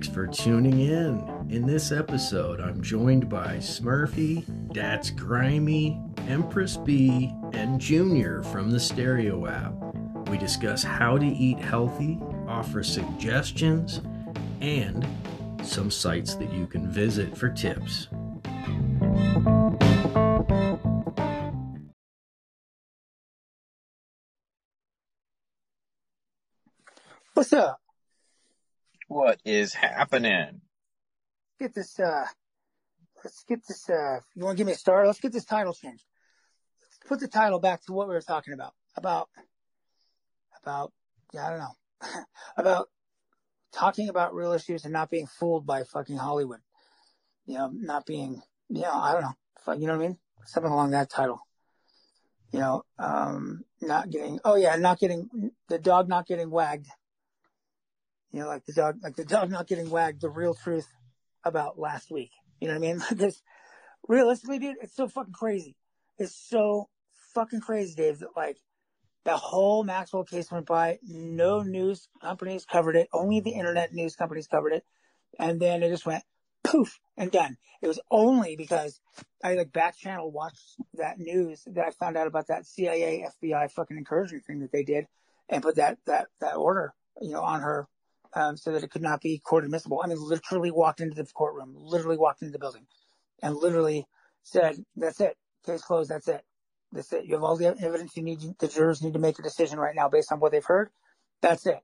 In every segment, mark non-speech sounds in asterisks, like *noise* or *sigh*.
Thanks for tuning in. In this episode, I'm joined by Smurfy, That's Grimy, Empress B, and Junior from the Stereo app. We discuss how to eat healthy, offer suggestions, and some sites that you can visit for tips. What's up? What is happening? Get this, uh, let's get this, uh, you want to give me a start? Let's get this title changed. Let's put the title back to what we were talking about. About, about, yeah, I don't know. *laughs* about talking about real issues and not being fooled by fucking Hollywood. You know, not being, you know, I don't know. You know what I mean? Something along that title. You know, um, not getting, oh yeah, not getting, the dog not getting wagged. You know, like the dog, like the dog not getting wagged, the real truth about last week. You know what I mean? *laughs* Because realistically, dude, it's so fucking crazy. It's so fucking crazy, Dave, that like the whole Maxwell case went by. No news companies covered it. Only the internet news companies covered it. And then it just went poof and done. It was only because I like back channel watched that news that I found out about that CIA FBI fucking encouragement thing that they did and put that, that, that order, you know, on her, um, so that it could not be court admissible. I mean, literally walked into the courtroom, literally walked into the building and literally said, that's it. Case closed. That's it. That's it. You have all the evidence you need. The jurors need to make a decision right now based on what they've heard. That's it.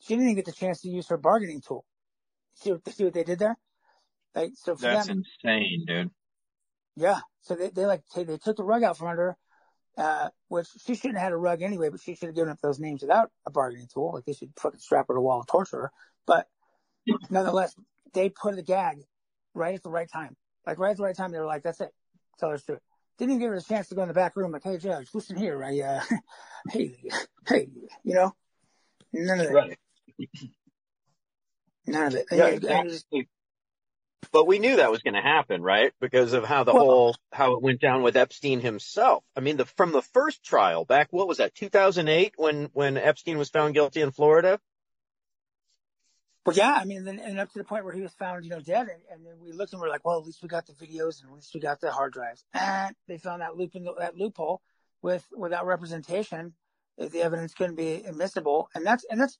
She didn't even get the chance to use her bargaining tool. See what, see what they did there? Like, so That's them, insane, dude. Yeah. So they, they like, they, they took the rug out from under her, uh, which she shouldn't have had a rug anyway, but she should have given up those names without a bargaining tool. Like they should fucking strap her to a wall and torture her. But nonetheless, they put the gag right at the right time. Like right at the right time, they were like, that's it. Tell her to it didn't even give her a chance to go in the back room like, hey, Judge, listen here. I, uh, *laughs* hey, hey, you know, none of that. Right. None of it. Yeah, exactly. But we knew that was going to happen, right? Because of how the Well- whole, how it went down with Epstein himself. I mean, the, from the first trial back, what was that, 2008 when, when Epstein was found guilty in Florida? Well, yeah, I mean, then, and up to the point where he was found, you know, dead, and, and then we looked and we're like, well, at least we got the videos, and at least we got the hard drives, and *clears throat* they found that loop in the, that loophole with without representation, if the evidence couldn't be admissible, and that's and that's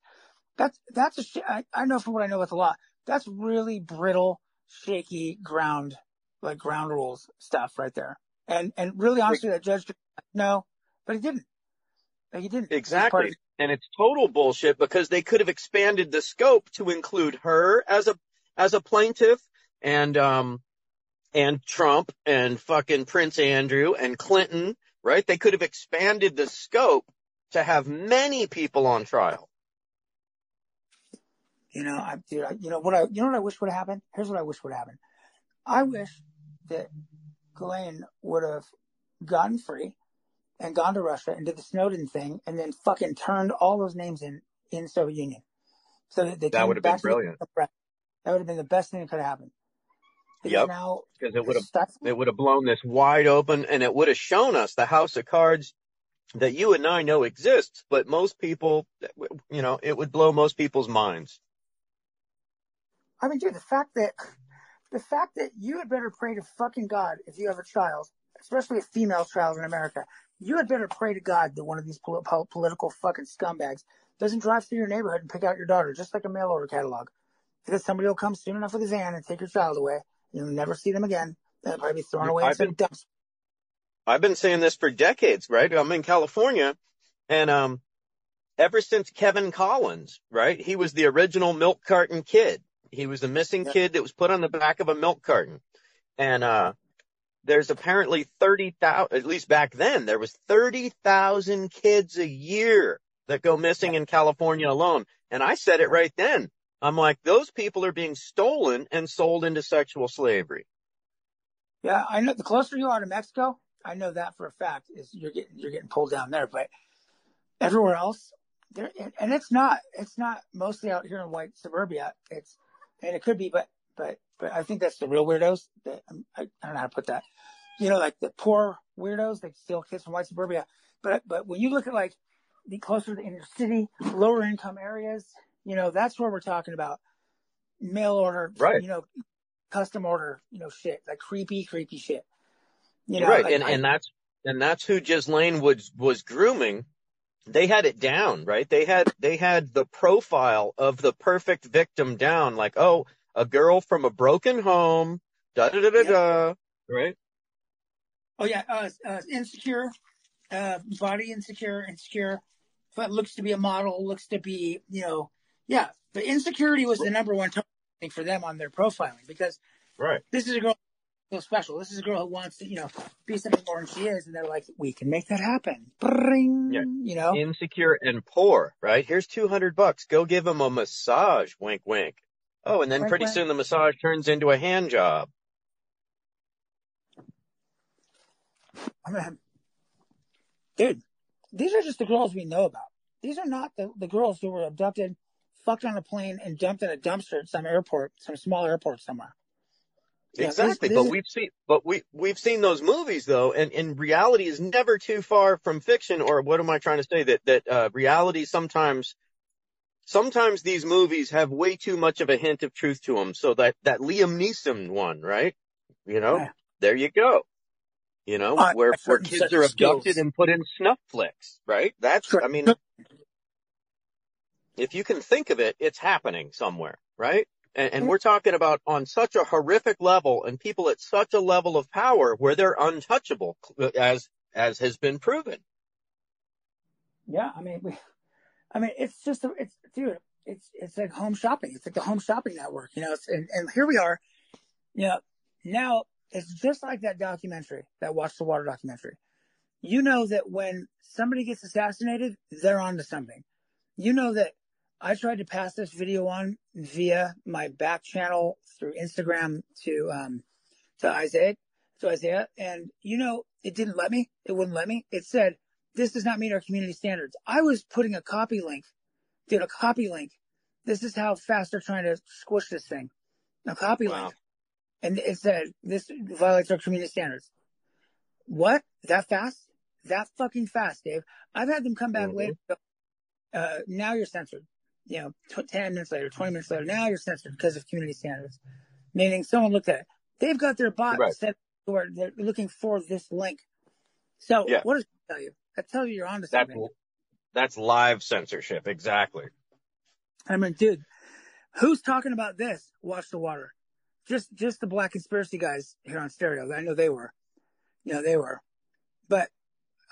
that's that's a sh- I, I know from what I know about the law, that's really brittle, shaky ground, like ground rules stuff right there, and and really honestly, that judge, no, but he didn't, he didn't Exactly. And it's total bullshit because they could have expanded the scope to include her as a, as a plaintiff and, um, and Trump and fucking Prince Andrew and Clinton, right? They could have expanded the scope to have many people on trial. You know, I, dude, I, you know what I, you know what I wish would have happened? Here's what I wish would have happened. I wish that Glenn would have gotten free and gone to Russia and did the Snowden thing and then fucking turned all those names in, in Soviet Union. So that they That would have been brilliant. That would have been the best thing that could have happened. Yep. Now, Because it would have it would have blown this wide open and it would have shown us the house of cards that you and I know exists, but most people, you know, it would blow most people's minds. I mean, dude, the fact that the fact that you had better pray to fucking God if you have a child, especially a female child in America, you had better pray to God that one of these pol- pol- political fucking scumbags doesn't drive through your neighborhood and pick out your daughter just like a mail order catalog. Because somebody will come soon enough with a van and take your child away. You'll never see them again. They'll probably be thrown away in I've some been- dumps. I've been saying this for decades, right? I'm in California and, um, ever since Kevin Collins, right? He was the original milk carton kid. He was the missing kid that was put on the back of a milk carton. And, uh, there's apparently 30,000, at least back then, there was 30,000 kids a year that go missing in California alone. And I said it right then. I'm like, those people are being stolen and sold into sexual slavery. Yeah, I know. The closer you are to Mexico, I know that for a fact. Is you're getting you're getting pulled down there, but everywhere else, there and, and it's not it's not mostly out here in white suburbia. It's and it could be, but but but I think that's the real weirdos. That um, I, I don't know how to put that. You know, like the poor weirdos that steal kids from white suburbia. But but when you look at like the closer to the inner city, lower income areas, you know, that's where we're talking about. mail order, Right. you know, custom order, you know, shit, like creepy, creepy shit. You know, right. like, and, I- and that's, and that's who Ghislaine was, was grooming. They had it down, right? They had, they had the profile of the perfect victim down. Like, oh, a girl from a broken home, da da da da da. Right? oh yeah, uh, uh, insecure, uh, body insecure, insecure, but looks to be a model, looks to be, you know, yeah, but insecurity was the number one thing for them on their profiling because Right. this is a girl so special. This is a girl who wants to, you know, be something more than she is, and they're like, we can make that happen. Bring, Yeah. you know, Insecure and poor, right? Here's 200 bucks. Go give him a massage. Wink, wink. Oh, and then Wink, pretty wink. soon the massage turns into a hand job. I mean, dude, these are just the girls we know about. These are not the, the girls who were abducted, fucked on a plane, and dumped in a dumpster at some airport, some small airport somewhere. Yeah, exactly. this but we've seen, but we, we've seen those movies though, and, and reality is never too far from fiction, or what am I trying to say? That, that, uh, reality sometimes, sometimes these movies have way too much of a hint of truth to them. So that, that Liam Neeson one, right? You know, Yeah. there you go. You know, I- where, where kids are of skills. abducted and put in snuff flicks, right? That's, I mean, if you can think of it, it's happening somewhere, right? And, and mm-hmm. we're talking about on such a horrific level and people at such a level of power where they're untouchable as, as has been proven. Yeah, I mean, we, I mean, it's just, it's, dude, it's, it's like home shopping. It's like the home shopping network, you know, it's, and, and here we are, you know, now it's just like that documentary, that Watch the Water documentary. You know that when somebody gets assassinated, they're onto something. You know that I tried to pass this video on via my back channel through Instagram to, um, to Isaiah, to Isaiah, and you know, it didn't let me. It wouldn't let me. It said, this does not meet our community standards. I was putting a copy link, dude, a copy link. This is how fast they're trying to squish this thing. A copy Wow. link. And it said, this violates our community standards. What? That fast? That fucking fast, Dave. I've had them come back Mhm. later. Uh, now you're censored. You know, tw 10 minutes later, 20 mm-hmm. minutes later, now you're censored because of community standards. Meaning someone looked at it. They've got their bot Right. set or they're looking for this link. So Yeah. what does it tell you? That tells you you're onto That's, something. that's live censorship. Exactly. I mean, dude, who's talking about this? Watch the water. Just, just the black conspiracy guys here on stereo. I know they were, you know, they were, but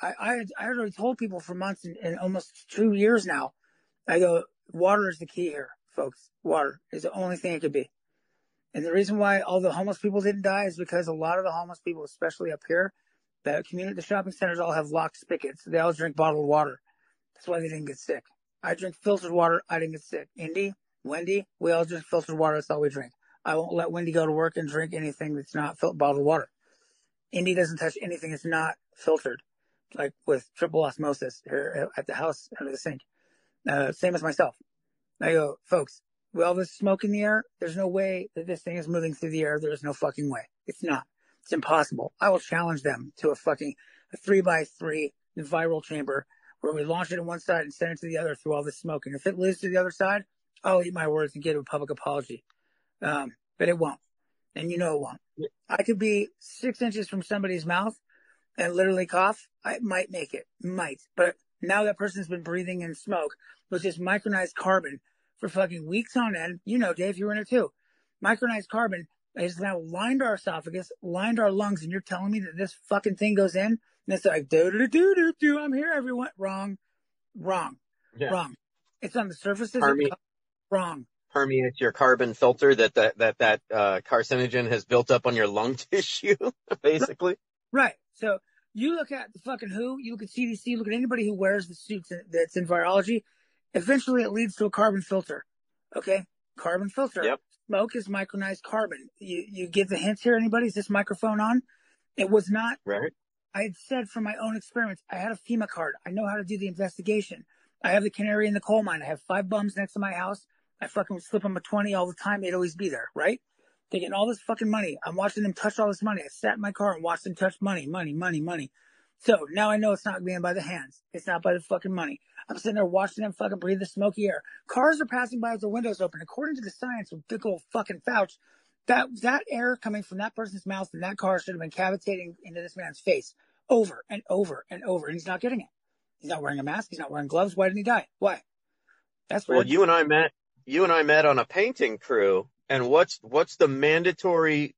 I, I, I already told people for months and, and almost two years now. I go, water is the key here, folks. Water is the only thing it could be. And the reason why all the homeless people didn't die is because a lot of the homeless people, especially up here, the community, the shopping centers all have locked spigots. They all drink bottled water. That's why they didn't get sick. I drink filtered water. I didn't get sick. Indy, Wendy, we all drink filtered water. That's all we drink. I won't let Wendy go to work and drink anything that's not fil- bottled water. Indy doesn't touch anything that's not filtered, like with triple osmosis here at the house under the sink. Uh, same as myself. I go, folks, with all this smoke in the air, there's no way that this thing is moving through the air. There's no fucking way. It's not. It's impossible. I will challenge them to a fucking a three by three viral chamber where we launch it on one side and send it to the other through all this smoke. And if it lives to the other side, I'll eat my words and give a public apology. Um, but it won't. And you know it won't. I could be six inches from somebody's mouth and literally cough. I might make it. Might. But now that person's been breathing in smoke, which is micronized carbon for fucking weeks on end. You know, Dave, you were in it too. Micronized carbon has now lined our esophagus, lined our lungs, and you're telling me that this fucking thing goes in? And it's like, do do do do do. I'm here, everyone. Wrong. Wrong. Yeah. Wrong. It's on the surfaces. of Perme- the- Wrong. permeates your carbon filter that that that that uh, carcinogen has built up on your lung *laughs* tissue, basically. Right. So you look at the fucking WHO, you look at CDC, look at anybody who wears the suits that's in virology. Eventually, it leads to a carbon filter. Okay, carbon filter. Yep. Smoke is micronized carbon. You you get the hints here. Anybody? Is this microphone on? It was not. Right. I had said from my own experiments, I had a FEMA card. I know how to do the investigation. I have the canary in the coal mine. I have five bums next to my house. I fucking slip them a 20 all the time. They'd always be there, right? They're getting all this fucking money. I'm watching them touch all this money. I sat in my car and watched them touch money, money, money, money. So now I know it's not being by the hands. It's not by the fucking money. I'm sitting there watching them fucking breathe the smoky air. Cars are passing by with the windows open. According to the science with big old fucking Fauci, that that air coming from that person's mouth and that car should have been cavitating into this man's face over and over and over, and he's not getting it. He's not wearing a mask. He's not wearing gloves. Why didn't he die? Why? That's well, you and I met. You and I met on a painting crew, and what's what's the mandatory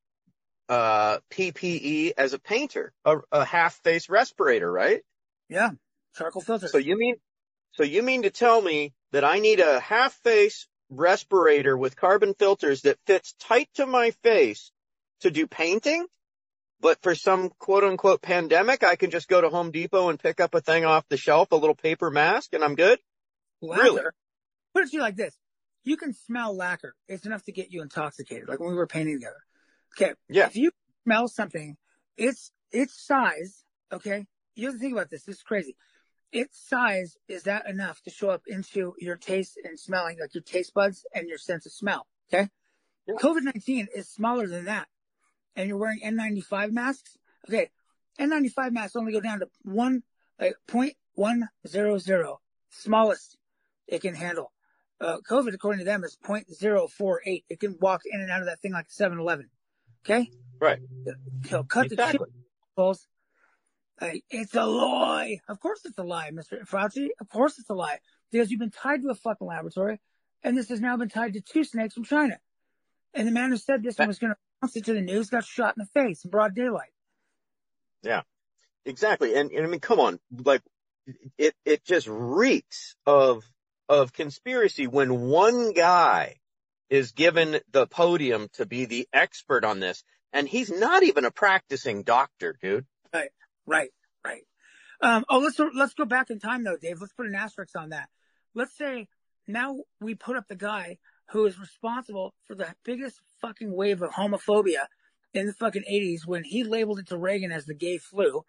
uh, PPE as a painter? A, a half face respirator, right? Yeah, charcoal filter. So you mean, so you mean to tell me that I need a half face respirator with carbon filters that fits tight to my face to do painting? But for some quote unquote pandemic, I can just go to Home Depot and pick up a thing off the shelf, a little paper mask, and I'm good? Lacquer. Really? Put it to you like this. You can smell lacquer. It's enough to get you intoxicated, like when we were painting together. Okay. Yeah. If you smell something, its, its size, okay? You have to think about this. This is crazy. Its size is that enough to show up into your taste and smelling, like your taste buds and your sense of smell. Okay. Yeah. COVID-19 is smaller than that and you're wearing N95 masks, okay, N95 masks only go down to one, like 0.100, smallest it can handle. Uh, COVID, according to them, is 0.048. It can walk in and out of that thing like a 7-Eleven. Okay? Right. So cut exactly. the shit, like, it's a lie. Of course it's a lie, Mr. Fauci. Of course it's a lie. Because you've been tied to a fucking laboratory, and this has now been tied to two snakes from China. And the man who said this one was going to announced it to the news, got shot in the face in broad daylight. Yeah, exactly. And, and I mean, come on, like it, it just reeks of, of conspiracy when one guy is given the podium to be the expert on this. And he's not even a practicing doctor, dude. Right, right, right. Um, oh, let's, let's go back in time though, Dave. Let's put an asterisk on that. Let's say now we put up the guy who is responsible for the biggest fucking wave of homophobia in the fucking 80s when he labeled it to Reagan as the gay flu.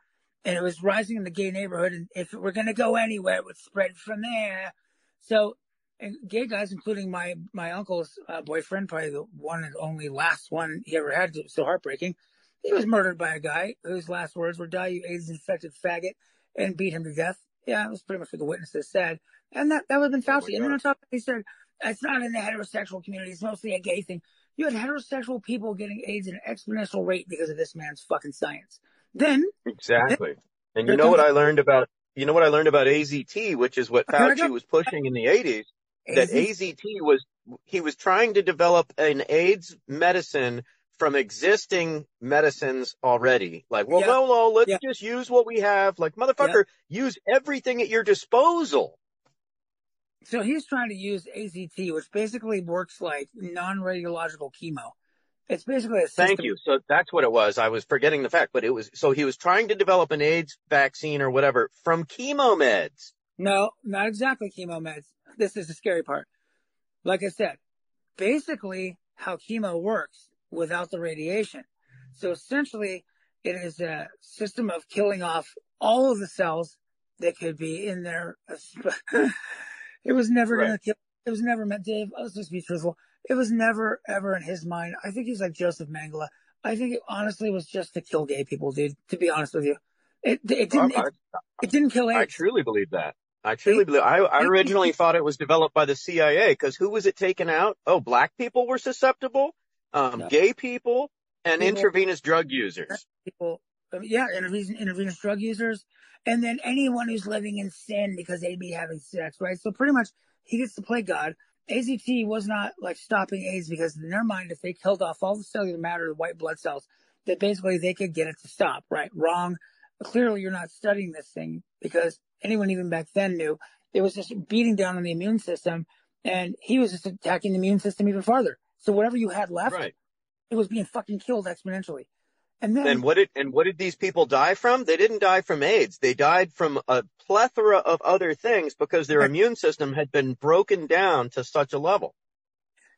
And it was rising in the gay neighborhood. And if it were going to go anywhere, it would spread from there. So, and gay guys, including my, my uncle's uh, boyfriend, probably the one and only last one he ever had, It was so heartbreaking. He was murdered by a guy whose last words were, die, you AIDS infected faggot, and beat him to death. Yeah, it was pretty much what the witnesses said. And that, that would have been oh Fauci. Oh and then on top, he said, it's not in the heterosexual community. It's mostly a gay thing. You had heterosexual people getting AIDS at an exponential rate because of this man's fucking science. Then exactly. Then, and you know what I learned about you know what I learned about AZT, which is what Fauci was pushing in the 80s. That AZT was he was trying to develop an AIDS medicine from existing medicines already. Like, well, no, no, let's just use what we have. Like, motherfucker, use everything at your disposal. So he's trying to use AZT, which basically works like non-radiological chemo. It's basically a system. Thank you. So that's what it was. I was forgetting the fact, but it was, so he was trying to develop an AIDS vaccine or whatever from chemo meds. No, not exactly chemo meds. *laughs* This is the scary part. Like I said, basically how chemo works without the radiation. So essentially it is a system of killing off all of the cells that could be in there. *laughs* It was never right. gonna kill. It was never meant, Dave. Let's just be truthful. It was never ever in his mind. I think he's like Joseph Mengele. I think it honestly was just to kill gay people, dude. To be honest with you, it it didn't it, it, didn't kill AIDS. I truly believe that. I truly believe. I, I *laughs* originally thought it was developed by the CIA because who was it taken out? Oh, black people were susceptible, um, no. gay people, and people, intravenous drug users. People, um, yeah, intravenous, intravenous drug users, and then anyone who's living in sin because they'd be having sex, right? So pretty much he gets to play God. AZT was not like stopping AIDS because in their mind, if they killed off all the cellular matter, the white blood cells, that basically they could get it to stop, right? Wrong. Clearly you're not studying this thing because anyone even back then knew it was just beating down on the immune system and he was just attacking the immune system even farther. So whatever you had left, right. it was being fucking killed exponentially. And then, and what did and what did these people die from? They didn't die from AIDS. They died from a plethora of other things because their immune system had been broken down to such a level.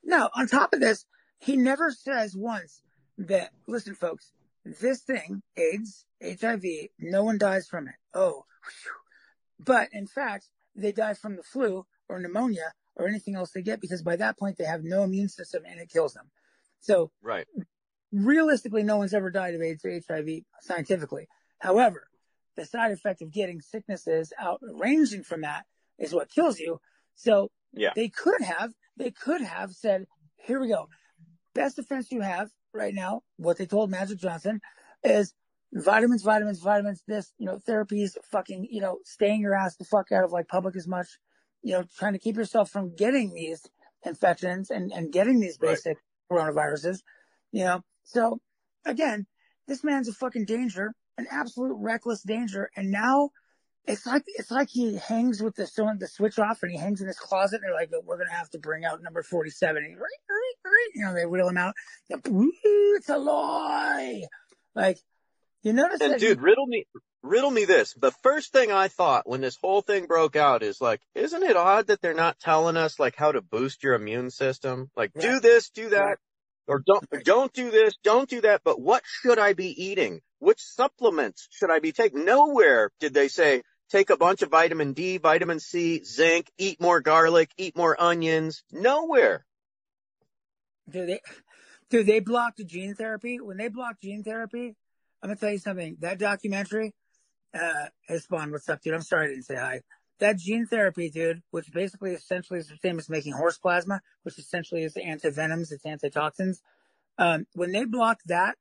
Now, on top of this, he never says once that listen, folks, this thing, AIDS, HIV, no one dies from it. Oh, whew. But in fact, they die from the flu or pneumonia or anything else they get because by that point they have no immune system and it kills them. So right realistically, no one's ever died of AIDS or HIV scientifically. However, the side effect of getting sicknesses out ranging from that is what kills you. So Yeah. they could have, they could have said, here we go. Best defense you have right now, what they told Magic Johnson is vitamins, vitamins, vitamins, this, you know, therapies, fucking, you know, staying your ass the fuck out of like public as much, you know, trying to keep yourself from getting these infections and, and getting these Right. basic coronaviruses, you know. So again, this man's a fucking danger, an absolute reckless danger. And now it's like, it's like he hangs with the, the switch off and he hangs in his closet and they're like, we're going to have to bring out number 47. And you know, they wheel him out. It's a lie. Like, you notice And that dude, riddle me, riddle me this. The first thing I thought when this whole thing broke out is like, isn't it odd that they're not telling us like how to boost your immune system? Like Yeah. do this, do that, Yeah. or don't, don't do this, don't do that. But what should I be eating? Which supplements should I be taking? Nowhere did they say, take a bunch of vitamin D, vitamin C, zinc, eat more garlic, eat more onions. Nowhere. Do they, do they block the gene therapy? When they block gene therapy, I'm gonna tell you something. That documentary, uh, hey Spawn, what's up, dude? I'm sorry I didn't say hi. That gene therapy, dude, which basically essentially is the same as making horse plasma, which essentially is the antivenoms, it's antitoxins. Um, when they blocked that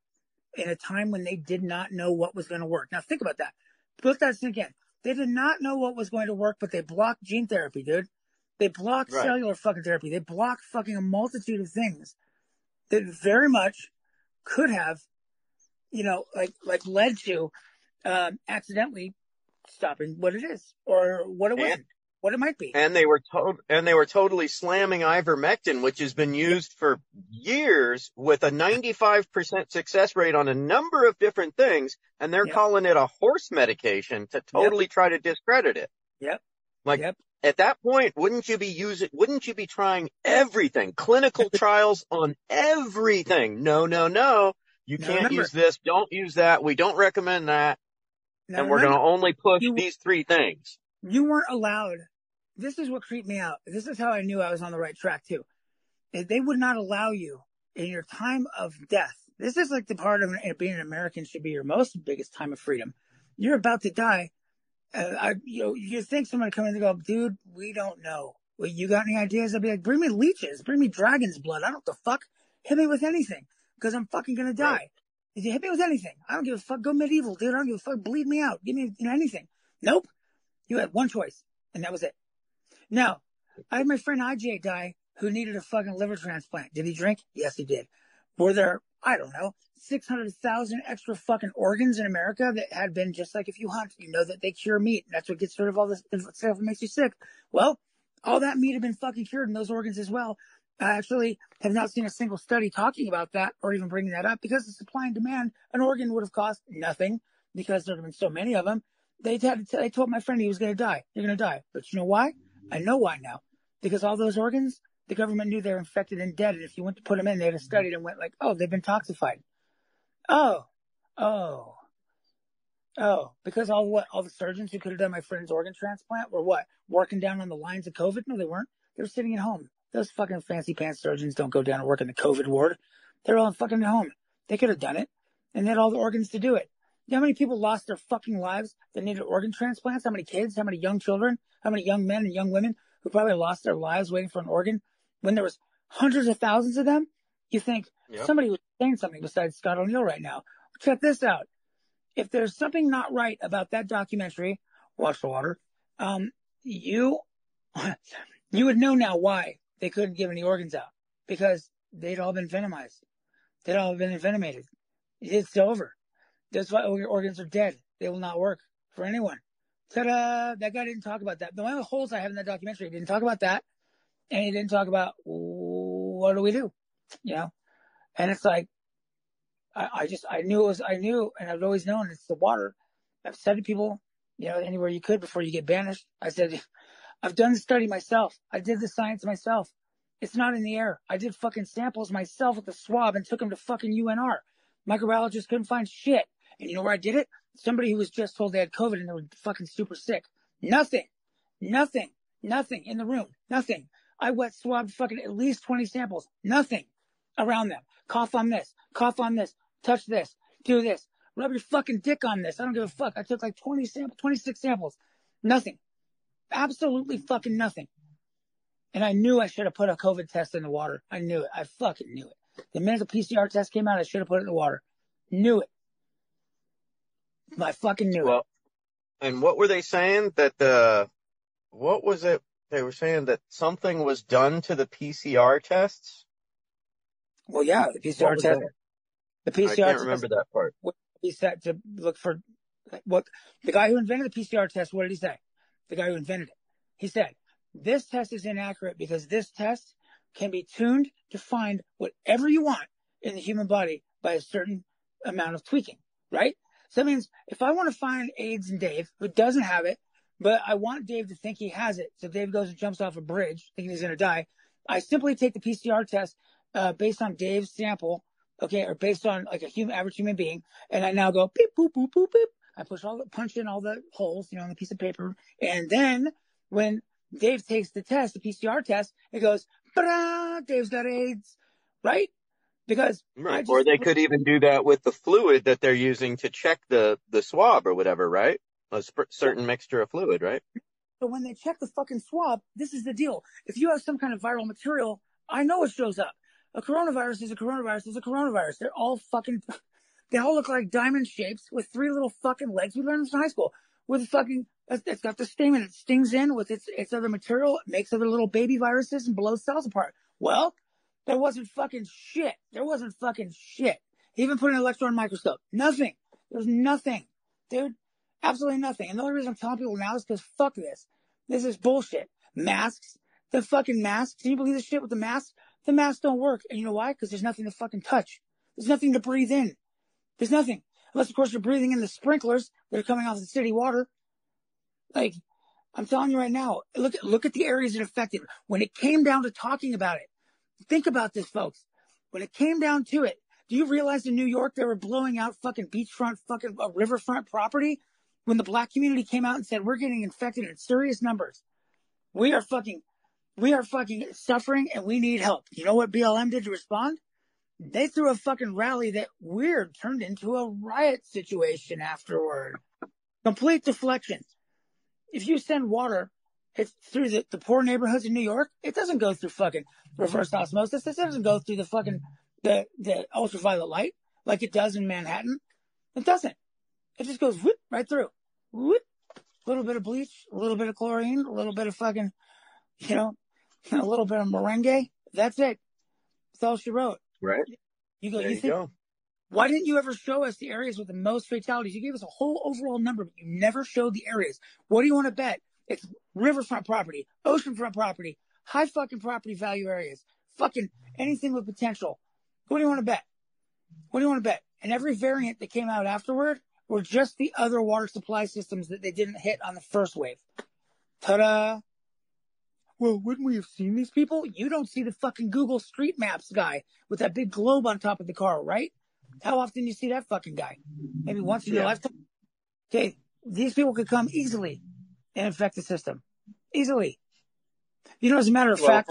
in a time when they did not know what was going to work. Now think about that. Let that again. They did not know what was going to work, but they blocked gene therapy, dude. They blocked Right. cellular fucking therapy. They blocked fucking a multitude of things that very much could have, you know, like like led to um, accidentally stopping what it is or what it was, And- what it might be. and they were to- and they were totally slamming ivermectin, which has been used for years with a 95% success rate on a number of different things, and they're Yep. calling it a horse medication to totally try to discredit it. Yep. Like Yep. at that point, wouldn't you be using? Wouldn't you be trying everything? Clinical *laughs* trials on everything? No, no, no. You Now can't remember- use this. Don't use that. We don't recommend that. And we're going to only push you- these three things. you weren't allowed. This is what creeped me out. This is how I knew I was on the right track too. They would not allow you in your time of death. This is like the part of being an American should be your most biggest time of freedom. You're about to die. Uh, I, you know, you think someone come in and go, dude, we don't know. Well, you got any ideas? I'd be like, bring me leeches, bring me dragon's blood. I don't the fuck. Hit me with anything because I'm fucking gonna die. Right. If you hit me with anything, I don't give a fuck. Go medieval, dude. I don't give a fuck. Bleed me out. Give me you know, anything. Nope. You had one choice, and that was it. Now, I had my friend IJ die who needed a fucking liver transplant. Did he drink? Yes, he did. Were there, I don't know, 600,000 extra fucking organs in America that had been just like if you hunt, you know that they cure meat. And That's what gets rid of all this stuff that makes you sick. Well, all that meat had been fucking cured in those organs as well. I actually have not seen a single study talking about that or even bringing that up because the supply and demand, an organ would have cost nothing because there have been so many of them. They had to, they told my friend he was going to die. You're going to die. But you know why? I know why now. Because all those organs, the government knew they were infected and dead. And if you went to put them in, they had studied and went like, oh, they've been toxified. Oh, oh, oh, because all what, all the surgeons who could have done my friend's organ transplant were what? Working down on the lines of COVID? No, they weren't. They were sitting at home. Those fucking fancy pants surgeons don't go down and work in the COVID ward. They're all fucking at home. They could have done it and they had all the organs to do it. You know how many people lost their fucking lives that needed organ transplants? How many kids? How many young children? How many young men and young women who probably lost their lives waiting for an organ when there was hundreds of thousands of them? You think Yep. somebody was saying something besides Scott O'Neill right now. Check this out. If there's something not right about that documentary, watch the water. Um, you, *laughs* you would know now why they couldn't give any organs out because they'd all been venomized. They'd all been envenomated. It's over. That's why your organs are dead. They will not work for anyone. Ta-da! That guy didn't talk about that. The only holes I have in that documentary, he didn't talk about that. And he didn't talk about what do we do? You know? And it's like, I, I just, I knew it was, I knew, and I've always known it's the water. I've said to people, you know, anywhere you could before you get banished. I said, I've done the study myself. I did the science myself. It's not in the air. I did fucking samples myself with the swab and took them to fucking UNR. Microbiologists couldn't find shit. And you know where I did it? Somebody who was just told they had COVID and they were fucking super sick. Nothing. Nothing. Nothing in the room. Nothing. I wet swabbed fucking at least 20 samples. Nothing around them. Cough on this. Cough on this. Touch this. Do this. Rub your fucking dick on this. I don't give a fuck. I took like 20 samples, 26 samples. Nothing. Absolutely fucking nothing. And I knew I should have put a COVID test in the water. I knew it. I fucking knew it. The minute the PCR test came out, I should have put it in the water. Knew it. I fucking knew Well, it. and what were they saying that the, what was it? They were saying that something was done to the PCR tests. Well, yeah, the PCR test. that? The I PCR can't remember that part. he said to look for what the guy who invented the PCR test. What did he say? The guy who invented it. He said this test is inaccurate because this test can be tuned to find whatever you want in the human body by a certain amount of tweaking, right? So that means if I want to find AIDS in Dave who doesn't have it, but I want Dave to think he has it, so Dave goes and jumps off a bridge thinking he's going to die, I simply take the PCR test uh, based on Dave's sample okay, or based on like a human average human being, and I now go beep boop boop boop beep. I push all the punch in all the holes, you know, on the piece of paper, and then when Dave takes the test, the PCR test, it goes, "Ba-da! Dave's got AIDS, right? Because Right. just Or they could even do that with the fluid that they're using to check the, the swab or whatever, right? A sp- certain mixture of fluid, right? So when they check the fucking swab, this is the deal. If you have some kind of viral material, I know it shows up. A coronavirus is a coronavirus is a coronavirus. They're all fucking, they all look like diamond shapes with three little fucking legs. We learned this in high school. With fucking, it's got the and it stings in with its, its other material. It makes other little baby viruses and blows cells apart. Well, there wasn't fucking shit. There wasn't fucking shit. Even put an electron microscope. Nothing. There's nothing. Dude, absolutely nothing. And the only reason I'm telling people now is because fuck this. This is bullshit. Masks. The fucking masks. Can you believe this shit with the masks? The masks don't work. And you know why? Because there's nothing to fucking touch. There's nothing to breathe in. There's nothing. Unless, of course, you're breathing in the sprinklers that are coming off the city water. Like, I'm telling you right now, look at, look at the areas that affected. When it came down to talking about it, think about this, folks. When it came down to it, do you realize in New York they were blowing out fucking beachfront, fucking uh, riverfront property? When the black community came out and said, we're getting infected in serious numbers. We are fucking, we are fucking suffering and we need help. You know what BLM did to respond? They threw a fucking rally that weird turned into a riot situation afterward. Complete deflection. If you send water it's through the, the poor neighborhoods in New York, it doesn't go through fucking reverse osmosis. It doesn't go through the fucking the the ultraviolet light like it does in Manhattan. It doesn't. It just goes whoop, right through. Whoop. A little bit of bleach, a little bit of chlorine, a little bit of fucking, you know, *laughs* a little bit of merengue. That's it. That's all she wrote. Right. You go, There you you think, go. why didn't you ever show us the areas with the most fatalities? You gave us a whole overall number, but you never showed the areas. What do you want to bet? It's riverfront property, oceanfront property, high fucking property value areas, fucking anything with potential. What do you want to bet? What do you want to bet? And every variant that came out afterward were just the other water supply systems that they didn't hit on the first wave. Ta-da! Well, wouldn't we have seen these people? You don't see the fucking Google Street Maps guy with that big globe on top of the car, right? How often do you see that fucking guy? Maybe once in your Yeah. lifetime. Okay, these people could come easily and infect the system. Easily. You know, as a matter of Well, fact,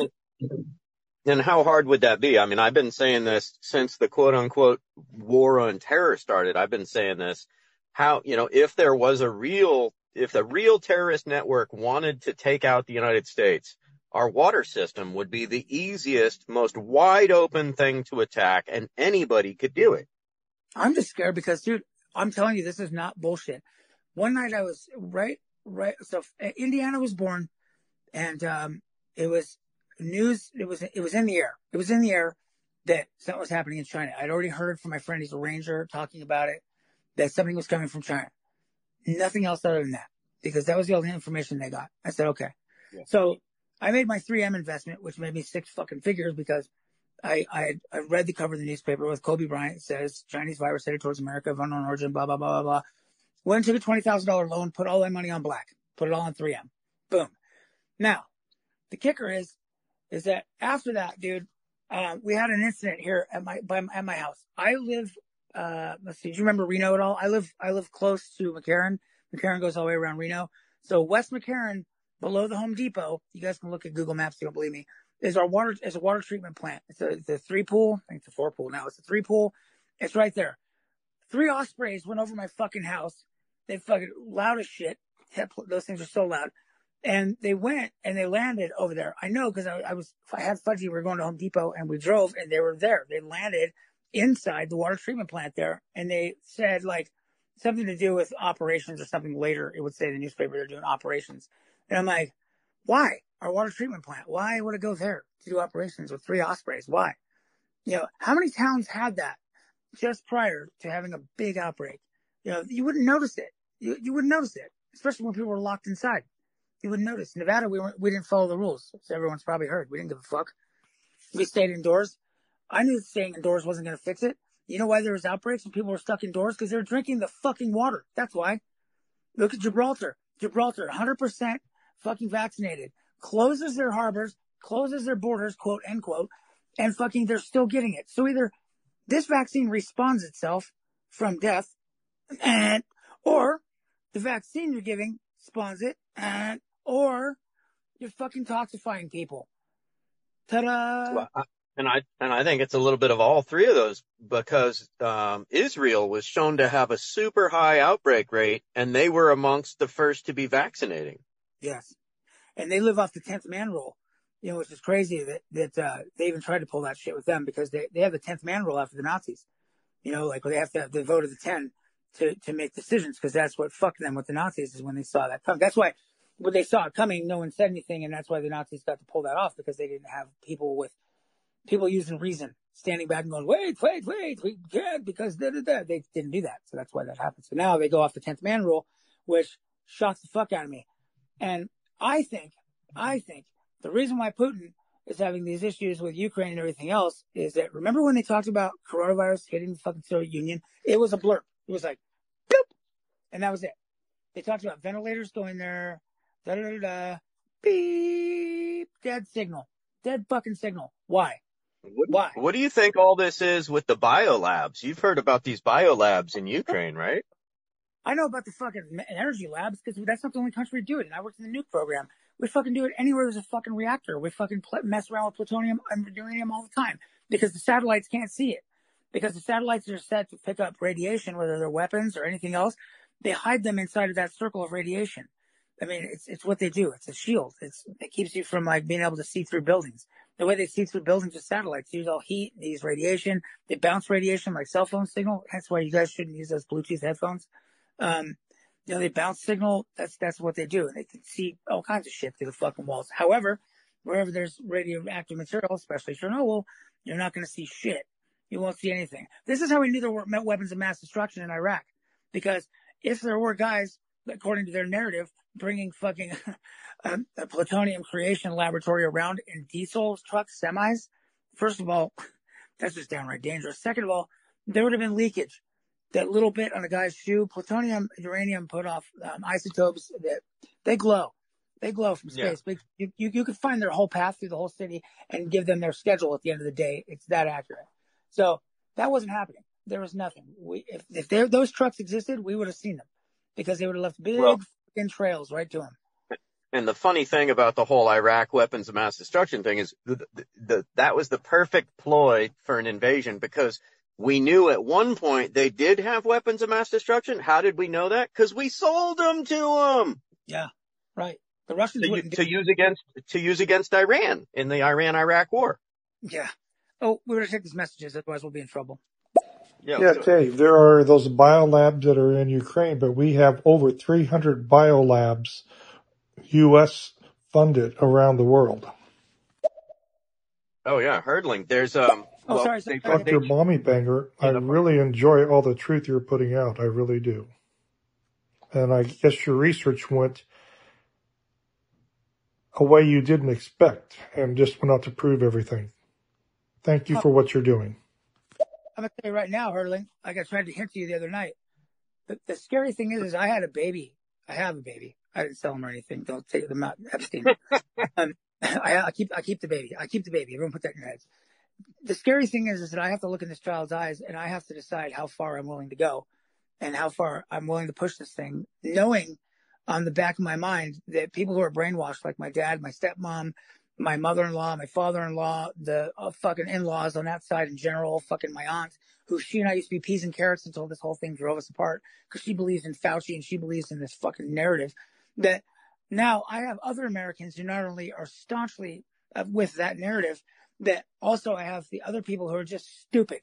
And how hard would that be? I mean, I've been saying this since the quote unquote war on terror started. I've been saying this. How, you know, if there was a real, if the real terrorist network wanted to take out the United States, our water system would be the easiest, most wide open thing to attack and anybody could do it. I'm just scared because, dude, I'm telling you, this is not bullshit. One night I was right, right. So uh, Indiana was born, and um, it was news. It was it was in the air. It was in the air that something was happening in China. I'd already heard from my friend, he's a ranger, talking about it, that something was coming from China. Nothing else other than that, because that was the only information they got. I said, okay. Yeah. So I made my 3M investment, which made me six fucking figures because I, I, I read the cover of the newspaper with Kobe Bryant. Says Chinese virus headed towards America of unknown origin, blah, blah, blah, blah, blah. Went and took a $20,000 loan, put all that money on black, put it all on 3M. Boom. Now, the kicker is, is that after that, dude, uh, we had an incident here at my, by, at my house. I live, uh, let's see, do you remember Reno at all? I live, I live close to McCarran. McCarran goes all the way around Reno. So West McCarran, below the Home Depot, you guys can look at Google Maps you don't believe me, is our water, is a water treatment plant. It's a, it's a three pool. I think it's a four pool now. It's a three pool. It's right there. Three ospreys went over my fucking house. They fucking loud as shit. Those things are so loud. And they went and they landed over there. I know because I, I, was, I had Fudgy. We were going to Home Depot and we drove and they were there. They landed inside the water treatment plant there. And they said like something to do with operations or something later. It would say in the newspaper they're doing operations. And I'm like, why? Our water treatment plant. Why would it go there to do operations with three ospreys? Why? You know, how many towns had that just prior to having a big outbreak? You know, you wouldn't notice it. You, you wouldn't notice it, especially when people were locked inside. You wouldn't notice. Nevada, we weren't, we didn't follow the rules. So everyone's probably heard. We didn't give a fuck. We stayed indoors. I knew staying indoors wasn't going to fix it. You know why there was outbreaks and people were stuck indoors? Because they were drinking the fucking water. That's why. Look at Gibraltar. Gibraltar, 100% fucking vaccinated, closes their harbors, closes their borders, quote, end quote, and fucking they're still getting it. So either this vaccine responds itself from death and, or the vaccine you're giving spawns it and, or you're fucking toxifying people. Ta-da! Well, I, and I and I think it's a little bit of all three of those because um, Israel was shown to have a super high outbreak rate, and they were amongst the first to be vaccinating. Yes, and they live off the tenth man rule, you know, which is crazy that that uh, they even tried to pull that shit with them because they they have the tenth man rule after the Nazis. You know, like they have to have the vote of the ten to to make decisions because that's what fucked them with the Nazis is when they saw that come. That's why when they saw it coming, no one said anything, and that's why the Nazis got to pull that off because they didn't have people with people using reason, standing back and going, wait, wait, wait, we can't because da, da, da. they didn't do that. So that's why that happened. So now they go off the 10th man rule, which shocks the fuck out of me. And I think, I think the reason why Putin is having these issues with Ukraine and everything else is that remember when they talked about coronavirus hitting the fucking Soviet Union? It was a blurb. It was like, boop, and that was it. They talked about ventilators going there, da da da da, beep, dead signal, dead fucking signal. Why? What, Why? What do you think all this is with the biolabs? You've heard about these biolabs in Ukraine, right? I know about the fucking energy labs because that's not the only country to do it. And I worked in the nuke program. We fucking do it anywhere there's a fucking reactor. We fucking mess around with plutonium and uranium all the time because the satellites can't see it. Because the satellites are set to pick up radiation, whether they're weapons or anything else. They hide them inside of that circle of radiation. I mean, it's, it's what they do. It's a shield. It's, it keeps you from like being able to see through buildings the way they see through buildings with satellites. Use all heat, they use radiation, they bounce radiation like cell phone signal. That's why you guys shouldn't use those Bluetooth headphones. Um, you know, they bounce signal. That's, that's what they do. And they can see all kinds of shit through the fucking walls. However, wherever there's radioactive material, especially Chernobyl, you're not going to see shit. You won't see anything. This is how we knew there were weapons of mass destruction in Iraq. Because if there were guys, according to their narrative, bringing fucking a, *laughs* a, plutonium creation laboratory around in diesel trucks, semis. First of all, *laughs* that's just downright dangerous. Second of all, there would have been leakage. That little bit on a guy's shoe, plutonium, uranium put off um, isotopes that they glow. They glow from space. Yeah. You, you, you could find their whole path through the whole city and give them their schedule at the end of the day. It's that accurate. So that wasn't happening. There was nothing. We, if, if those trucks existed, we would have seen them because they would have left big well, fucking trails right to them. And the funny thing about the whole Iraq weapons of mass destruction thing is the, the, the, that was the perfect ploy for an invasion because we knew at one point they did have weapons of mass destruction. How did we know that? Because we sold them to them. Yeah, right. The Russians to, to use against to use against Iran in the Iran-Iraq war. Yeah. Oh, we're gonna take these messages, otherwise we'll be in trouble. Yeah, yeah Dave, there are those biolabs that are in Ukraine, but we have over 300 biolabs U.S. funded around the world. Oh yeah, hurdling. There's um. Oh, well, sorry, sorry. Dr. Mommy Banger, I really enjoy all the truth you're putting out. I really do. And I guess your research went a way you didn't expect and just went out to prove everything. Thank you for what you're doing. I'm gonna tell you right now, Hurdling. Like I tried to hint to you the other night. The, the scary thing is, is I had a baby. I have a baby. I didn't sell them or anything. Don't take them out. Epstein. um, *laughs* I, I, keep, I keep the baby. I keep the baby. Everyone put that in your heads. The scary thing is, is that I have to look in this child's eyes and I have to decide how far I'm willing to go and how far I'm willing to push this thing, knowing on the back of my mind that people who are brainwashed, like my dad, my stepmom, my mother-in-law, my father-in-law, the uh, fucking in-laws on that side in general, fucking my aunt, who she and I used to be peas and carrots until this whole thing drove us apart because she believes in Fauci and she believes in this fucking narrative that now I have other Americans who not only are staunchly uh, with that narrative, that also I have the other people who are just stupid,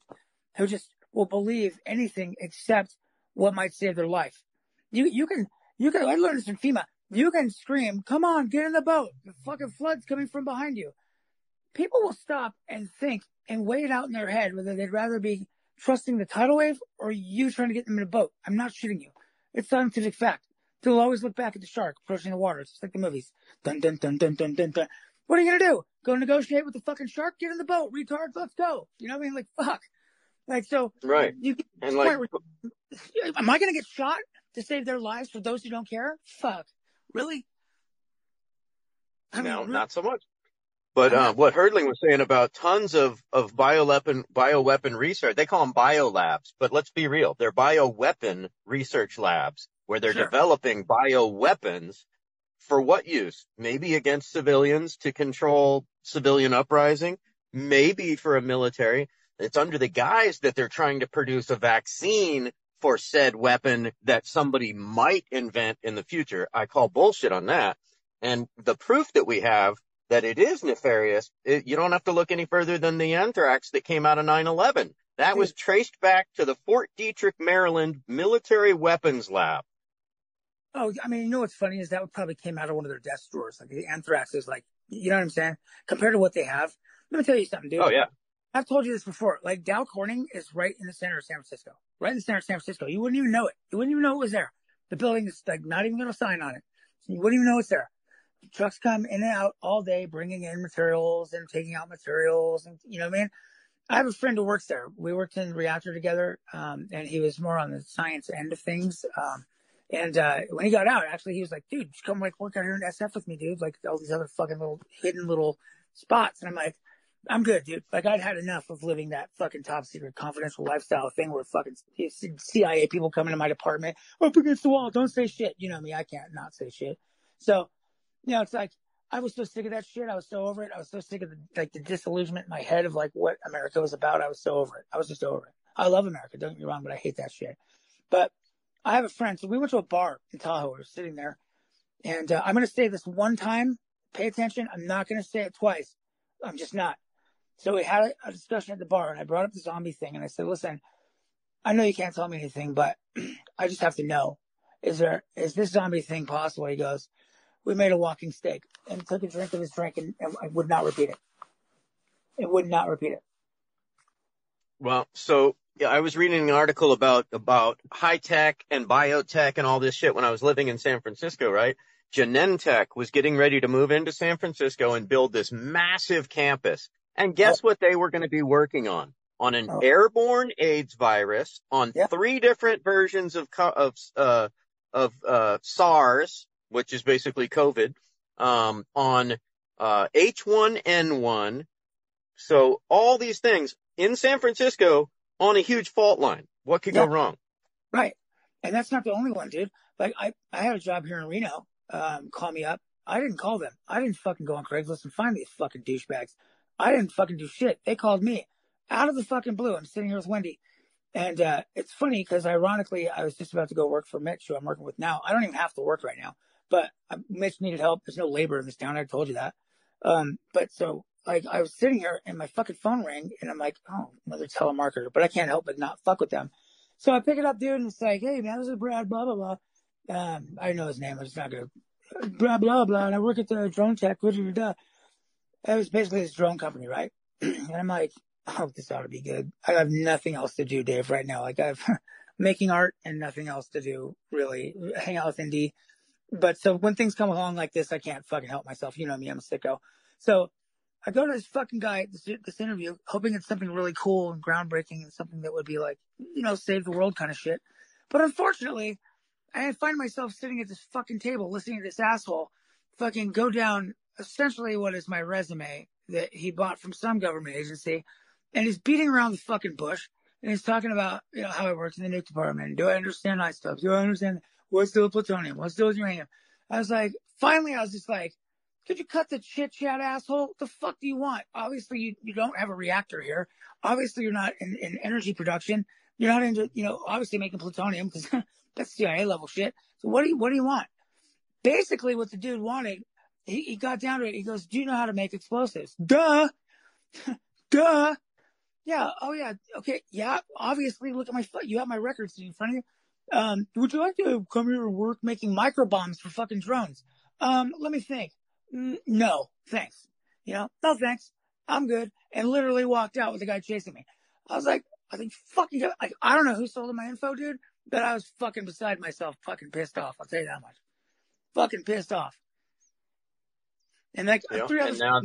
who just will believe anything except what might save their life. You you can you can I learned this from FEMA. You can scream, "Come on, get in the boat! The fucking flood's coming from behind you." People will stop and think and weigh it out in their head whether they'd rather be trusting the tidal wave or you trying to get them in a boat. I'm not shooting you. It's scientific fact. They'll always look back at the shark approaching the water. It's just like the movies. Dun dun dun dun dun dun dun. What are you gonna do? Go negotiate with the fucking shark? Get in the boat, retard. Let's go. You know what I mean? Like fuck. Like so. Right. You And like, where, am I gonna get shot to save their lives for those who don't care? Fuck. Really? I mean, no, really? not so much. But uh, what Hurdling was saying about tons of of bioweapon bioweapon research, they call them biolabs, but let's be real, they're bioweapon research labs where they're Sure. developing bioweapons for what use? Maybe against civilians to control civilian uprising, maybe for a military. It's under the guise that they're trying to produce a vaccine for said weapon that somebody might invent in the future. I call bullshit on that. And the proof that we have that it is nefarious, it, you don't have to look any further than the anthrax that came out of 9-11. That was hmm. traced back to the Fort Detrick, Maryland military weapons lab. Oh, I mean, you know what's funny is that probably came out of one of their desk drawers. Like the anthrax is like, you know what I'm saying? Compared to what they have. Let me tell you something, dude. Oh yeah. I've told you this before. Like Dow Corning is right in the center of San Francisco, right in the center of San Francisco. You wouldn't even know it. You wouldn't even know it was there. The building is like not even a sign on it. You wouldn't even know it's there. Trucks come in and out all day, bringing in materials and taking out materials, and you know what I mean. I have a friend who works there. We worked in reactor together, um, and he was more on the science end of things. Um, and uh, when he got out, actually, he was like, "Dude, come like work out here in SF with me, dude. Like all these other fucking little hidden little spots." And I'm like, "I'm good, dude. Like I'd had enough of living that fucking top secret confidential lifestyle thing where fucking CIA people come into my department up against the wall. Don't say shit. You know me. I can't not say shit. So, you know, it's like I was so sick of that shit. I was so over it. I was so sick of the, like the disillusionment in my head of like what America was about. I was so over it. I was just over it. I love America. Don't get me wrong, but I hate that shit. But I have a friend. So we went to a bar in Tahoe. We were sitting there and uh, I'm going to say this one time. Pay attention. I'm not going to say it twice. I'm just not. So we had a, a discussion at the bar and I brought up the zombie thing and I said, listen, I know you can't tell me anything, but *clears throat* I just have to know. Is there, is this zombie thing possible? He goes, we made a walking steak and took a drink of his drink and, and I would not repeat it. It would not repeat it. Well, so yeah, I was reading an article about about high tech and biotech and all this shit when I was living in San Francisco, right? Genentech was getting ready to move into San Francisco and build this massive campus. And guess what they were going to be working on? On an Oh. airborne AIDS virus, on Yeah. three different versions of of uh of uh SARS, which is basically COVID, um on uh H1N1. So all these things in San Francisco on a huge fault line. What could Yeah. go wrong? Right. And that's not the only one, dude. Like I, I had a job here in Reno. Um, call me up. I didn't call them. I didn't fucking go on Craigslist and find these fucking douchebags. I didn't fucking do shit. They called me out of the fucking blue. I'm sitting here with Wendy. And, uh, it's funny because ironically, I was just about to go work for Mitch, who I'm working with now. I don't even have to work right now, but uh, Mitch needed help. There's no labor in this town. I told you that. Um, but so like I was sitting here and my fucking phone rang and I'm like, oh, another telemarketer, but I can't help but not fuck with them. So I pick it up, dude, and it's like, hey, man, this is Brad, blah, blah, blah. Um, I know his name. I'm just not going to, blah, blah, blah. And I work at the drone tech, blah, blah, blah. It was basically this drone company, right? *clears throat* and I'm like, oh, this ought to be good. I have nothing else to do, Dave, right now. Like I've *laughs* making art and nothing else to do, really. Hang out with Indy. But so when things come along like this, I can't fucking help myself. You know me, I'm a sicko. So I go to this fucking guy, this, this interview, hoping it's something really cool and groundbreaking and something that would be like, you know, save the world kind of shit. But unfortunately, I find myself sitting at this fucking table listening to this asshole fucking go down essentially what is my resume that he bought from some government agency. And he's beating around the fucking bush and he's talking about, you know, how I worked in the nuke department. Do I understand isotopes? Do I understand what's still plutonium? What's still uranium? I was like, finally, I was just like, Could you cut the chit chat, asshole? What the fuck do you want? Obviously, you, you don't have a reactor here. Obviously, you're not in, in energy production. You're not into, you know, obviously making plutonium because *laughs* that's CIA level shit. So what do you, what do you want? Basically, what the dude wanted, he, he got down to it. He goes, do you know how to make explosives? Duh. *laughs* Duh. Yeah. Oh yeah. Okay. Yeah. Obviously, look at my, foot. you have my records in front of you. Um, would you like to come here and work making micro bombs for fucking drones? Um, let me think. Mm, no, thanks. You know, no thanks. I'm good. And literally walked out with the guy chasing me. I was like, I think fucking, like, I don't know who sold my info, dude, but I was fucking beside myself, fucking pissed off. I'll tell you that much. Fucking pissed off. And like Yeah, three others now-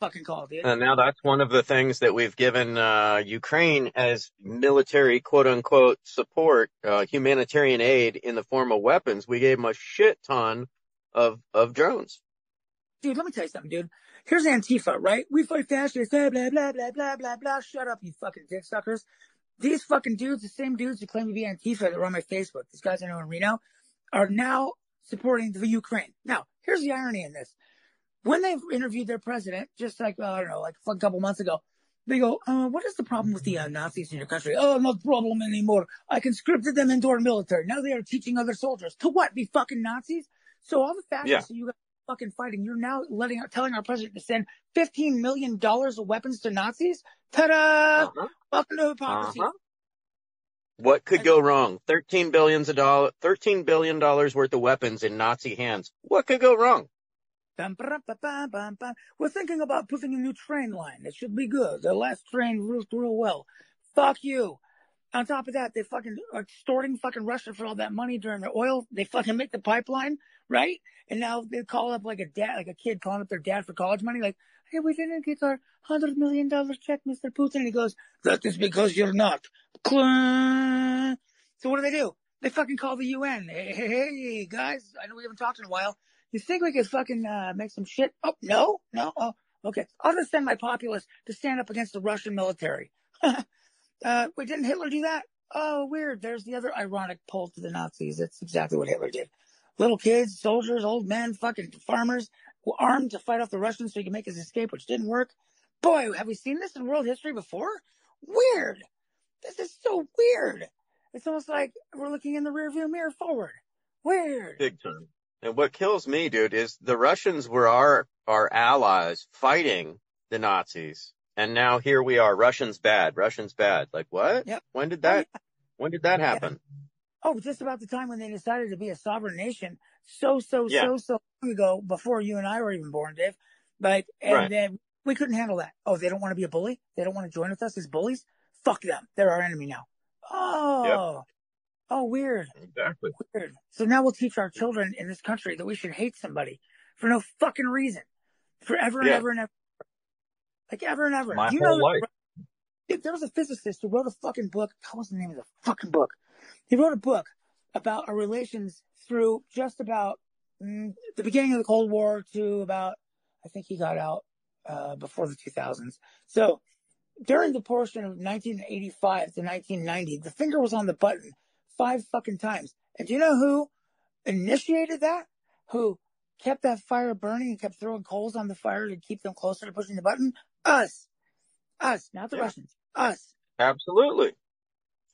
fucking called, dude. And now that's one of the things that we've given uh, Ukraine as military quote unquote support, uh, humanitarian aid in the form of weapons. We gave them a shit ton of of drones. dude, let me tell you something, dude. Here's Antifa, right? We fight fascists, blah, blah, blah, blah, blah, blah, blah. Shut up, you fucking dick suckers. These fucking dudes, the same dudes who claim to be Antifa that are on my Facebook, these guys I know in Reno, are now supporting the Ukraine. Now, here's the irony in this. When they interviewed their president, just like, I don't know, like a couple months ago, they go, uh, what is the problem with the uh, Nazis in your country? Oh, no problem anymore. I conscripted them into our military. Now they are teaching other soldiers. To what? Be fucking Nazis? So all the fascists Yeah. you guys are fucking fighting, you're now letting, telling our president to send $15 million of weapons to Nazis? Ta-da! Uh-huh. Welcome to hypocrisy. Uh-huh. What could go wrong? Thirteen billions of dollar, thirteen billion dollars worth of weapons in Nazi hands. What could go wrong? We're thinking about putting a new train line. It should be good. The last train route real well. Fuck you. On top of that, they fucking are extorting fucking Russia for all that money during the oil. They fucking make the pipeline, right? And now they call up like a dad, like a kid calling up their dad for college money, like, hey, we didn't get our hundred million dollar check, Mr. Putin. And he goes, that is because you're not. So what do they do? They fucking call the UN. Hey, hey, hey, guys, I know we haven't talked in a while. You think we could fucking uh, make some shit? Oh, no, no. Oh, okay. I'll just send my populace to stand up against the Russian military. *laughs* uh, wait, didn't Hitler do that? Oh, weird. There's the other ironic pull to the Nazis. That's exactly what Hitler did. Little kids, soldiers, old men, fucking farmers, armed to fight off the Russians so he could make his escape, which didn't work. Boy, have we seen this in world history before? Weird. This is so weird. It's almost like we're looking in the rearview mirror forward. Weird. Big time. And what kills me, dude, is the Russians were our our allies fighting the Nazis, and now here we are. Russians bad. Russians bad. Like what? Yep. When did Oh, that? When did that happen? Oh, just about the time when they decided to be a sovereign nation, so so Yeah. so so long ago, before you and I were even born, Dave. Like, and Right. then we couldn't handle that. Oh, they don't want to be a bully. They don't want to join with us as bullies. Fuck them. They're our enemy now. Oh, oh, weird, Exactly. weird. So now we'll teach our children in this country that we should hate somebody for no fucking reason, forever and Yeah. ever and ever, like ever and ever. My you whole know life. Dude, there was a physicist who wrote a fucking book. What was the name of the fucking book? He wrote a book about our relations through just about mm, the beginning of the Cold War to about, I think he got out uh, before the 2000s. So during the portion of 1985 to 1990, the finger was on the button five fucking times. And do you know who initiated that? Who kept that fire burning and kept throwing coals on the fire to keep them closer to pushing the button? Us. Us, not the Yeah. Russians. Us. Absolutely.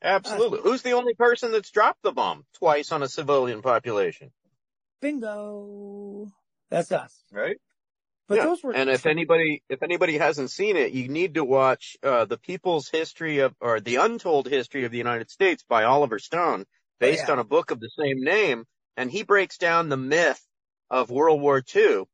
Absolutely. Who's the only person that's dropped the bomb twice on a civilian population? Bingo. That's us. Right. But Yeah. those were And if anybody, if anybody hasn't seen it, you need to watch uh, the People's History of, or the Untold History of the United States by Oliver Stone, based yeah. on a book of the same name, and he breaks down the myth of World War II.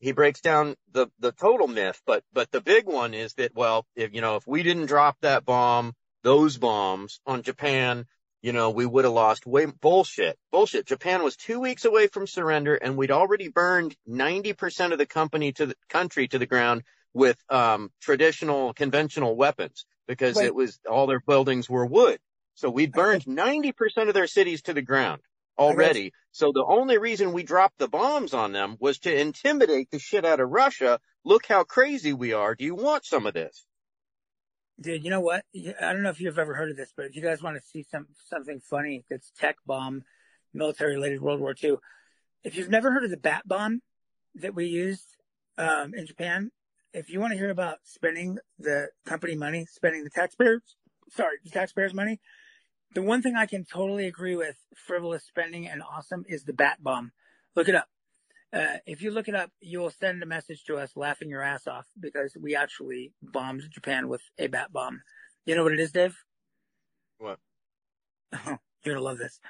He breaks down the the total myth, but but the big one is that well, if you know, if we didn't drop that bomb, those bombs on Japan, you know, we would have lost way bullshit. Bullshit. Japan was two weeks away from surrender and we'd already burned 90% of the company to the country to the ground with, um, traditional conventional weapons because Wait. it was all their buildings were wood. So we'd burned 90% of their cities to the ground already. So the only reason we dropped the bombs on them was to intimidate the shit out of Russia. Look how crazy we are. Do you want some of this? Dude, you know what? I don't know if you've ever heard of this, but if you guys want to see some something funny that's tech bomb, military related World War II, if you've never heard of the bat bomb that we used um, in Japan, if you want to hear about spending the company money, spending the taxpayers, sorry, the taxpayers' money, the one thing I can totally agree with frivolous spending and awesome is the bat bomb. Look it up. Uh, if you look it up, you will send a message to us laughing your ass off because we actually bombed Japan with a bat bomb. You know what it is, Dave? What? *laughs* You're gonna love this.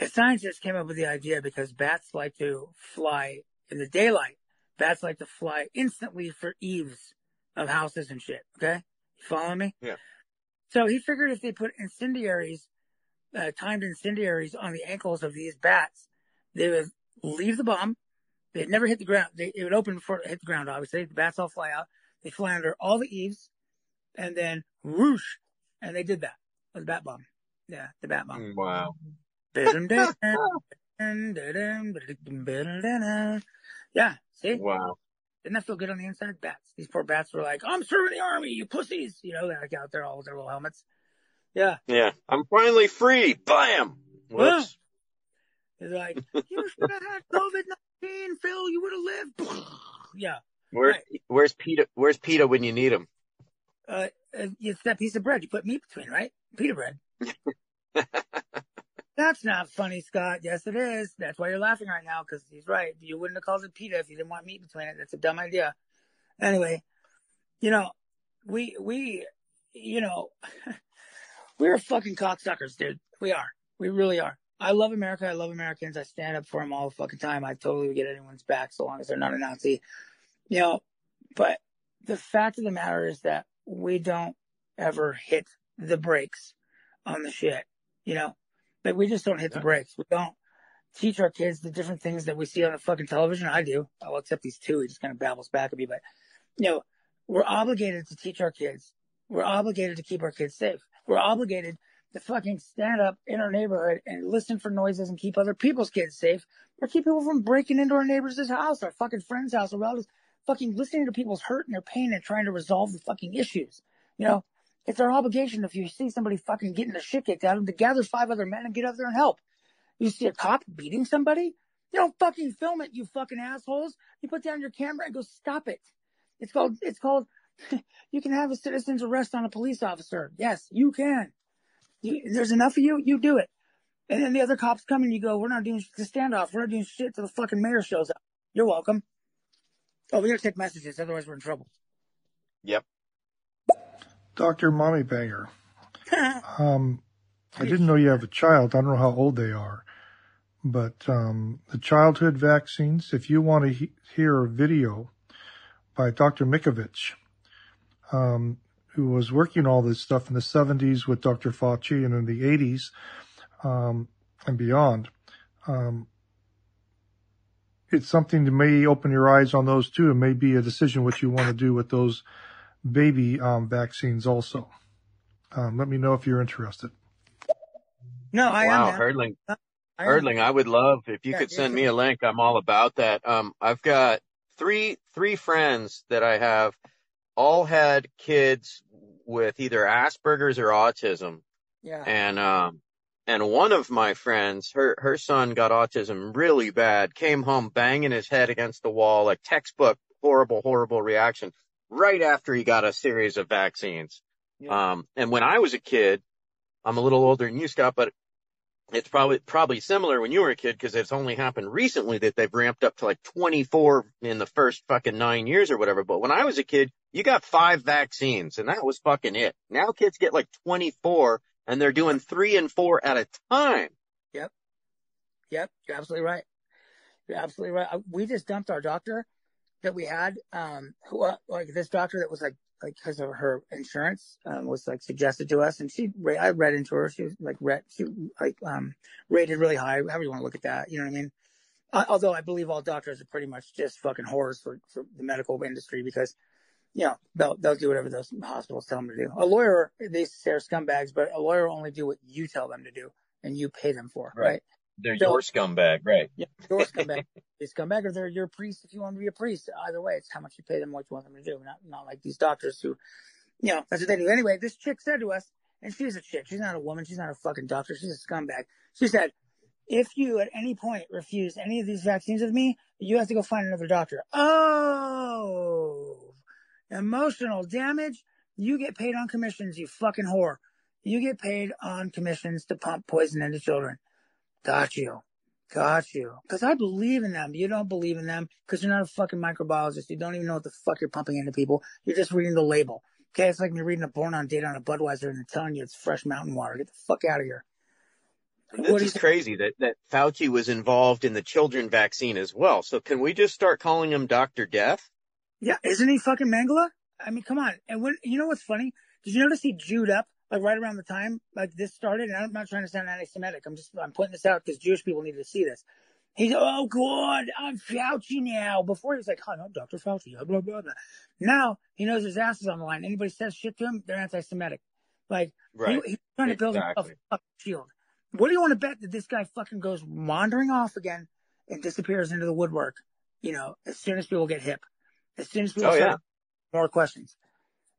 A scientist came up with the idea because bats like to fly in the daylight. Bats like to fly instantly for eaves of houses and shit. Okay, you following me? Yeah. So he figured if they put incendiaries, uh, timed incendiaries on the ankles of these bats, they would leave the bomb. They'd never hit the ground. They, it would open before it hit the ground, obviously. The bats all fly out. They fly under all the eaves and then whoosh. And they did that with the bat bomb. Yeah, the bat bomb. Mm, Wow. *laughs* yeah, see? Wow. Didn't that feel good on the inside? Bats. These poor bats were like, I'm serving the army, you pussies. You know, they're like out there all with their little helmets. Yeah. Yeah. I'm finally free. Bam. Whoops. They're like, you should have had COVID-19, Phil. You would have lived. *laughs* yeah. Where, Right. where's Peter? Where's Peter when you need him? Uh, uh, it's that piece of bread you put meat between, right? Pita bread. *laughs* That's not funny, Scott. Yes, it is. That's why you're laughing right now, because he's right. You wouldn't have called it pita if you didn't want meat between it. That's a dumb idea. Anyway, you know, we, we, you know, *laughs* we're fucking cocksuckers, dude. We are. We really are. I love America. I love Americans. I stand up for them all the fucking time. I totally would get anyone's back so long as they're not a Nazi. You know, but the fact of the matter is that we don't ever hit the brakes on the shit, you know, but we just don't hit the brakes. We don't teach our kids the different things that we see on the fucking television. I do. Well, except these two, he just kind of babbles back at me, but you know, we're obligated to teach our kids. We're obligated to keep our kids safe. We're obligated to fucking stand up in our neighborhood and listen for noises and keep other people's kids safe or keep people from breaking into our neighbor's house, our fucking friend's house, or relatives, fucking listening to people's hurt and their pain and trying to resolve the fucking issues. You know, it's our obligation if you see somebody fucking getting the shit kicked out of them to gather five other men and get out there and help. You see a cop beating somebody, you don't fucking film it, you fucking assholes. You put down your camera and go stop it. It's called, it's called, *laughs* you can have a citizen's arrest on a police officer. Yes, you can. You, there's enough of you, you do it. And then the other cops come and you go, we're not doing the standoff. We're not doing shit till the fucking mayor shows up. You're welcome. Oh, we gotta take messages, otherwise we're in trouble. Yep. Dr. Mommy Banger. *laughs* Um, I didn't know you have a child. I don't know how old they are. But um, the childhood vaccines, if you want to he- hear a video by Dr. Mikovits, um, who was working all this stuff in the 70s with Dr. Fauci and in the 80s um, and beyond, um, it's something that may open your eyes on those too. It may be a decision what you want to do with those baby um, vaccines also. Um, let me know if you're interested. no, I wow, am. man. Herdling. I am. I would love if you Yeah, could send sure. me a link. I'm all about that. Um, I've got three three friends that I have, all had kids with either Asperger's or autism, Yeah. and um, and one of my friends, her her son got autism really bad. Came home banging his head against the wall, like textbook horrible, horrible reaction. Right after he got a series of vaccines. Yeah. Um, and when I was a kid, I'm a little older than you, Scott, but it's probably probably similar when you were a kid because it's only happened recently that they've ramped up to like 24 in the first fucking nine years or whatever. But when I was a kid, you got five vaccines and that was fucking it. Now kids get like 24 and they're doing three and four at a time. Yep, Yep. you're absolutely right. You're absolutely right. Uh, We just dumped our doctor that we had, um, who, uh, like this doctor that was like, like because of her insurance, um, was like suggested to us, and she, I read into her. She was like, read, she like, um, rated really high. However you want to look at that, you know what I mean? Uh, although I believe all doctors are pretty much just fucking whores for, for the medical industry because, you know, they'll, they'll do whatever those hospitals tell them to do. A lawyer, they say are scumbags, but a lawyer will only do what you tell them to do and you pay them for, Right. right? They're So- your scumbag, right? Yeah, your *laughs* scumbag. They scumbag or they're your priest if you want to be a priest. Either way, it's how much you pay them, what you want them to do. Not not like these doctors who, you know, that's what they do. Anyway, this chick said to us, and she's a chick. She's not a woman. She's not a fucking doctor. She's a scumbag. She said, if you at any point refuse any of these vaccines with me, you have to go find another doctor. Oh, emotional damage. You get paid on commissions, you fucking whore. You get paid on commissions to pump poison into children. Got you. Got you. Cause I believe in them. You don't believe in them because you're not a fucking microbiologist. You don't even know what the fuck you're pumping into people. You're just reading the label. Okay. It's like me reading a born on date on a Budweiser and they're telling you it's fresh mountain water. Get the fuck out of here. This is crazy that, that Fauci was involved in the children vaccine as well. So can we just start calling him Dr. Death? Yeah. Isn't he fucking Mengele? I mean, come on. And when, you know what's funny? Did you notice he Jewed up like right around the time like this started? And I'm not trying to sound anti-Semitic. I'm just, I'm putting this out because Jewish people need to see this. He's, oh God, I'm Fauci now. Before he was like, oh no, Dr. Fauci, blah, blah, blah, blah. Now he knows his ass is on the line. Anybody says shit to him, they're anti-Semitic. Like, Right. he, he's trying to build himself Exactly. a fucking shield. What do you want to bet that this guy fucking goes wandering off again and disappears into the woodwork? You know, as soon as people get hip, as soon as people Oh, yeah. more questions.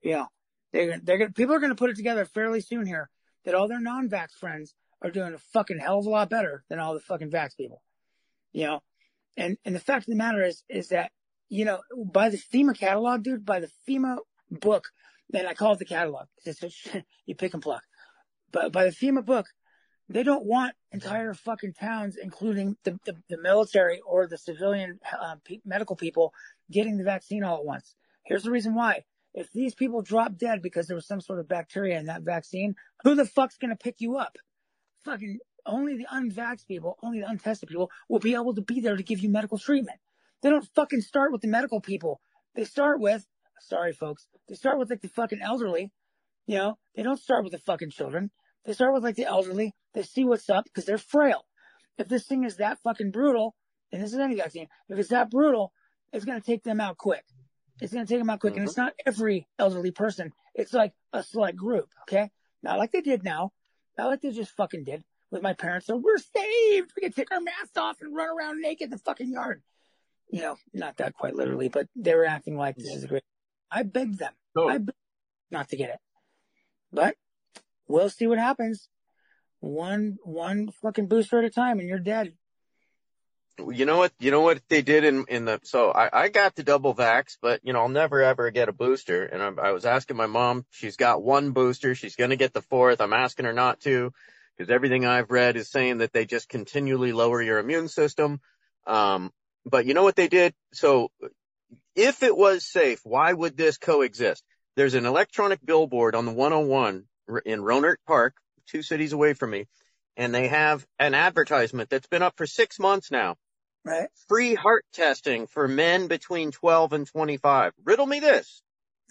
You know, they're they're gonna people are gonna put it together fairly soon here that all their non-vax friends are doing a fucking hell of a lot better than all the fucking vax people. You know, and and the fact of the matter is is that you know by the FEMA catalog, dude, by the FEMA book, then I call it the catalog. It's just, *laughs* you pick and pluck. But by the FEMA book, they don't want entire fucking towns, including the, the, the military or the civilian uh, pe- medical people, getting the vaccine all at once. Here's the reason why. If these people drop dead because there was some sort of bacteria in that vaccine, who the fuck's gonna pick you up? Fucking only the unvaxxed people, only the untested people will be able to be there to give you medical treatment. They don't fucking start with the medical people. They start with, sorry folks, they start with like the fucking elderly. You know, they don't start with the fucking children. They start with like the elderly. They see what's up because they're frail. If this thing is that fucking brutal, and this is any vaccine, if it's that brutal, it's gonna take them out quick. It's gonna take them out quick, and it's mm-hmm. not every elderly person. It's like a select group, okay? Not like they did now. Not like they just fucking did with my parents. So we're saved. We can take our masks off and run around naked in the fucking yard. You know, not that quite literally, but they were acting like this is a great. I begged mm-hmm. them. Oh. I begged not to get it, but we'll see what happens. One one fucking booster at a time, and you're dead. You know what? You know what they did in in the so I I got the double vax, but you know I'll never ever get a booster. And I, I was asking my mom, she's got one booster, she's gonna get the fourth. I'm asking her not to because everything I've read is saying that they just continually lower your immune system. Um, but you know what they did? So if it was safe, why would this coexist? There's an electronic billboard on the 101 in Rohnert Park, two cities away from me, and they have an advertisement that's been up for six months now Right? free heart testing for men between 12 and 25. Riddle me this.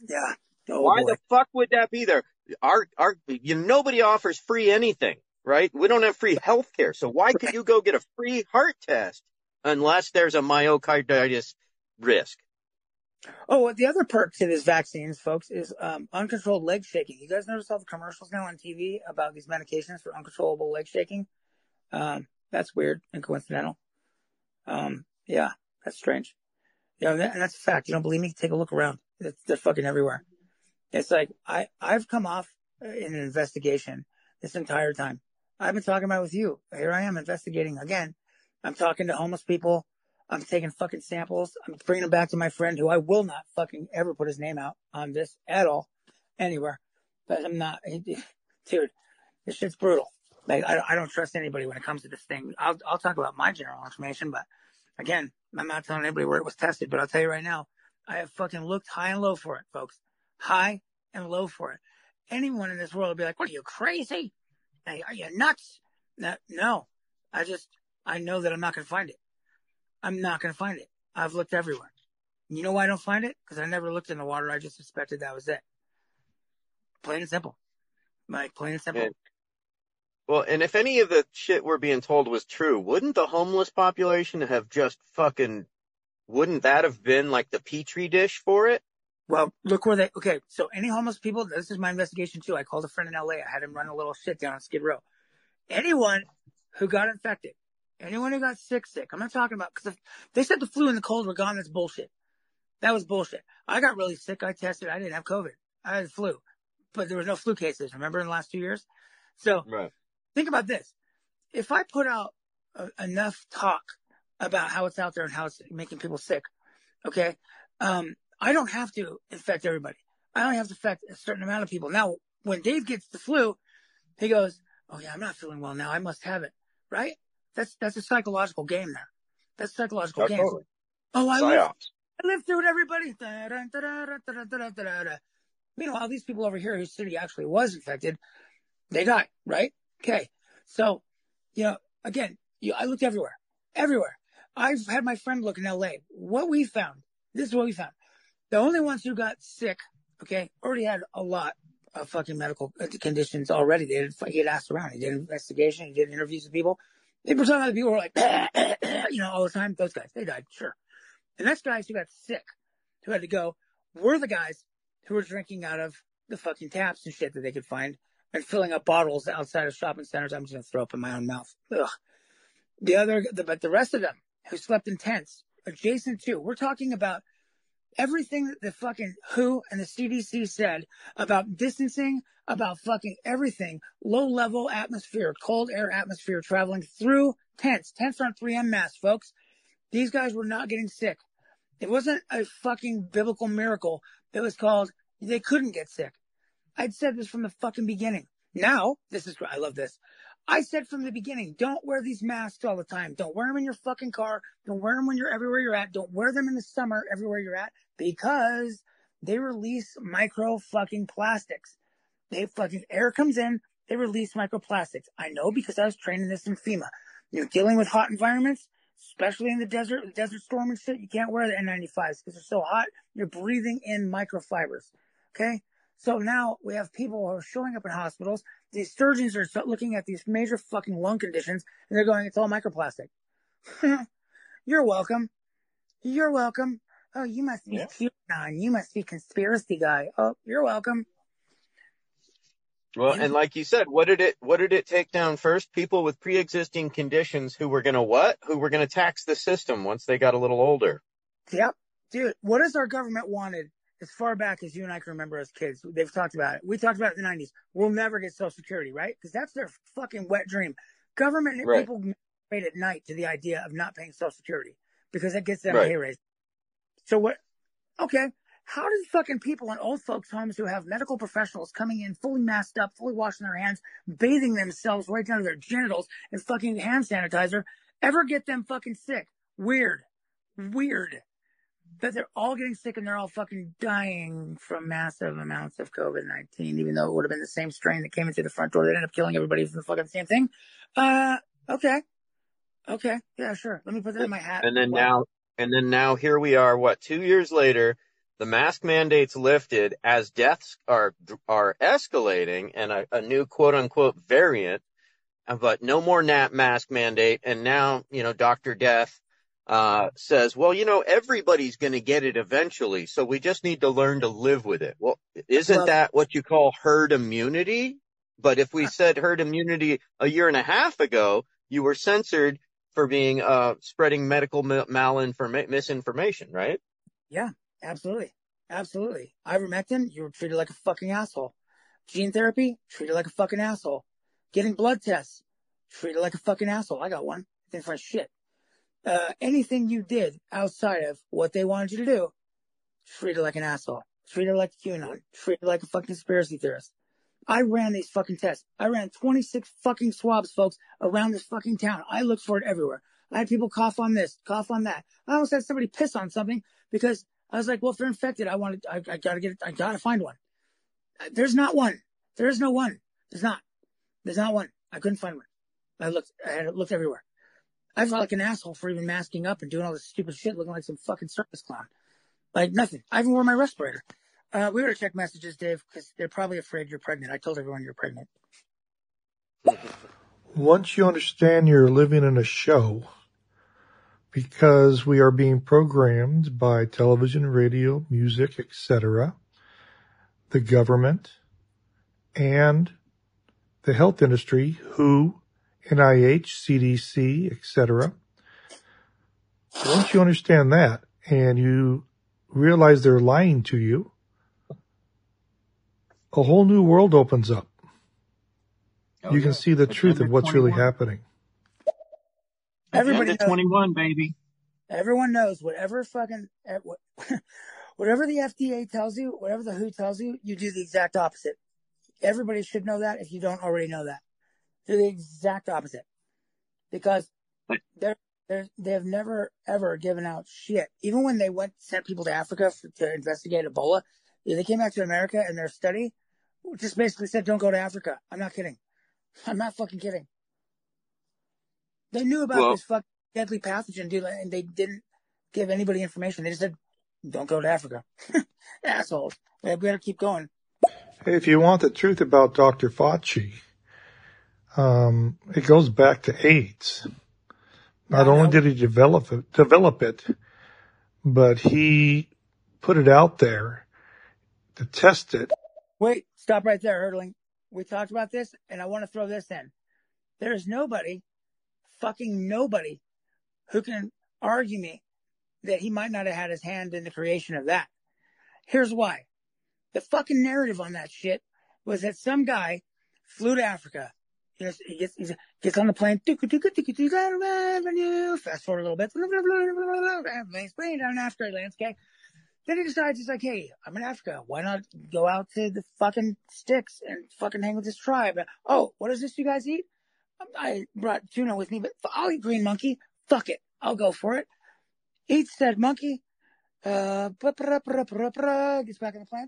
Yeah. Oh Why boy. the fuck would that be there? Our, our, you, nobody offers free anything, right? We don't have free health care. So why could you go get a free heart test unless there's a myocarditis risk? Oh, well, the other perk to this vaccines, folks, is um, uncontrolled leg shaking. You guys notice all the commercials now on TV about these medications for uncontrollable leg shaking? Um, that's weird and coincidental. Um, yeah, that's strange. Yeah, that, and that's a fact. You don't believe me? Take a look around. It's, they're fucking everywhere. It's like I I've come off uh, in an investigation this entire time. I've been talking about it with you. Here I am investigating again. I'm talking to homeless people. I'm taking fucking samples. I'm bringing them back to my friend who I will not fucking ever put his name out on this at all, anywhere. But I'm not, *laughs* dude, this shit's brutal. Like, I, I don't trust anybody when it comes to this thing. I'll, I'll talk about my general information, but again, I'm not telling anybody where it was tested, but I'll tell you right now, I have fucking looked high and low for it, folks. High and low for it. Anyone in this world would be like, what are you crazy? Hey, are you nuts? No, I just, I know that I'm not going to find it. I'm not going to find it. I've looked everywhere. You know why I don't find it? Because I never looked in the water. I just suspected that was it. Plain and simple. Like, plain and simple. Well, and if any of the shit we're being told was true, wouldn't the homeless population have just fucking, wouldn't that have been like the petri dish for it? Well, look where they, okay, so any homeless people, this is my investigation too. I called a friend in LA. I had him run a little shit down on Skid Row. Anyone who got infected, anyone who got sick, sick, I'm not talking about, cause they said the flu and the cold were gone, that's bullshit. That was bullshit. I got really sick. I tested. I didn't have COVID. I had the flu, but there was no flu cases. Remember in the last two years? So Right think about this. If I put out uh, enough talk about how it's out there and how it's making people sick, okay, um, I don't have to infect everybody. I only have to affect a certain amount of people. Now, when Dave gets the flu, he goes, "Oh yeah, I'm not feeling well now. I must have it." Right? That's that's a psychological game there. That's psychological game. Totally. Oh, I live, I lived through it. Everybody. Meanwhile, these people over here whose city actually was infected, they died. Right? Okay. So, you know, again, you, I looked everywhere, everywhere. I've had my friend look in LA. What we found, this is what we found. The only ones who got sick, okay, already had a lot of fucking medical conditions already. They did, he had asked around. He did an investigation. He did interviews with people. They were about the people were like, *coughs* you know, all the time. Those guys, they died, sure. The next guys who got sick, who had to go, were the guys who were drinking out of the fucking taps and shit that they could find and filling up bottles outside of shopping centers. I'm just gonna throw up in my own mouth. Ugh. The other, the, but the rest of them who slept in tents adjacent to, we're talking about everything that the fucking WHO and the CDC said about distancing, about fucking everything, low level atmosphere, cold air atmosphere traveling through tents. Tents aren't 3M masks, folks. These guys were not getting sick. It wasn't a fucking biblical miracle. It was called they couldn't get sick. I'd said this from the fucking beginning. Now, this is, I love this. I said from the beginning, don't wear these masks all the time. Don't wear them in your fucking car. Don't wear them when you're everywhere you're at. Don't wear them in the summer everywhere you're at because they release micro fucking plastics. They fucking air comes in, they release microplastics. I know because I was training this in FEMA. You're dealing with hot environments, especially in the desert, desert storm and shit. You can't wear the N95s because they're so hot. You're breathing in microfibers. Okay. So now we have people who are showing up in hospitals. These surgeons are looking at these major fucking lung conditions and they're going, it's all microplastic. *laughs* You're welcome. You're welcome. Oh, you must be Yeah. QAnon. You must be conspiracy guy. Oh, you're welcome. Well, and like you said, what did it what did it take down first? People with pre-existing conditions who were going to what? Who were going to tax the system once they got a little older. Yep. Dude, what has our government wanted as far back as you and I can remember as kids? They've talked about it. We talked about it in the 90s. We'll never get Social Security, right? Because that's their fucking wet dream. Government Right. people wait at night to the idea of not paying Social Security because it gets them Right. a pay raise. So what? Okay. How do fucking people in old folks' homes who have medical professionals coming in fully masked up, fully washing their hands, bathing themselves right down to their genitals and fucking hand sanitizer ever get them fucking sick? Weird. Weird. That they're all getting sick and they're all fucking dying from massive amounts of COVID 19, even though it would have been the same strain that came into the front door that ended up killing everybody from the fucking same thing. Uh, okay. Okay. Yeah, sure. Let me put that in my hat. And then Wow. now and then now here we are what 2 years later the mask mandates lifted as deaths are are escalating and a, a new quote unquote variant uh, but no more nap mask mandate and now you know Dr. Death uh says well you know everybody's going to get it eventually so we just need to learn to live with it well isn't Well- that what you call herd immunity but if we said herd immunity a year and a half ago you were censored for being uh spreading medical mal- malinforma- misinformation right Yeah, Absolutely. Absolutely. Ivermectin, you were treated like a fucking asshole. Gene therapy, treated like a fucking asshole. Getting blood tests, treated like a fucking asshole. I got one. Didn't find shit. Uh, anything you did outside of what they wanted you to do, treated like an asshole. Treated like a QAnon. Treated like a fucking conspiracy theorist. I ran these fucking tests. I ran 26 fucking swabs, folks, around this fucking town. I looked for it everywhere. I had people cough on this, cough on that. I almost had somebody piss on something because I was like, well, if they're infected, I wanted, I, I gotta get it, I gotta find one. Uh, There's not one. There is no one. There's not. There's not one. I couldn't find one. I looked, I looked everywhere. I felt like an asshole for even masking up and doing all this stupid shit, looking like some fucking circus clown. Like nothing. I even wore my respirator. Uh, we gotta check messages, Dave, because they're probably afraid you're pregnant. I told everyone you're pregnant. Once you understand you're living in a show, because we are being programmed by television, radio, music, etc., the government, and the health industry, WHO, NIH, CDC, etc. Once you understand that and you realize they're lying to you, a whole new world opens up. Oh, you can see the truth of what's really happening. Everybody knows, 21, baby. everyone knows whatever fucking, eh, *laughs* whatever the FDA tells you, whatever the WHO tells you, you do the exact opposite. Everybody should know that if you don't already know that. Do the exact opposite. Because they're, they're, they've never ever given out shit. Even when they went, sent people to Africa for, to investigate Ebola, they came back to America and their study just basically said, don't go to Africa. I'm not kidding. *laughs* I'm not fucking kidding. They knew about Well- this fucking deadly pathogen, dude, and they didn't give anybody information. They just said, don't go to Africa. *laughs* Assholes. We better keep going. Hey, if you want the truth about Dr. Fauci, um, it goes back to AIDS. Not only did he develop it, develop it, but he put it out there to test it. Wait, stop right there, Hurdling. We talked about this, and I want to throw this in. There is nobody, fucking nobody, who can argue me that he might not have had his hand in the creation of that. Here's why. The fucking narrative on that shit was that some guy flew to Africa. You know, he gets, he gets on the plane, fast forward a little bit, plane down in Africa lands. Then he decides he's like, hey, I'm in Africa. Why not go out to the fucking sticks and fucking hang with this tribe? Oh, what is this you guys eat? I brought tuna with me, but I'll eat green monkey. Fuck it. I'll go for it. Eats said monkey. Uh, gets back in the plane.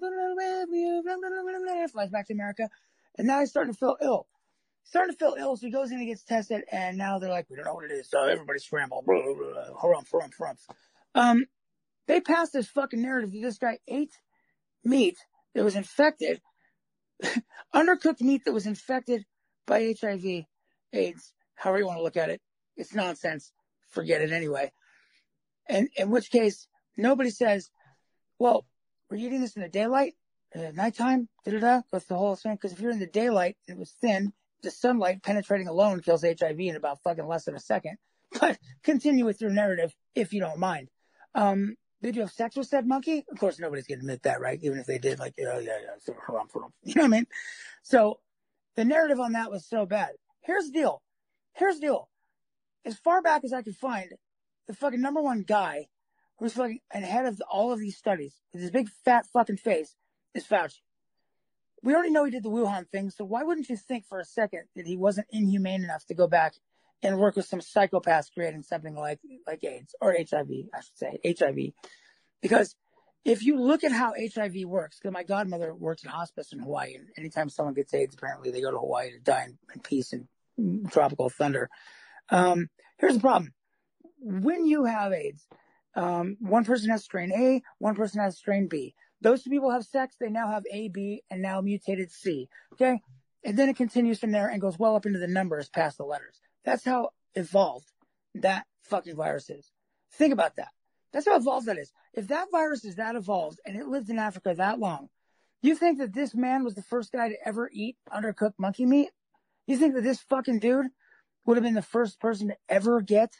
Flies back to America. And now he's starting to feel ill. Starting to feel ill, so he goes in and gets tested, and now they're like, we don't know what it is, so everybody scramble. Blah, blah, blah, harumph, harumph, harumph. Um, they passed this fucking narrative that this guy ate meat that was infected, *laughs* undercooked meat that was infected by HIV, AIDS, however you want to look at it. It's nonsense. Forget it anyway. And in which case, nobody says, well, we're eating this in the daylight, at nighttime, da da da. That's the whole thing. Because if you're in the daylight it was thin, the sunlight penetrating alone kills HIV in about fucking less than a second. *laughs* But continue with your narrative if you don't mind. Um, did you have sex with said monkey? Of course, nobody's gonna admit that, right? Even if they did, like, yeah, yeah, yeah. Harumph. You know what I mean? So the narrative on that was so bad. Here's the deal. Here's the deal. As far back as I could find, the fucking number one guy who's fucking ahead of all of these studies with his big fat fucking face is Fauci. We already know he did the Wuhan thing, so why wouldn't you think for a second that he wasn't inhumane enough to go back and work with some psychopaths creating something like like AIDS or HIV, I should say, HIV. Because if you look at how HIV works, because my godmother works in hospice in Hawaii, and anytime someone gets AIDS, apparently they go to Hawaii to die in, in peace and tropical thunder. Um, here's the problem: when you have AIDS, um, one person has strain A, one person has strain B. Those two people have sex, they now have A, B, and now mutated C. Okay, and then it continues from there and goes well up into the numbers past the letters. That's how evolved that fucking virus is. Think about that. That's how evolved that is. If that virus is that evolved and it lived in Africa that long, you think that this man was the first guy to ever eat undercooked monkey meat? You think that this fucking dude would have been the first person to ever get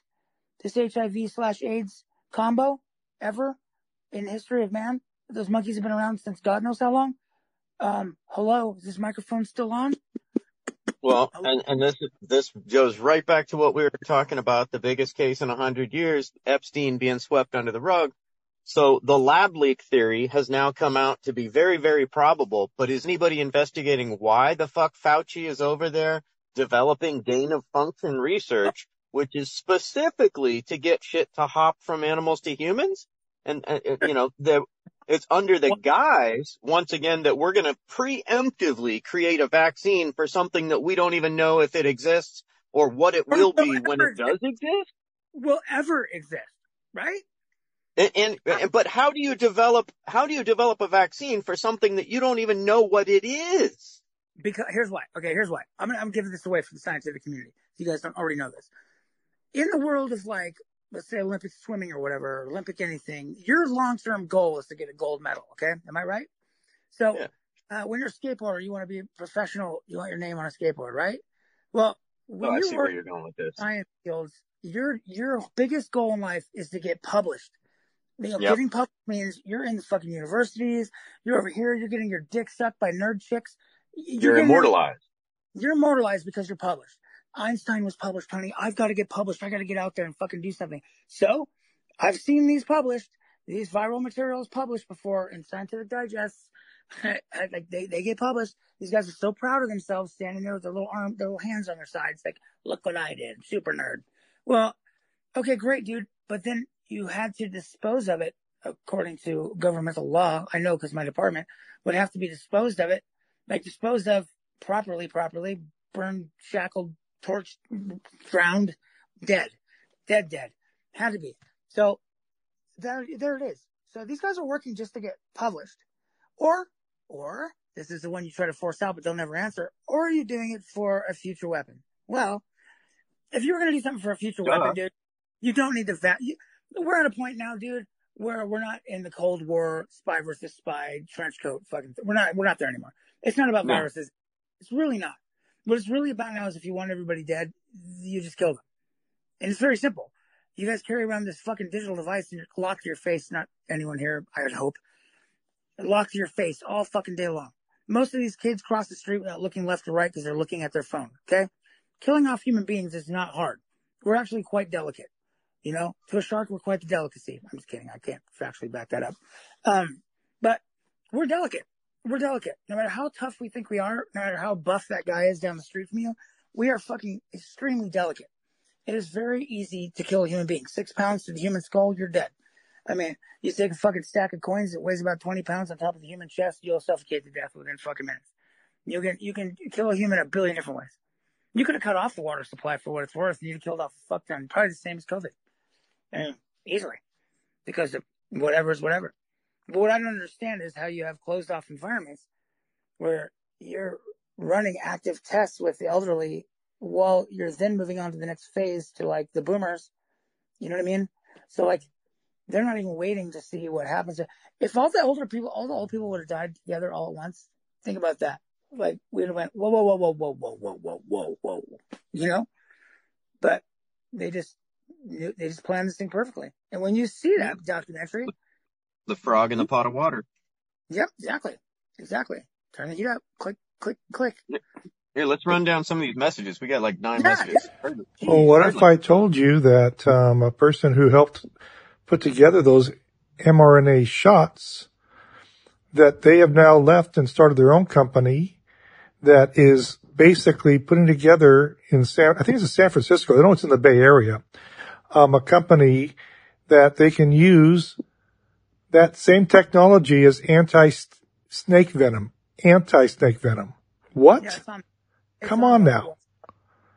this HIV slash AIDS combo ever in the history of man? Those monkeys have been around since God knows how long. Um, hello, is this microphone still on? Well, and, and this this goes right back to what we were talking about, the biggest case in a hundred years, Epstein being swept under the rug. So the lab leak theory has now come out to be very, very probable, but is anybody investigating why the fuck Fauci is over there developing gain of function research, which is specifically to get shit to hop from animals to humans? And, uh, you know, the, it's under the guise, once again, that we're going to preemptively create a vaccine for something that we don't even know if it exists or what it will be when it does exist. Will ever exist, right? And, and, uh, and, but how do you develop, how do you develop a vaccine for something that you don't even know what it is? Because here's why. Okay, here's why. I'm gonna, I'm giving this away for the scientific community. You guys don't already know this. In the world of like, let's say Olympic swimming or whatever, or Olympic anything, your long-term goal is to get a gold medal. Okay. Am I right? So, Yeah. uh, when you're a skateboarder, you want to be a professional. You want your name on a skateboard, right? Well, when Oh, I you see where you're going with this. science fields, your your biggest goal in life is to get published. You know, Yep. getting published means you're in the fucking universities. You're over here. You're getting your dick sucked by nerd chicks. You're getting- immortalized. You're immortalized because you're published. Einstein was published, honey. I've got to get published. I got to get out there and fucking do something. So I've seen these published, these viral materials published before in Scientific digests. *laughs* like they, they get published. These guys are so proud of themselves standing there with their little arm, their little hands on their sides. Like, look what I did. Super nerd. Well, okay, great, dude. But then you had to dispose of it according to governmental law. I know because my department would have to be disposed of it, like disposed of properly, properly, burned, shackled, torched, drowned, dead, dead, dead. Had to be. So there, there it is. So these guys are working just to get published, or, or this is the one you try to force out, but they'll never answer. Or are you doing it for a future weapon? Well, if you were going to do something for a future Duh. weapon, dude, you don't need the va- you, We're at a point now, dude, where we're not in the Cold War, spy versus spy, trench coat, fucking. We're not. We're not there anymore. It's not about no. viruses. It's really not. What it's really about now is if you want everybody dead, you just kill them. And it's very simple. You guys carry around this fucking digital device and lock to your face. Not anyone here, I would hope. Lock to your face all fucking day long. Most of these kids cross the street without looking left or right because they're looking at their phone. Okay. Killing off human beings is not hard. We're actually quite delicate. You know, to a shark, we're quite the delicacy. I'm just kidding. I can't factually back that up. Um, but we're delicate. We're delicate. No matter how tough we think we are, no matter how buff that guy is down the street from you, we are fucking extremely delicate. It is very easy to kill a human being. Six pounds to the human skull, you're dead. I mean, you take a fucking stack of coins that weighs about 20 pounds on top of the human chest, you'll suffocate to death within fucking minutes. You can, you can kill a human a billion different ways. You could have cut off the water supply for what it's worth and you'd have killed off a fuck ton. Probably the same as COVID. And easily. Because of whatever is whatever. But what I don't understand is how you have closed off environments where you're running active tests with the elderly while you're then moving on to the next phase to like the boomers. You know what I mean? So like they're not even waiting to see what happens. If all the older people, all the old people would have died together all at once, think about that. Like we'd have went whoa whoa whoa whoa whoa whoa whoa whoa whoa whoa, you know. But they just they just planned this thing perfectly. And when you see that documentary, the frog in the pot of water. Yep, exactly, exactly. Turn the heat up. Click, click, click. Here, let's run down some of these messages. We got like nine yeah, messages. Well, what if I told you that um, a person who helped put together those mRNA shots that they have now left and started their own company that is basically putting together in San, I think it's in San Francisco. I know it's in the Bay Area, um, a company that they can use that same technology is anti-snake venom, anti-snake venom. What? Yeah, it's on, it's Come on, on now.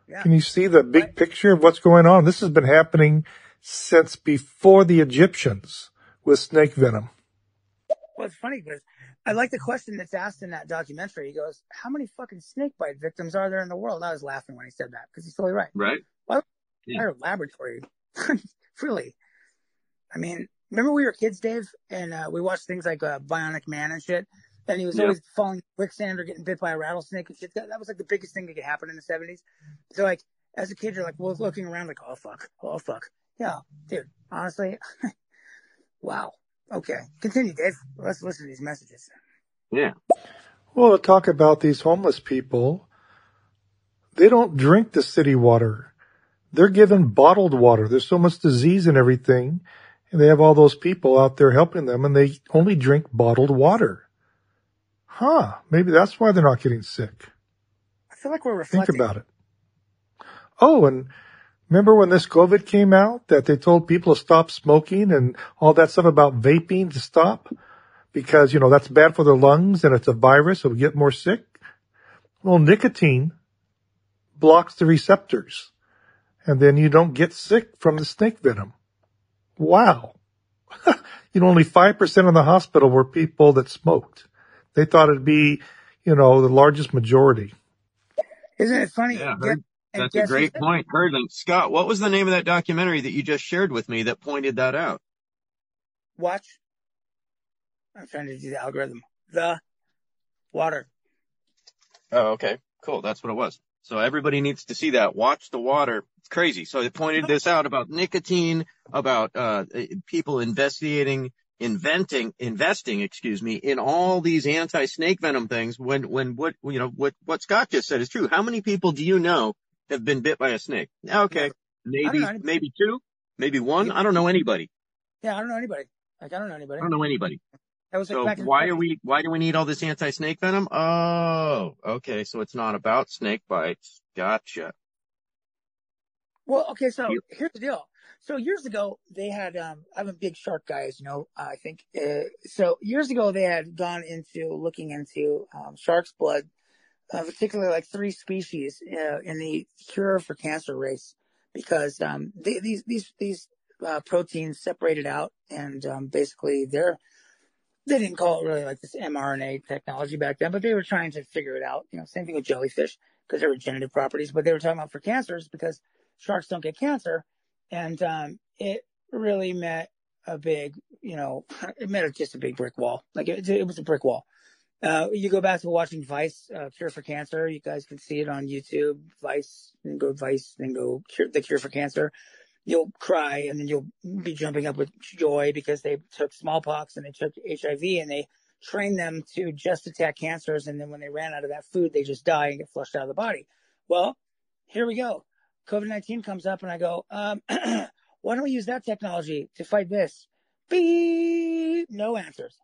Yeah. Can you see the big picture of what's going on? This has been happening since before the Egyptians with snake venom. Well, it's funny because I like the question that's asked in that documentary. He goes, "How many fucking snake bite victims are there in the world?" I was laughing when he said that because he's totally right. Right. Well, yeah. our laboratory, *laughs* really. I mean, remember we were kids, Dave, and uh, we watched things like uh, Bionic Man and shit. And he was always falling quicksand or getting bit by a rattlesnake and shit. That, that was like the biggest thing that could happen in the seventies. So like, as a kid, you're like, well, looking around like, oh fuck, oh fuck. Yeah, dude, honestly, *laughs* wow. Okay, continue, Dave. Let's listen to these messages. Yeah. Well, talk about these homeless people. They don't drink the city water. They're given bottled water. There's so much disease and everything. And they have all those people out there helping them and they only drink bottled water. Huh. Maybe that's why they're not getting sick. I feel like we're reflecting. Think about it. Oh, and Remember when this COVID came out that they told people to stop smoking and all that stuff about vaping to stop because, you know, that's bad for their lungs and it's a virus. So we get more sick. Well, nicotine blocks the receptors and then you don't get sick from the snake venom. Wow. *laughs* you know, only 5% of the hospital were people that smoked. They thought it'd be, you know, the largest majority. Isn't it funny? Yeah, that's a great point, Hurdling. Scott, what was the name of that documentary that you just shared with me that pointed that out? Watch. I'm trying to do the algorithm. The water. Oh, okay. Cool. That's what it was. So everybody needs to see that. Watch the water. It's crazy. So they pointed this out about nicotine, about uh, people investigating, inventing, investing, excuse me, in all these anti-snake venom things. When when what you know what what Scott just said is true. How many people do you know have been bit by a snake? Okay. Maybe, maybe two, maybe one. I don't know anybody. Yeah, I don't know anybody. Like I don't know anybody. I don't know anybody. That was So the why are we, why do we need all this anti-snake venom? Oh, okay. So it's not about snake bites. Gotcha. Well, okay, so You- here's the deal. So years ago, they had, um, I'm a big shark guy, as you know, I think. Uh, so years ago, they had gone into looking into, um, shark's blood, uh, particularly like three species, uh, in the cure for cancer race, because, um, they, these, these, these, uh, proteins separated out and, um, basically they're, they didn't call it really like this mRNA technology back then, but they were trying to figure it out. You know, same thing with jellyfish because there were regenerative properties, but they were talking about for cancers because sharks don't get cancer. And, um, it really met a big, you know, *laughs* it met just a big brick wall. Like it, it was a brick wall. Uh, you go back to watching Vice, uh, Cure for Cancer. You guys can see it on YouTube. Vice, then go Vice, then go Cure, The Cure for Cancer. You'll cry and then you'll be jumping up with joy because they took smallpox and they took HIV and they trained them to just attack cancers. And then when they ran out of that food, they just die and get flushed out of the body. Well, here we go. COVID-19 comes up and I go, um, *clears throat* why don't we use that technology to fight this? Beep. No answers.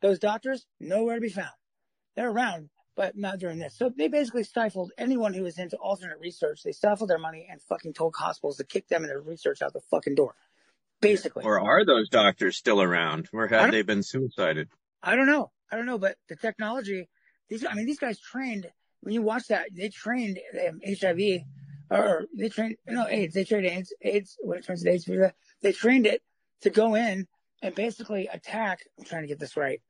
Those doctors, nowhere to be found. They're around, but not during this. So they basically stifled anyone who was into alternate research. They stifled their money and fucking told hospitals to kick them and their research out the fucking door. Basically. Or are those doctors still around or have they been suicided? I don't know. I don't know, but the technology, these, I mean, these guys trained, when you watch that, they trained um, HIV, or they trained, no, AIDS, they trained AIDS, AIDS, when it turns to AIDS, they trained it to go in and basically attack, I'm trying to get this right.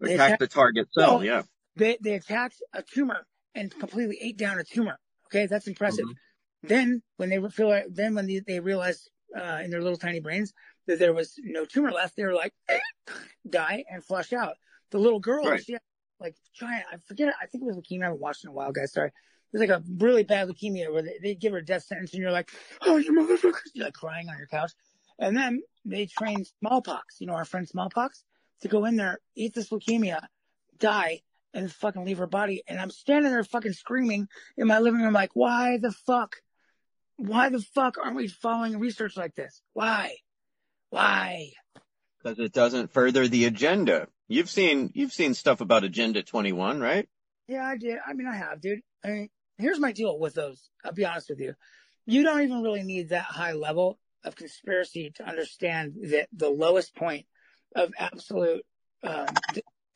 They Attack attack- the target cell. Yeah. They, they attacked a tumor and completely ate down a tumor. Okay. That's impressive. Mhm. Then when they feel then when they, they realized, uh, in their little tiny brains that there was no tumor left, they were like, *coughs* die and flush out. The little girl, Right. she had like giant, I forget, I think it was leukemia. I haven't watched in a while, guys. Sorry. It was like a really bad leukemia where they, they give her a death sentence and you're like, oh, you motherfucker. You're like crying on your couch. And then they trained smallpox, you know, our friend smallpox to go in there, eat this leukemia, die, and fucking leave her body. And I'm standing there fucking screaming in my living room, like, why the fuck? Why the fuck aren't we following research like this? Why? Why? Because it doesn't further the agenda. You've seen, you've seen stuff about Agenda 21, right? Yeah, I did. I mean, I have, dude. I mean, here's my deal with those. I'll be honest with you. You don't even really need that high level of conspiracy to understand that the lowest point of absolute um,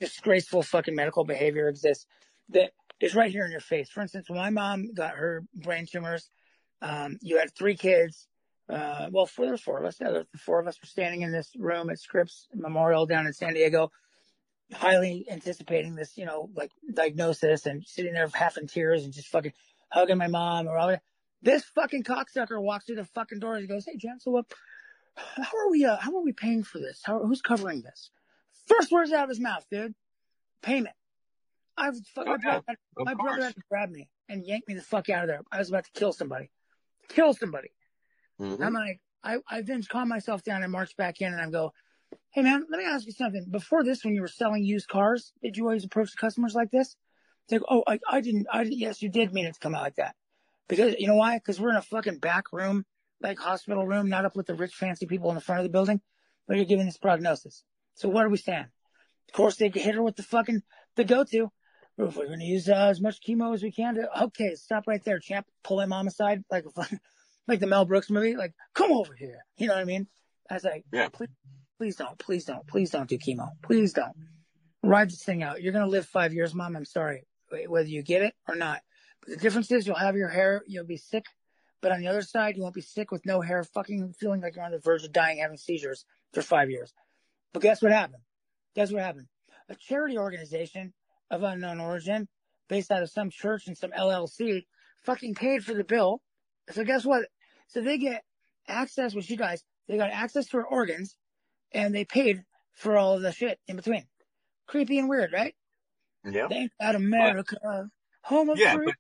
disgraceful fucking medical behavior exists. That is right here in your face. For instance, when my mom got her brain tumors, um, you had three kids. Uh, well, four, there's four of us. Yeah, the four of us were standing in this room at Scripps Memorial down in San Diego highly anticipating this, you know, like diagnosis and sitting there half in tears and just fucking hugging my mom or all. This fucking cocksucker walks through the fucking door and he goes, Hey, Jen, so what, how are we, uh, how are we paying for this? How, who's covering this? First words out of his mouth, dude. Payment. I was fucking, Oh, my, brother, my brother had to grab me and yank me the fuck out of there. I was about to kill somebody. Kill somebody. Mhm. I'm like, I, I then calm myself down and march back in and I go, Hey man, let me ask you something. Before this, when you were selling used cars, did you always approach the customers like this? It's like, oh, I, I didn't, I, yes, you did mean it to come out like that. Because, you know why? Because we're in a fucking back room, like hospital room, not up with the rich fancy people in the front of the building, but you're giving this prognosis. So where do we stand? Of course, they could hit her with the fucking, the go-to. If we're going to use uh, as much chemo as we can to, okay, stop right there, champ. Pull my mom aside, like, *laughs* like the Mel Brooks movie, like, come over here. You know what I mean? I was like, Yeah. please, please don't, please don't, please don't do chemo. Please don't. Ride this thing out. You're going to live five years, mom. I'm sorry, whether you get it or not. But the difference is you'll have your hair, you'll be sick. But on the other side, you won't be sick with no hair, fucking feeling like you're on the verge of dying, having seizures for five years. But guess what happened? Guess what happened? A charity organization of unknown origin, based out of some church and some LLC, fucking paid for the bill. So guess what? So they get access with you guys. They got access to her organs, and they paid for all of the shit in between. Creepy and weird, right? Yeah. Thank God America, home of Yeah, but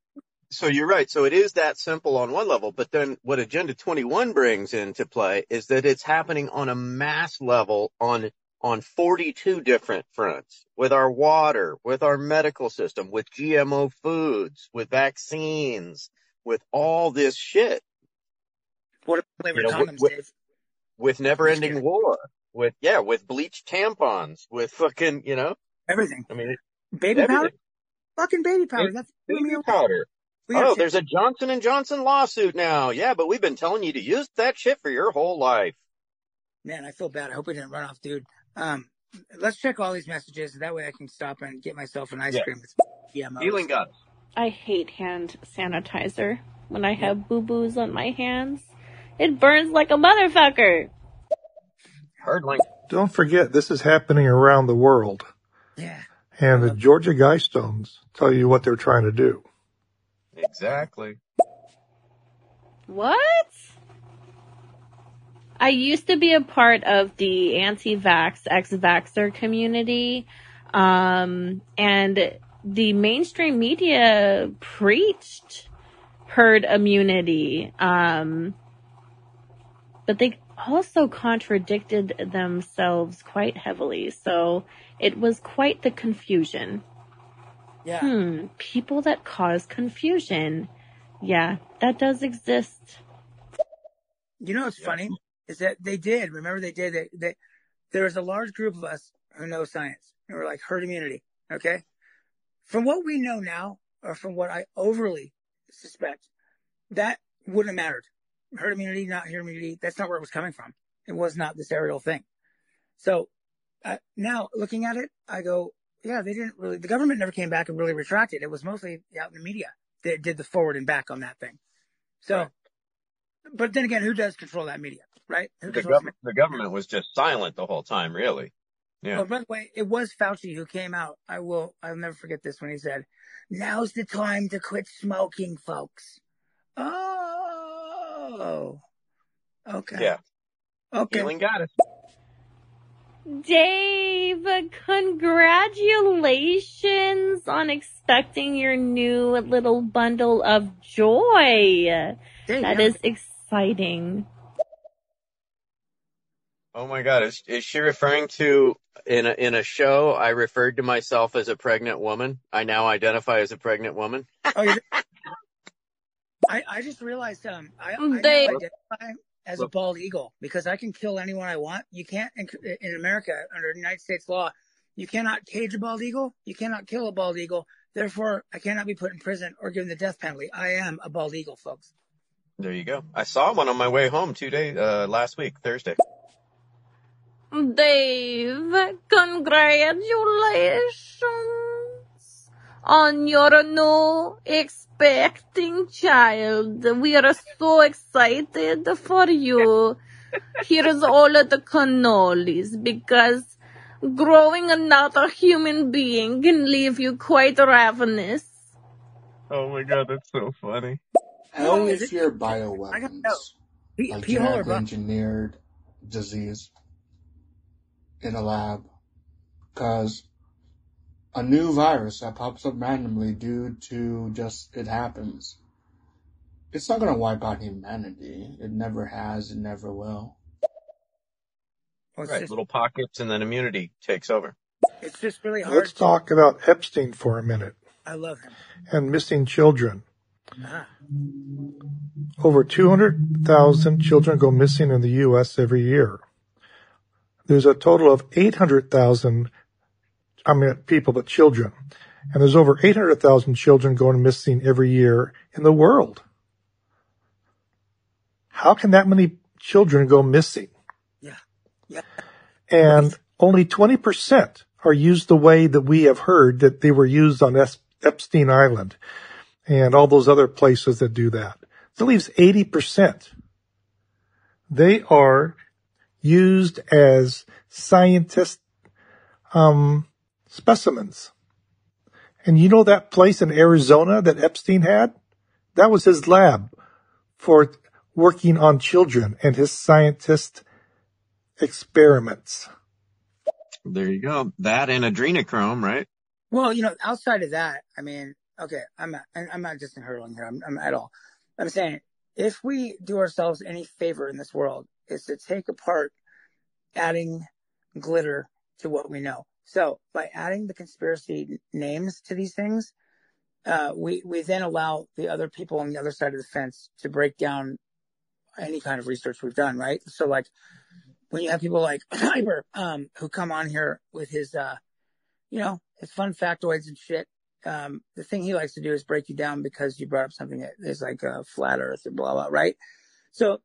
so you're right. So it is that simple on one level, but then what Agenda 21 brings into play is that it's happening on a mass level on on 42 different fronts with our water, with our medical system, with GMO foods, with vaccines, with all this shit. What flavored You know, condoms, with- Dave? with never ending war, with, yeah, with bleached tampons, with fucking, you know, Everything. I mean, Baby powder? Fucking baby powder. Baby- That's Baby powder. Oh, there's a Johnson and Johnson lawsuit now. Yeah, but we've been telling you to use that shit for your whole life. Man, I feel bad. I hope we didn't run off, dude. Um, let's check all these messages. That way I can stop and get myself an ice Yeah. cream. with GMOs. Healing guts. I hate hand sanitizer when I have boo boos on my hands. It burns like a motherfucker. Hard line. Don't forget, this is happening around the world. Yeah. And the Georgia Guidestones tell you what they're trying to do. Exactly. What? I used to be a part of the anti-vax, ex-vaxxer community. Um, and the mainstream media preached herd immunity. Um, but they also contradicted themselves quite heavily. So it was quite the confusion. Yeah. Hmm, people that cause confusion. Yeah, that does exist. You know what's Yeah. funny is that they did. Remember they did. They, they there was a large group of us who know science. And we're like herd immunity. Okay. From what we know now, or from what I overly suspect, that wouldn't have mattered. Herd immunity, not herd immunity. That's not where it was coming from. It was not this aerial thing. So uh, now looking at it, I go, yeah, they didn't really. The government never came back and really retracted. It was mostly out in the media that did the forward and back on that thing. So, Right. but then again, who does control that media, right? The, gov- the government was just silent the whole time, really. Yeah. Oh, by the way, it was Fauci who came out. I will, I'll never forget this when he said, now's the time to quit smoking, folks. Oh, okay. Yeah. Okay. Healing goddess. Dave, congratulations on expecting your new little bundle of joy. Dave, That yeah, is exciting. Oh my god, is, is she referring to in a, in a show I referred to myself as a pregnant woman? I now identify as a pregnant woman. Oh, you I, I just realized, um, I, I now Dave. identify as a bald eagle because I can kill anyone I want. You can't, in, in America, under United States law, you cannot cage a bald eagle. You cannot kill a bald eagle. Therefore, I cannot be put in prison or given the death penalty. I am a bald eagle, folks. There you go. I saw one on my way home two days uh, last week, Thursday. Dave, congratulations on your new expecting child. We are so excited for you. Here's all of the cannolis because growing another human being can leave you quite ravenous. Oh my god, that's so funny. How is if it- your I gotta bioweapons, know. Like P hole or genetically engineered disease in a lab, cause a new virus that pops up randomly due to just it happens. It's not gonna wipe out humanity. It never has. It never will. Well, Right, just, little pockets and then immunity takes over. it's just really hard. Let's talk about Epstein for a minute I love him. and missing children. Ah, Over 200,000 children go missing in the U.S. every year. There's a total of 800,000, I mean people, but children. And there's over 800,000 children going missing every year in the world. How can that many children go missing? yeah. Yeah. And only 20% are used the way that we have heard that they were used on Epstein Island and all those other places that do that. That leaves 80%. They are used as scientist, um, specimens. And you know that place in Arizona that Epstein had? That was his lab for working on children and his scientist experiments. There you go. That and adrenochrome, right? Well, you know, outside of that, I mean, okay, I'm not, I'm not just hurling here. I'm, I'm at all. I'm saying if we do ourselves any favor in this world is to take apart adding glitter to what we know. So by adding the conspiracy names to these things, uh, we we then allow the other people on the other side of the fence to break down any kind of research we've done, right? So like when you have people like *clears throat* Hyper, um, who come on here with his, uh, you know, his fun factoids and shit. Um, the thing he likes to do is break you down because you brought up something that is like a flat earth or blah, blah, right? So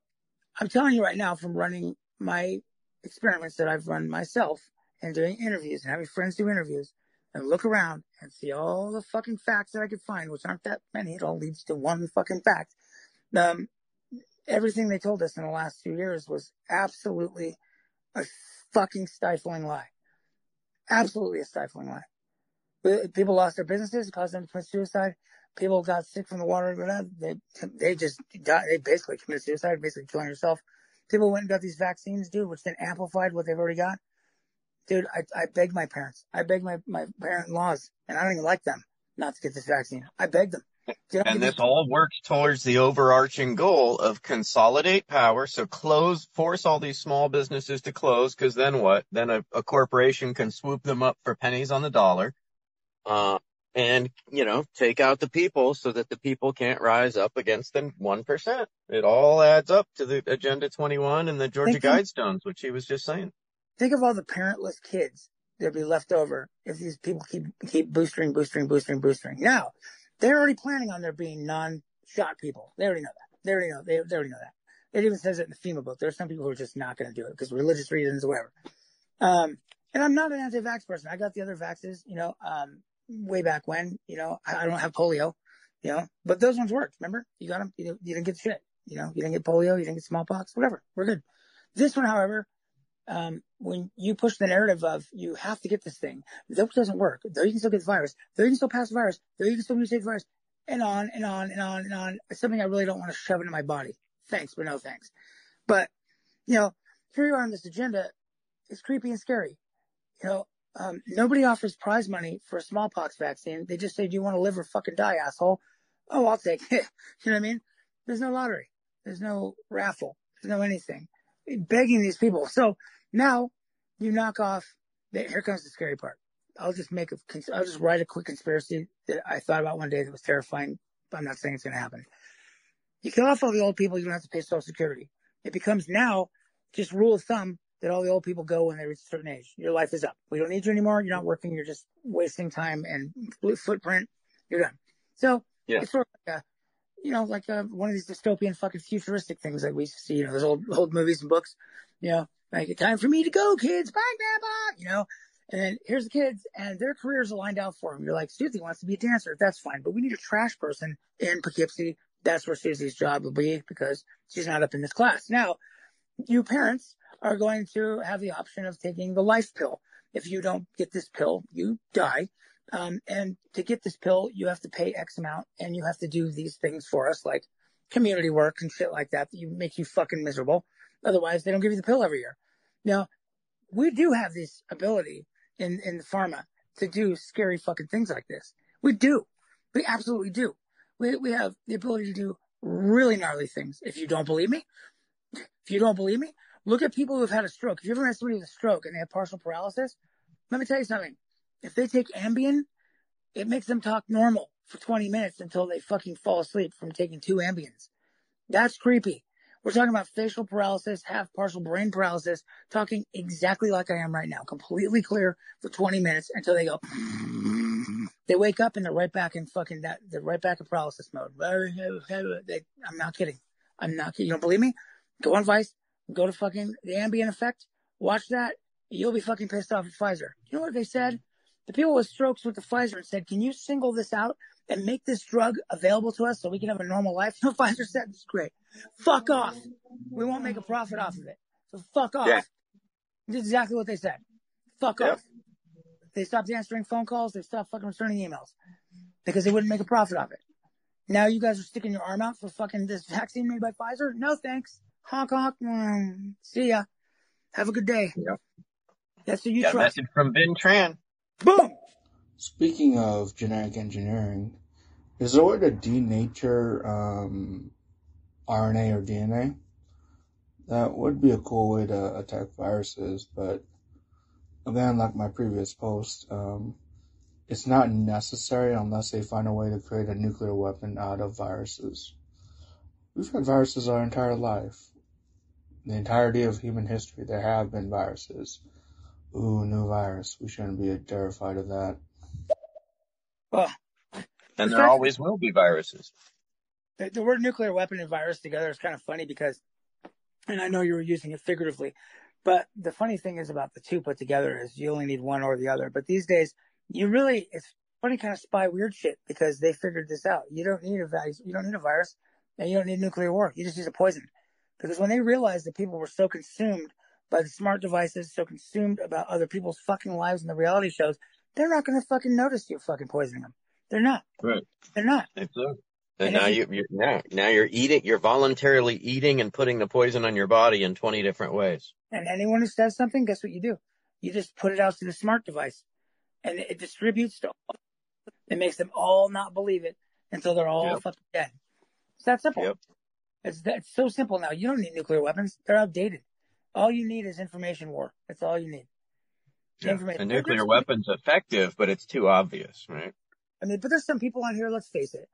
I'm telling you right now from running my experiments that I've run myself and doing interviews and having friends do interviews and look around and see all the fucking facts that I could find, which aren't that many. It all leads to one fucking fact. Um, everything they told us in the last few years was absolutely a fucking stifling lie. Absolutely a stifling lie. People lost their businesses, caused them to commit suicide. People got sick from the water. They, they just died. They basically committed suicide, basically killing yourself. People went and got these vaccines, dude, which then amplified what they've already got. Dude, I, I begged my parents. I begged my, my parent-in-laws, and I don't even like them not to get this vaccine. I begged them. And this all works towards the overarching goal of consolidate power. So close, force all these small businesses to close, because then what? Then a, a, corporation can swoop them up for pennies on the dollar, uh, and you know take out the people so that the people can't rise up against the one percent. It all adds up to the Agenda 21 and the Georgia think Guidestones, which he was just saying. Think of all the parentless kids that'd be left over if these people keep keep boosting, boosting, boosting, boosting. Now they're already planning on there being non-shot people. They already know that. They already know. They, they already know that. It even says it in the FEMA book. There's some people who are just not going to do it because religious reasons or whatever. Um, and I'm not an anti-vax person. I got the other vaxes, you know, um, way back when, you know, I, I, don't have polio, you know, but those ones worked. Remember, you got them. You, you didn't get shit. You know, you didn't get polio. You didn't get smallpox. Whatever. We're good. This one, however, um, when you push the narrative of you have to get this thing, that doesn't work. Though you can still get the virus, though you can still pass the virus, though you can still mutate the virus, and on and on and on and on. It's something I really don't want to shove into my body. Thanks, but no thanks. But, you know, here you are on this agenda. It's creepy and scary. You know, um, nobody offers prize money for a smallpox vaccine. They just say, do you want to live or fucking die, asshole? Oh, I'll take it. *laughs* you know what I mean? There's no lottery. There's no raffle. There's no anything. Begging these people. So now you knock off. The, here comes the scary part. I'll just make a. I'll just write a quick conspiracy that I thought about one day that was terrifying. I'm not saying it's going to happen. You kill off all the old people, you don't have to pay Social Security. It becomes now just rule of thumb that all the old people go when they reach a certain age. Your life is up. We don't need you anymore. You're not working. You're just wasting time and footprint. You're done. So yeah. it's sort of like a, you know, like a, one of these dystopian fucking futuristic things that we see. You know, those old old movies and books. You know, like time for me to go, kids. Bye, grandpa. You know, and then here's the kids and their careers are lined out for them. You're like, Susie wants to be a dancer. That's fine. But we need a trash person in Poughkeepsie. That's where Susie's job will be because she's not up in this class. Now, you parents are going to have the option of taking the life pill. If you don't get this pill, you die. Um, and to get this pill, you have to pay X amount and you have to do these things for us, like community work and shit like that, that you make you fucking miserable. Otherwise, they don't give you the pill every year. Now, we do have this ability in, in pharma to do scary fucking things like this. We do. We absolutely do. We, we have the ability to do really gnarly things. If you don't believe me, if you don't believe me, look at people who have had a stroke. If you ever had somebody with a stroke and they have partial paralysis, let me tell you something. If they take Ambien, it makes them talk normal for 20 minutes until they fucking fall asleep from taking two Ambiens. That's creepy. We're talking about facial paralysis, half partial brain paralysis, talking exactly like I am right now, completely clear for 20 minutes until they go. They wake up and they're right back in fucking that. They're right back in paralysis mode. They, I'm not kidding. I'm not kidding. You don't believe me? Go on Vice. Go to fucking the Ambien effect. Watch that. You'll be fucking pissed off at Pfizer. You know what they said? Mm-hmm. The people with strokes with the Pfizer and said, "Can you single this out and make this drug available to us so we can have a normal life?" No, *laughs* Pfizer said, "It's great." Fuck off. We won't make a profit off of it. So fuck off. Yeah. This is exactly what they said. Fuck yep. off. They stopped answering phone calls. They stopped fucking returning emails because they wouldn't make a profit off it. Now you guys are sticking your arm out for fucking this vaccine made by Pfizer? No thanks. Honk honk. Mm, see ya. Have a good day. Yep. That's what you Got trust. message from Ben Tran. Boom. Speaking of genetic engineering, is there a way to denature um, RNA or DNA. That would be a cool way to attack viruses, but again, like my previous post, um, it's not necessary unless they find a way to create a nuclear weapon out of viruses. We've had viruses our entire life. The entirety of human history, there have been viruses. Ooh, new virus. We shouldn't be terrified of that. Well, And there fact- always will be viruses. the, the word nuclear weapon and virus together is kind of funny because, and I know you were using it figuratively, but the funny thing is about the two put together is you only need one or the other. But these days, you really, it's funny kind of spy weird shit because they figured this out. You don't need a virus, you don't need a virus, and you don't need nuclear war. You just use a poison. Because when they realized that people were so consumed by the smart devices, so consumed about other people's fucking lives and the reality shows, they're not going to fucking notice you fucking poisoning them. They're not. Right. They're not. Exactly. And And now you- you, you're now, now you're eating, you're voluntarily eating and putting the poison on your body in 20 different ways. And anyone who says something, guess what you do? You just put it out to the smart device and it distributes to all. It makes them all not believe it until they're all Yep. fucking dead. It's that simple. Yep. It's, it's so simple now. You don't need nuclear weapons. They're outdated. All you need is information war. That's all you need. Information. A nuclear weapon's effective, but it's too obvious, right? I mean, but there's some people on here, let's face it.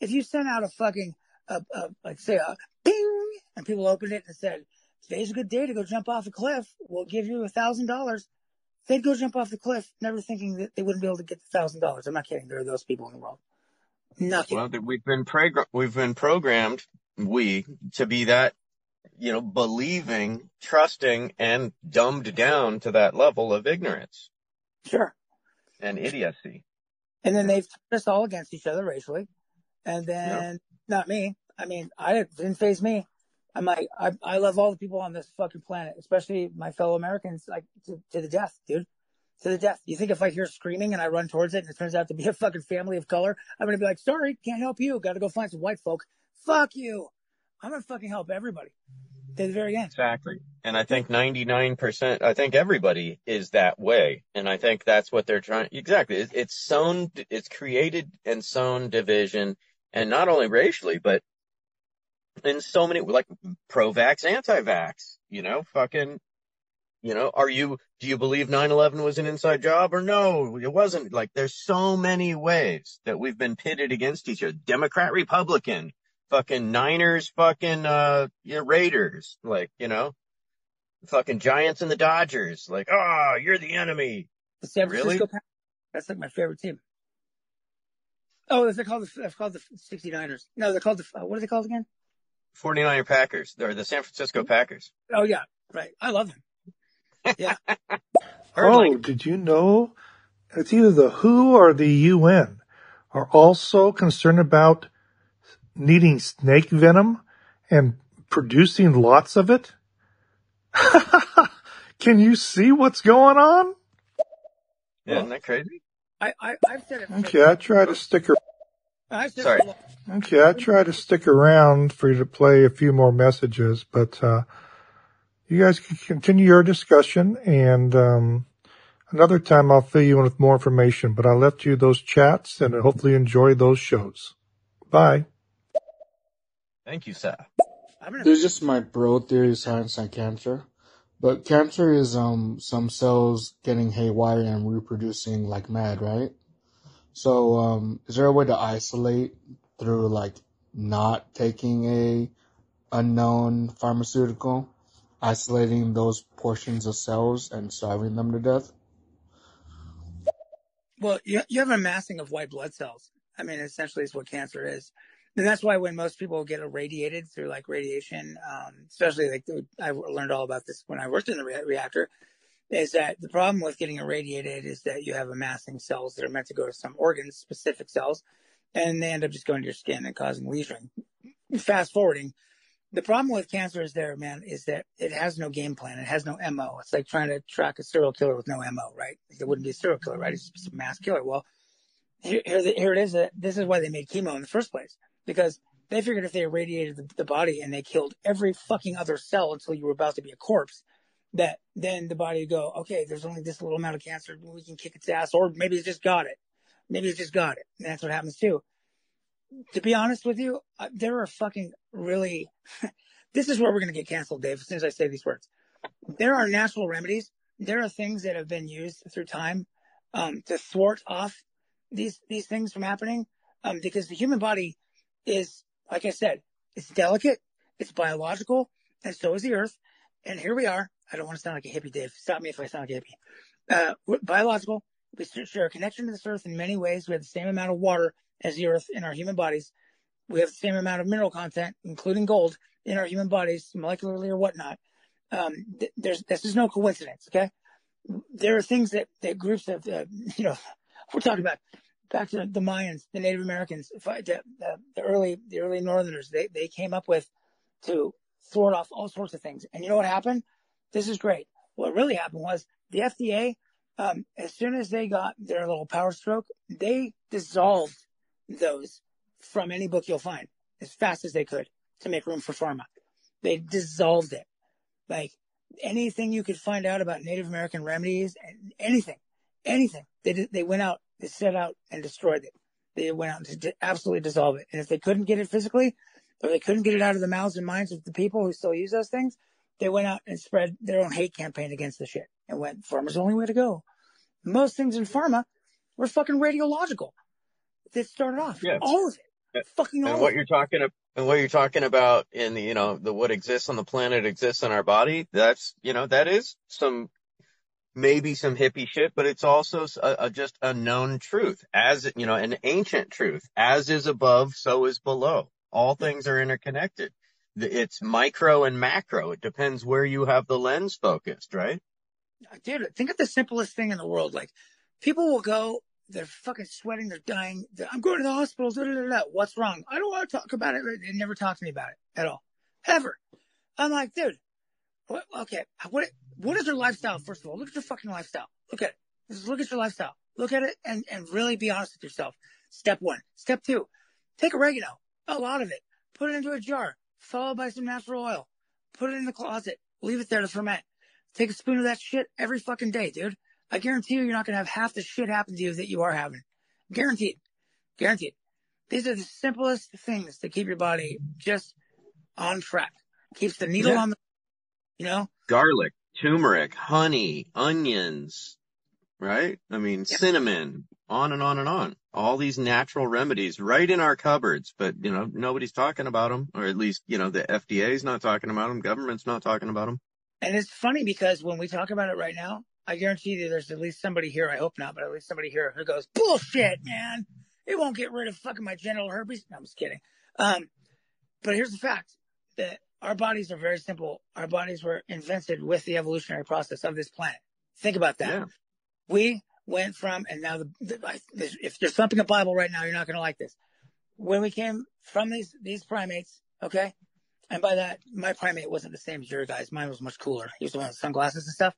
If you sent out a fucking, uh, uh, like say a ping, and people opened it and said, today's a good day to go jump off a cliff. We'll give you a thousand dollars. They'd go jump off the cliff, never thinking that they wouldn't be able to get the thousand dollars. I'm not kidding. There are those people in the world. Nothing. Well, we've been progr- we've been programmed, we, to be that, you know, believing, trusting, and dumbed down to that level of ignorance sure. and idiocy. And then they've turned us all against each other racially. And then, not me. I mean, I didn't phase me. I'm like, I, I love all the people on this fucking planet, especially my fellow Americans, like to, to the death, dude. To the death. You think if I hear screaming and I run towards it and it turns out to be a fucking family of color, I'm gonna be like, sorry, can't help you. Gotta go find some white folk. Fuck you. I'm gonna fucking help everybody. To the very end. Exactly. And I think 99%, I think everybody is that way. And I think that's what they're trying, exactly. It, it's sown, it's created and sown division and not only racially, but in so many, like pro-vax, anti-vax, you know, fucking, you know, are you, do you believe 9-11 was an inside job or no, it wasn't? Like there's so many ways that we've been pitted against each other. Democrat, Republican, fucking Niners, fucking, uh, yeah, Raiders, like, you know, fucking Giants and the Dodgers, like, oh, you're the enemy. The San Really? Francisco Pack- That's like my favorite team. Oh, they're called the, they're called the 69ers. No, they're called the, uh, what are they called again? 49er Packers, They're the San Francisco Packers. Oh yeah, right. I love them. Yeah. Heard *laughs* oh, like- did you know it's either the WHO or the UN are also concerned about needing snake venom and producing lots of it? *laughs* Can you see what's going on? yeah, isn't that crazy? I, I, I've said it. Okay, I try to stick. ar- I've said Sorry. Okay, I try to stick around for you to play a few more messages, but uh, you guys can continue your discussion, and um, another time I'll fill you in with more information. But I left you those chats, and hopefully you enjoy those shows. Bye. Thank you, sir. I'm gonna, There's just my bro theory of science on cancer. But cancer is um some cells getting haywire and reproducing like mad, right? So um is there a way to isolate through like not taking a unknown pharmaceutical, isolating those portions of cells and starving them to death? well, you, you have a massing of white blood cells. I mean, essentially is what cancer is. And that's why when most people get irradiated through like radiation, um, especially like I learned all about this when I worked in the re- reactor, is that the problem with getting irradiated is that you have amassing cells that are meant to go to some organs, specific cells, and they end up just going to your skin and causing lesion. Fast forwarding, the problem with cancer is there, man, is that it has no game plan. It has no MO. It's like trying to track a serial killer with no MO, right? It wouldn't be a serial killer, right? It's just a mass killer. Well, here, here, here it is. Uh, This is why they made chemo in the first place because they figured if they irradiated the, the body and they killed every fucking other cell until you were about to be a corpse, that then the body would go, okay, there's only this little amount of cancer. We can kick its ass, or maybe it's just got it. Maybe it's just got it. And that's what happens too. To be honest with you, uh, there are fucking really, *laughs* this is where we're going to get canceled, Dave, as soon as I say these words. There are natural remedies. There are things that have been used through time, um, to thwart off these these things from happening um, because the human body is, like I said, it's delicate, it's biological, and so is the Earth. And here we are. I don't want to sound like a hippie, Dave. Stop me if I sound like a hippie. Uh, biological. We share a connection to this Earth in many ways. We have the same amount of water as the Earth in our human bodies. We have the same amount of mineral content, including gold, in our human bodies, molecularly or whatnot. Um, th- there's this is no coincidence. Okay, there are things that that groups have, uh, *laughs* you know, we're talking about back to the Mayans, the Native Americans, the, the, early the early Northerners. They they came up with to thwart off all sorts of things. And you know what happened? This is great. What really happened was the FDA, um, as soon as they got their little power stroke, they dissolved those from any book you'll find as fast as they could to make room for pharma. They dissolved it. Like anything you could find out about Native American remedies, and anything, anything. They did, they went out, they set out and destroyed it. They went out to absolutely dissolve it. And if they couldn't get it physically, or they couldn't get it out of the mouths and minds of the people who still use those things, they went out and spread their own hate campaign against the shit and went, pharma's the only way to go. Most things in pharma were fucking radiological. They started off. Yeah. All of it. Fucking all and what you're talking about and what you're talking about in the, you know, the what exists on the planet exists in our body, that's, you know, that is some, maybe some hippie shit, but it's also a, a, just a known truth as, you know, an ancient truth. As is above, so is below. All things are interconnected. It's micro and macro. It depends where you have the lens focused, right? Dude, think of the simplest thing in the world. Like people will go, they're fucking sweating, they're dying. They're, I'm going to the hospital. Blah, blah, blah. What's wrong? I don't want to talk about it. They never talk to me about it at all. Ever. I'm like, dude, what, okay, what, what is your lifestyle? First of all, look at your fucking lifestyle. Look at it. Just look at your lifestyle. Look at it and, and really be honest with yourself. Step one. Step two, take oregano a lot of it. Put it into a jar, followed by some natural oil. Put it in the closet. Leave it there to ferment. Take a spoon of that shit every fucking day, dude. I guarantee you, you're not gonna have half the shit happen to you that you are having. Guaranteed. Guaranteed. These are the simplest things to keep your body just on track. Keeps the needle yeah. on the, you know? Garlic, turmeric, honey, onions, right? I mean, yep. cinnamon, on and on and on. All these natural remedies right in our cupboards, but you know, nobody's talking about them, or at least, you know, the FDA is not talking about them. Government's not talking about them. And it's funny because when we talk about it right now, I guarantee you there's at least somebody here, I hope not, but at least somebody here who goes, bullshit, man. It won't get rid of fucking my genital herpes. No, I'm just kidding. Um, but here's the fact that our bodies are very simple. Our bodies were invented with the evolutionary process of this planet. Think about that. Yeah. We went from, and now the, the, if there's something in the Bible right now, you're not going to like this. When we came from these, these primates, okay? And by that, my primate wasn't the same as your guys. Mine was much cooler. He was the one with sunglasses and stuff.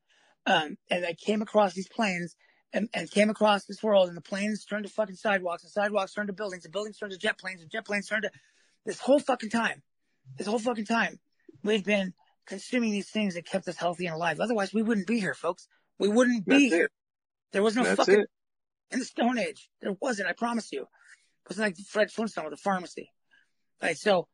Um, and I came across these planes and, and came across this world and the planes turned to fucking sidewalks and sidewalks turned to buildings and buildings turned to jet planes and jet planes turned to this whole fucking time. This whole fucking time we've been consuming these things that kept us healthy and alive. Otherwise we wouldn't be here, folks. We wouldn't be That's here. It. There was no That's fucking, it. in the Stone Age. There wasn't, I promise you. It wasn't like Fred Flintstone with a pharmacy. Right. So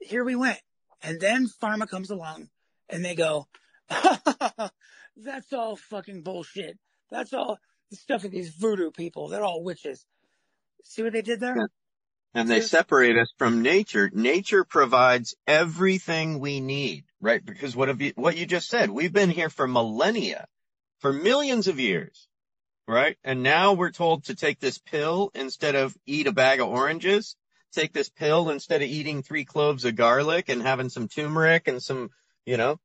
here we went. And then pharma comes along and they go, *laughs* that's all fucking bullshit. That's all the stuff of these voodoo people. They're all witches. See what they did there? And they separate us from nature. Nature provides everything we need, right? Because what have you, what you just said, we've been here for millennia, for millions of years right? And now we're told to take this pill instead of eat a bag of oranges. Take this pill instead of eating three cloves of garlic and having some turmeric and some, you know,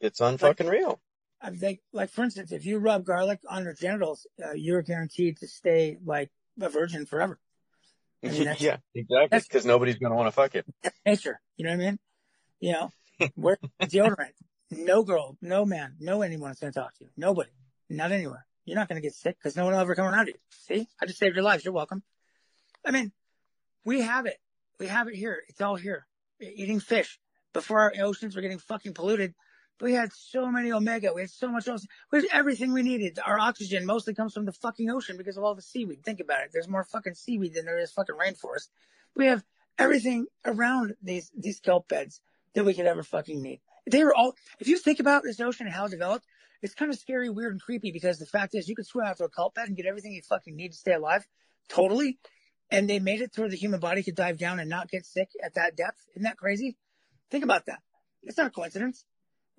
it's unfucking like, real. I think, like for instance, if you rub garlic on your genitals, uh, you're guaranteed to stay like a virgin forever. I mean, *laughs* yeah, exactly. Because nobody's gonna want to fuck it. Nature, you know what I mean? You know, wear *laughs* deodorant. No girl, no man, no anyone's gonna talk to you. Nobody, not anywhere. You're not going to get sick because no one will ever come around you. See, I just saved your lives. You're welcome. I mean, we have it. We have it here. It's all here. Eating fish before our oceans were getting fucking polluted. We had so many omega. We had so much ocean. We had everything we needed. Our oxygen mostly comes from the fucking ocean because of all the seaweed. Think about it. There's more fucking seaweed than there is fucking rainforest. We have everything around these, these kelp beds that we could ever fucking need. they were all, if you think about this ocean and how it developed, it's kind of scary, weird, and creepy because the fact is you could swim out to a kelp bed and get everything you fucking need to stay alive. Totally. And they made it to where the human body could dive down and not get sick at that depth. Isn't that crazy? Think about that. It's not a coincidence.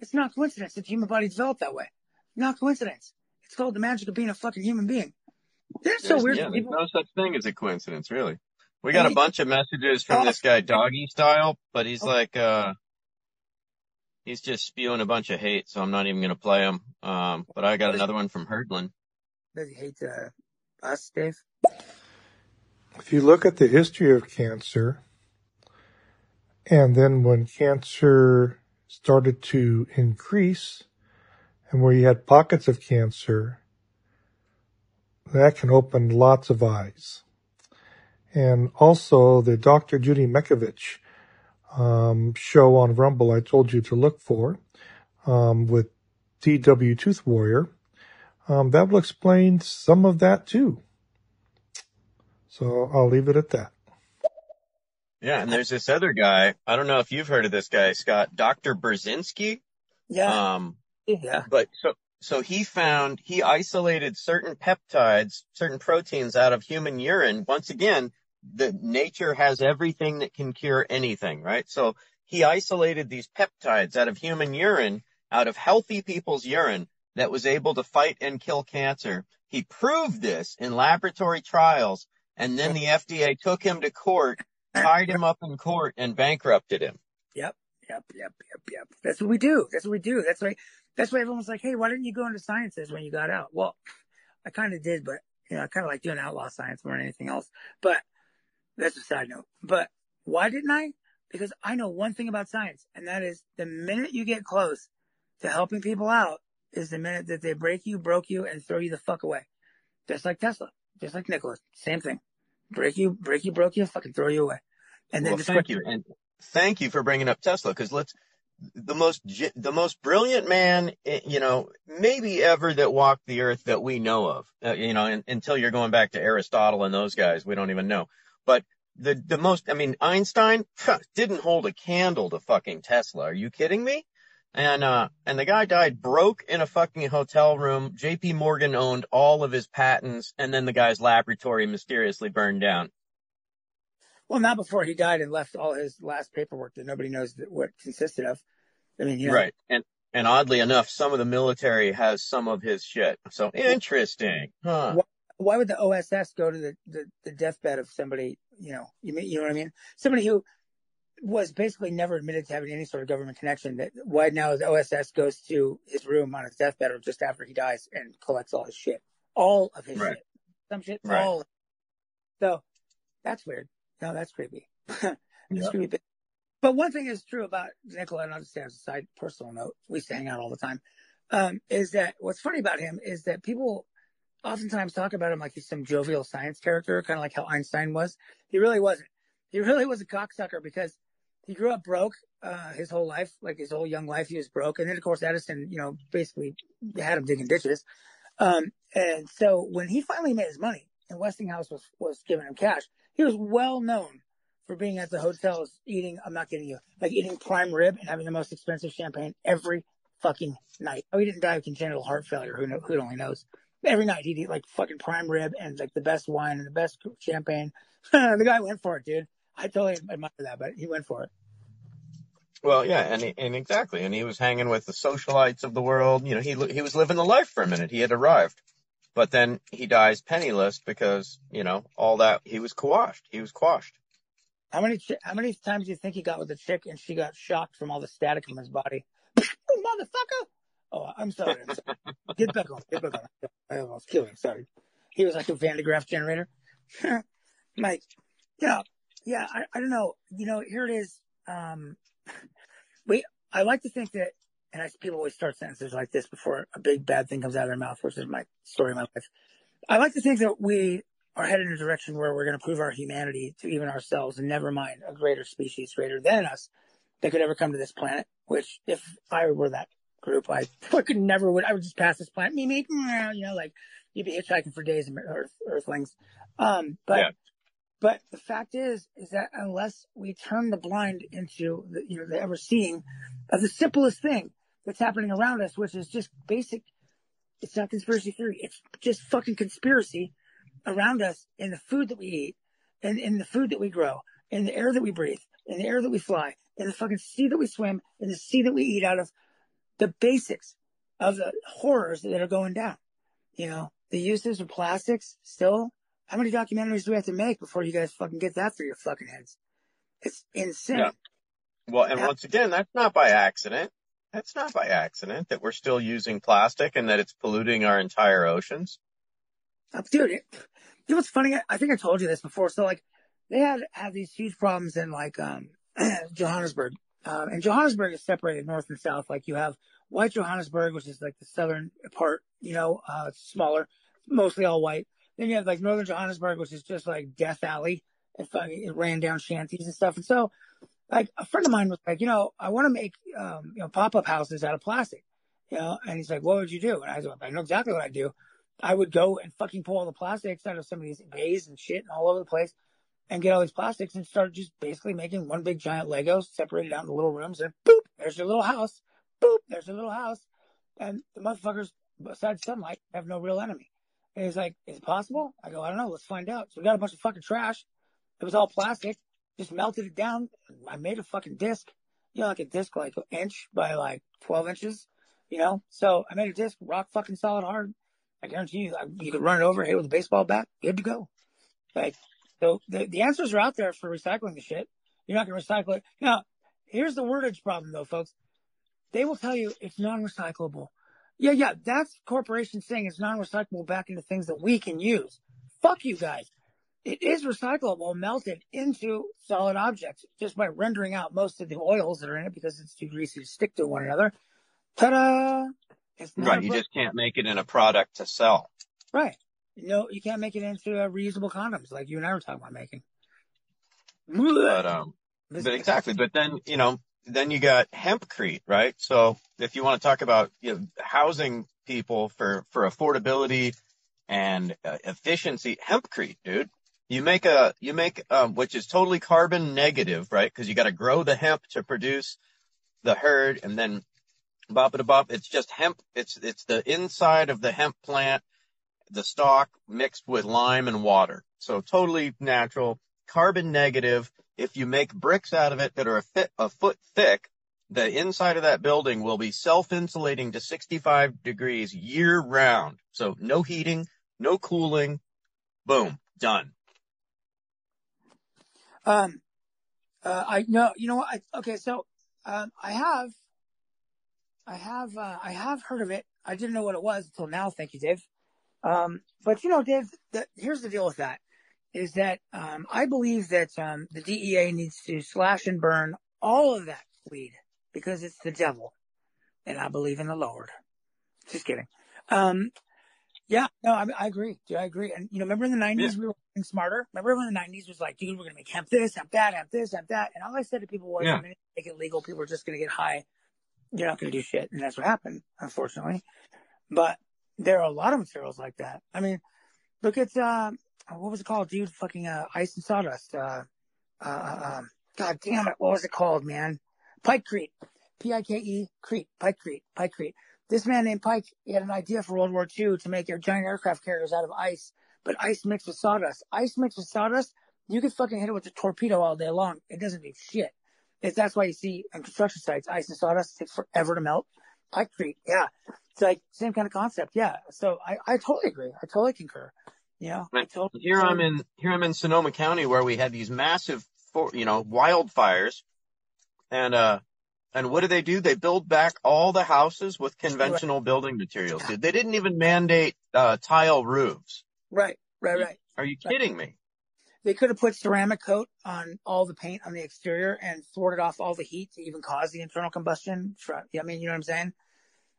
It's not coincidence that the human body developed that way. Not coincidence. It's called the magic of being a fucking human being. That's so There's, weird. yeah, there's people, no such thing as a coincidence, really. We got a bunch of messages from Oh. this guy Doggy Style, but he's Oh. like, uh, he's just spewing a bunch of hate, so I'm not even gonna play him. Um, but I got another one from Herdlin. does he hate uh, us, Dave? If you look at the history of cancer, and then when cancer started to increase, and where you had pockets of cancer, that can open lots of eyes. And also the Dr. Judy Mikovits um, show on Rumble I told you to look for um, with DW Tooth Warrior. Um, that will explain some of that too. So I'll leave it at that. Yeah, and there's this other guy. I don't know if you've heard of this guy, Scott, Dr. Burzynski. Yeah, Um, yeah. but so so he found he isolated certain peptides, certain proteins out of human urine. Once again, the nature has everything that can cure anything, right? So he isolated these peptides out of human urine, out of healthy people's urine that was able to fight and kill cancer. He proved this in laboratory trials and then the FDA took him to court, tied him up in court and bankrupted him. Yep, yep, yep, yep, yep. That's what we do. That's what we do. That's why. That's why everyone's like, "Hey, why didn't you go into sciences when you got out?" Well, I kind of did, but you know, I kind of like doing outlaw science more than anything else. But that's a side note. But why didn't I? Because I know one thing about science, and that is the minute you get close to helping people out is the minute that they break you, broke you, and throw you the fuck away. Just like Tesla, just like Nikola, same thing. Break you, break you, broke you, fucking throw you away. And then well, thank you, and thank you for bringing up Tesla because let's the most the most brilliant man, eh, you know, maybe ever that walked the earth that we know of. Uh, you know, and, until you're going back to Aristotle and those guys, we don't even know. But the the most, I mean, Einstein didn't hold a candle to fucking Tesla. Are you kidding me? And uh, and the guy died broke in a fucking hotel room. J.P. Morgan owned all of his patents, and then the guy's laboratory mysteriously burned down. Well, not before he died and left all his last paperwork that nobody knows what it consisted of. I mean, you know, Right. And and oddly enough, some of the military has some of his shit. So interesting. Huh. Wh- why would the OSS go to the, the, the deathbed of somebody, you know, you mean, you know what I mean? Somebody who was basically never admitted to having any sort of government connection that why now the OSS goes to his room on his deathbed or just after he dies and collects all his shit. All of his Right. shit. Some shit, Right. all. So that's weird. No, that's creepy. *laughs* that's Yeah. creepy. But one thing is true about Nikola, and I'll just say as a side personal note, we used to hang out all the time, um, is that what's funny about him is that people oftentimes talk about him like he's some jovial science character, kind of like how Einstein was. He really wasn't. He really was a cocksucker because he grew up broke, uh, his whole life, like his whole young life, he was broke. And then of course Edison, you know, basically had him digging ditches. Um, and so when he finally made his money and Westinghouse was, was giving him cash, he was well known for being at the hotels eating, I'm not kidding you, like eating prime rib and having the most expensive champagne every fucking night. Oh, he didn't die of congenital heart failure. Who know, who only knows? Every night he'd eat like fucking prime rib and like the best wine and the best champagne. *laughs* the guy went for it, dude. I totally admire that, but he went for it. Well, yeah, and he, and exactly, and he was hanging with the socialites of the world. You know, he he was living the life for a minute. He had arrived, but then he dies penniless because you know all that he was quashed. He was quashed. How many how many times do you think he got with the chick and she got shocked from all the static from his body? oh, *laughs* motherfucker! Oh, I'm sorry. I'm sorry. Get back on. Get back on. I almost killed him. Sorry. He was like a Van de Graaff generator. *laughs* Mike, yeah, yeah. I, I don't know. You know, here it is. Um, we. I like to think that, and I, people always start sentences like this before a big bad thing comes out of their mouth, which is my story of my life. I like to think that we are headed in a direction where we're going to prove our humanity to even ourselves, and never mind a greater species greater than us that could ever come to this planet. Which, if I were that group, I *laughs* could never would. I would just pass this planet, me, me, you know, like you'd be hitchhiking for days Earth, Earthlings. Um, but Yeah. But the fact is, is that unless we turn the blind into the, you know, the ever seeing of the simplest thing that's happening around us, which is just basic, it's not conspiracy theory. It's just fucking conspiracy around us in the food that we eat and in the food that we grow, in the air that we breathe, in the air that we fly, in the fucking sea that we swim, in the sea that we eat out of, the basics of the horrors that are going down. You know, the uses of plastics still. How many documentaries do we have to make before you guys fucking get that through your fucking heads? It's insane. Yeah. Well, and Yeah. once again, that's not by accident. That's not by accident that we're still using plastic and that it's polluting our entire oceans. Uh, dude, it, you know what's funny? I, I think I told you this before. So like, they had had these huge problems in like um *clears throat* Johannesburg, um, and Johannesburg is separated north and south. Like you have white Johannesburg, which is like the southern part. You know, uh, it's smaller, mostly all white. Then you have like northern Johannesburg, which is just like Death Alley. It, it ran down shanties and stuff. And so, like a friend of mine was like, you know, I want to make um, you know pop up houses out of plastic. You know, and he's like, what would you do? And I was like, I know exactly what I'd do. I would go and fucking pull all the plastics out of some of these bays and shit and all over the place and get all these plastics and start just basically making one big giant Lego separated out into little rooms and boop, there's your little house. Boop, there's your little house. And the motherfuckers, besides sunlight, have no real enemy. And he's like, is it possible? I go, I don't know. Let's find out. So we got a bunch of fucking trash. It was all plastic. Just melted it down. I made a fucking disc, you know, like a disc like an inch by like 12 inches, you know? So I made a disc, rock fucking solid hard. I guarantee you, you could run it over, hit it with a baseball bat, good to go. Like, so the, the answers are out there for recycling the shit. You're not going to recycle it. Now, here's the wordage problem though, folks. They will tell you it's non-recyclable. Yeah, yeah, that's corporations saying it's non-recyclable back into things that we can use. Fuck you guys. It is recyclable, melted into solid objects just by rendering out most of the oils that are in it because it's too greasy to stick to one another. Ta-da! Right. You just can't make it in a product to sell. Right. No, you can't make it into uh, reusable condoms like you and I were talking about making. But, um, but exactly. But then, you know, then you got hempcrete, right? So if you want to talk about, you know, housing people for, for affordability and uh, efficiency, hempcrete, dude. You make a, you make, um, which is totally carbon negative, right? Cause you got to grow the hemp to produce the herd and then bop it bop. It's just hemp. It's, it's the inside of the hemp plant, the stalk mixed with lime and water. So totally natural, carbon negative. If you make bricks out of it that are a, fit, a foot thick, the inside of that building will be self-insulating to 65 degrees year round. So no heating, no cooling. Boom. Done. Um, uh, I know, you know what? I, okay, so um, I have, I have, uh, I have heard of it. I didn't know what it was until now. Thank you, Dave. Um, but you know, Dave, the, here's the deal with that: is that um, I believe that um, the DEA needs to slash and burn all of that weed because it's the devil, and I believe in the Lord. Just kidding. Um, yeah, no, I, I agree. Dude, I agree. And you know, remember in the '90s we were getting smarter. Remember when the '90s was like, dude, we're gonna make hemp this, hemp that, hemp this, hemp that. And all I said to people was, Yeah. you make it legal, people are just gonna get high. You're not gonna do shit, and that's what happened, unfortunately. But there are a lot of materials like that. I mean, look at uh, what was it called, dude? Fucking uh, ice and sawdust. Uh, uh, um, God damn it, what was it called, man? Pike Pikecrete, P-I-K-E, Crete, Pikecrete, Pikecrete. This man named Pike, he had an idea for World War II to make giant aircraft carriers out of ice, but ice mixed with sawdust. Ice mixed with sawdust, you could fucking hit it with a torpedo all day long. It doesn't do shit. It's, that's why you see on construction sites, ice and sawdust takes forever to melt. Pikecrete, yeah. It's like same kind of concept, yeah. So I, I totally agree. I totally concur. You know, I Right. totally Here I'm in, here I'm in Sonoma County where we had these massive, for, you know, wildfires. And, uh, and what do they do? They build back all the houses with conventional building materials. dude. They didn't even mandate, uh, tile roofs. Right, right, right. Are you kidding me? They could have put ceramic coat on all the paint on the exterior and thwarted off all the heat to even cause the internal combustion. I mean, you know what I'm saying?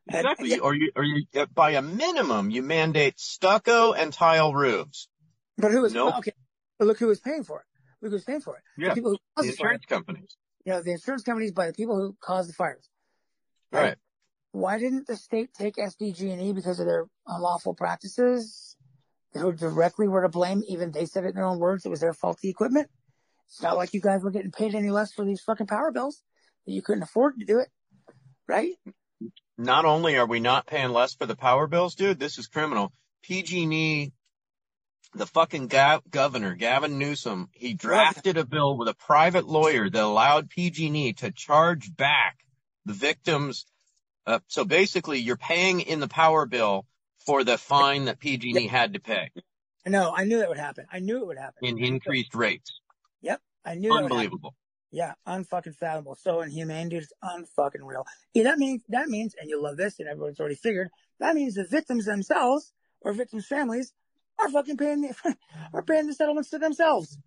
And- Exactly. yeah, Or you, or you, uh, by a minimum, you mandate stucco and tile roofs. but who is, was Nope. okay? But look who was paying for it. Look who was paying for it. Yeah. The people who The caused the fire. insurance companies. You know, the insurance companies by the people who caused the fires. Right. Why didn't the state take SDG&E because of their unlawful practices? who directly were to blame. Even they said it in their own words. It was their faulty equipment. It's not like you guys were getting paid any less for these fucking power bills that you couldn't afford to do it, right? Not only are we not paying less for the power bills, dude, this is criminal. PG&E, the fucking gov- governor, Gavin Newsom, he drafted a bill with a private lawyer that allowed PG&E to charge back the victims. Uh, so basically, you're paying in the power bill for the fine that PG&E had to pay No, I knew that would happen. I knew it would happen. in increased rates. Yep, I knew that would happen. Unbelievable. Yeah, unfucking fathomable. So inhumane, dude. It's unfucking real. Yeah, that means that means, and you'll love this, and everyone's already figured. That means the victims themselves or victims' families are fucking paying the, *laughs* are paying the settlements to themselves.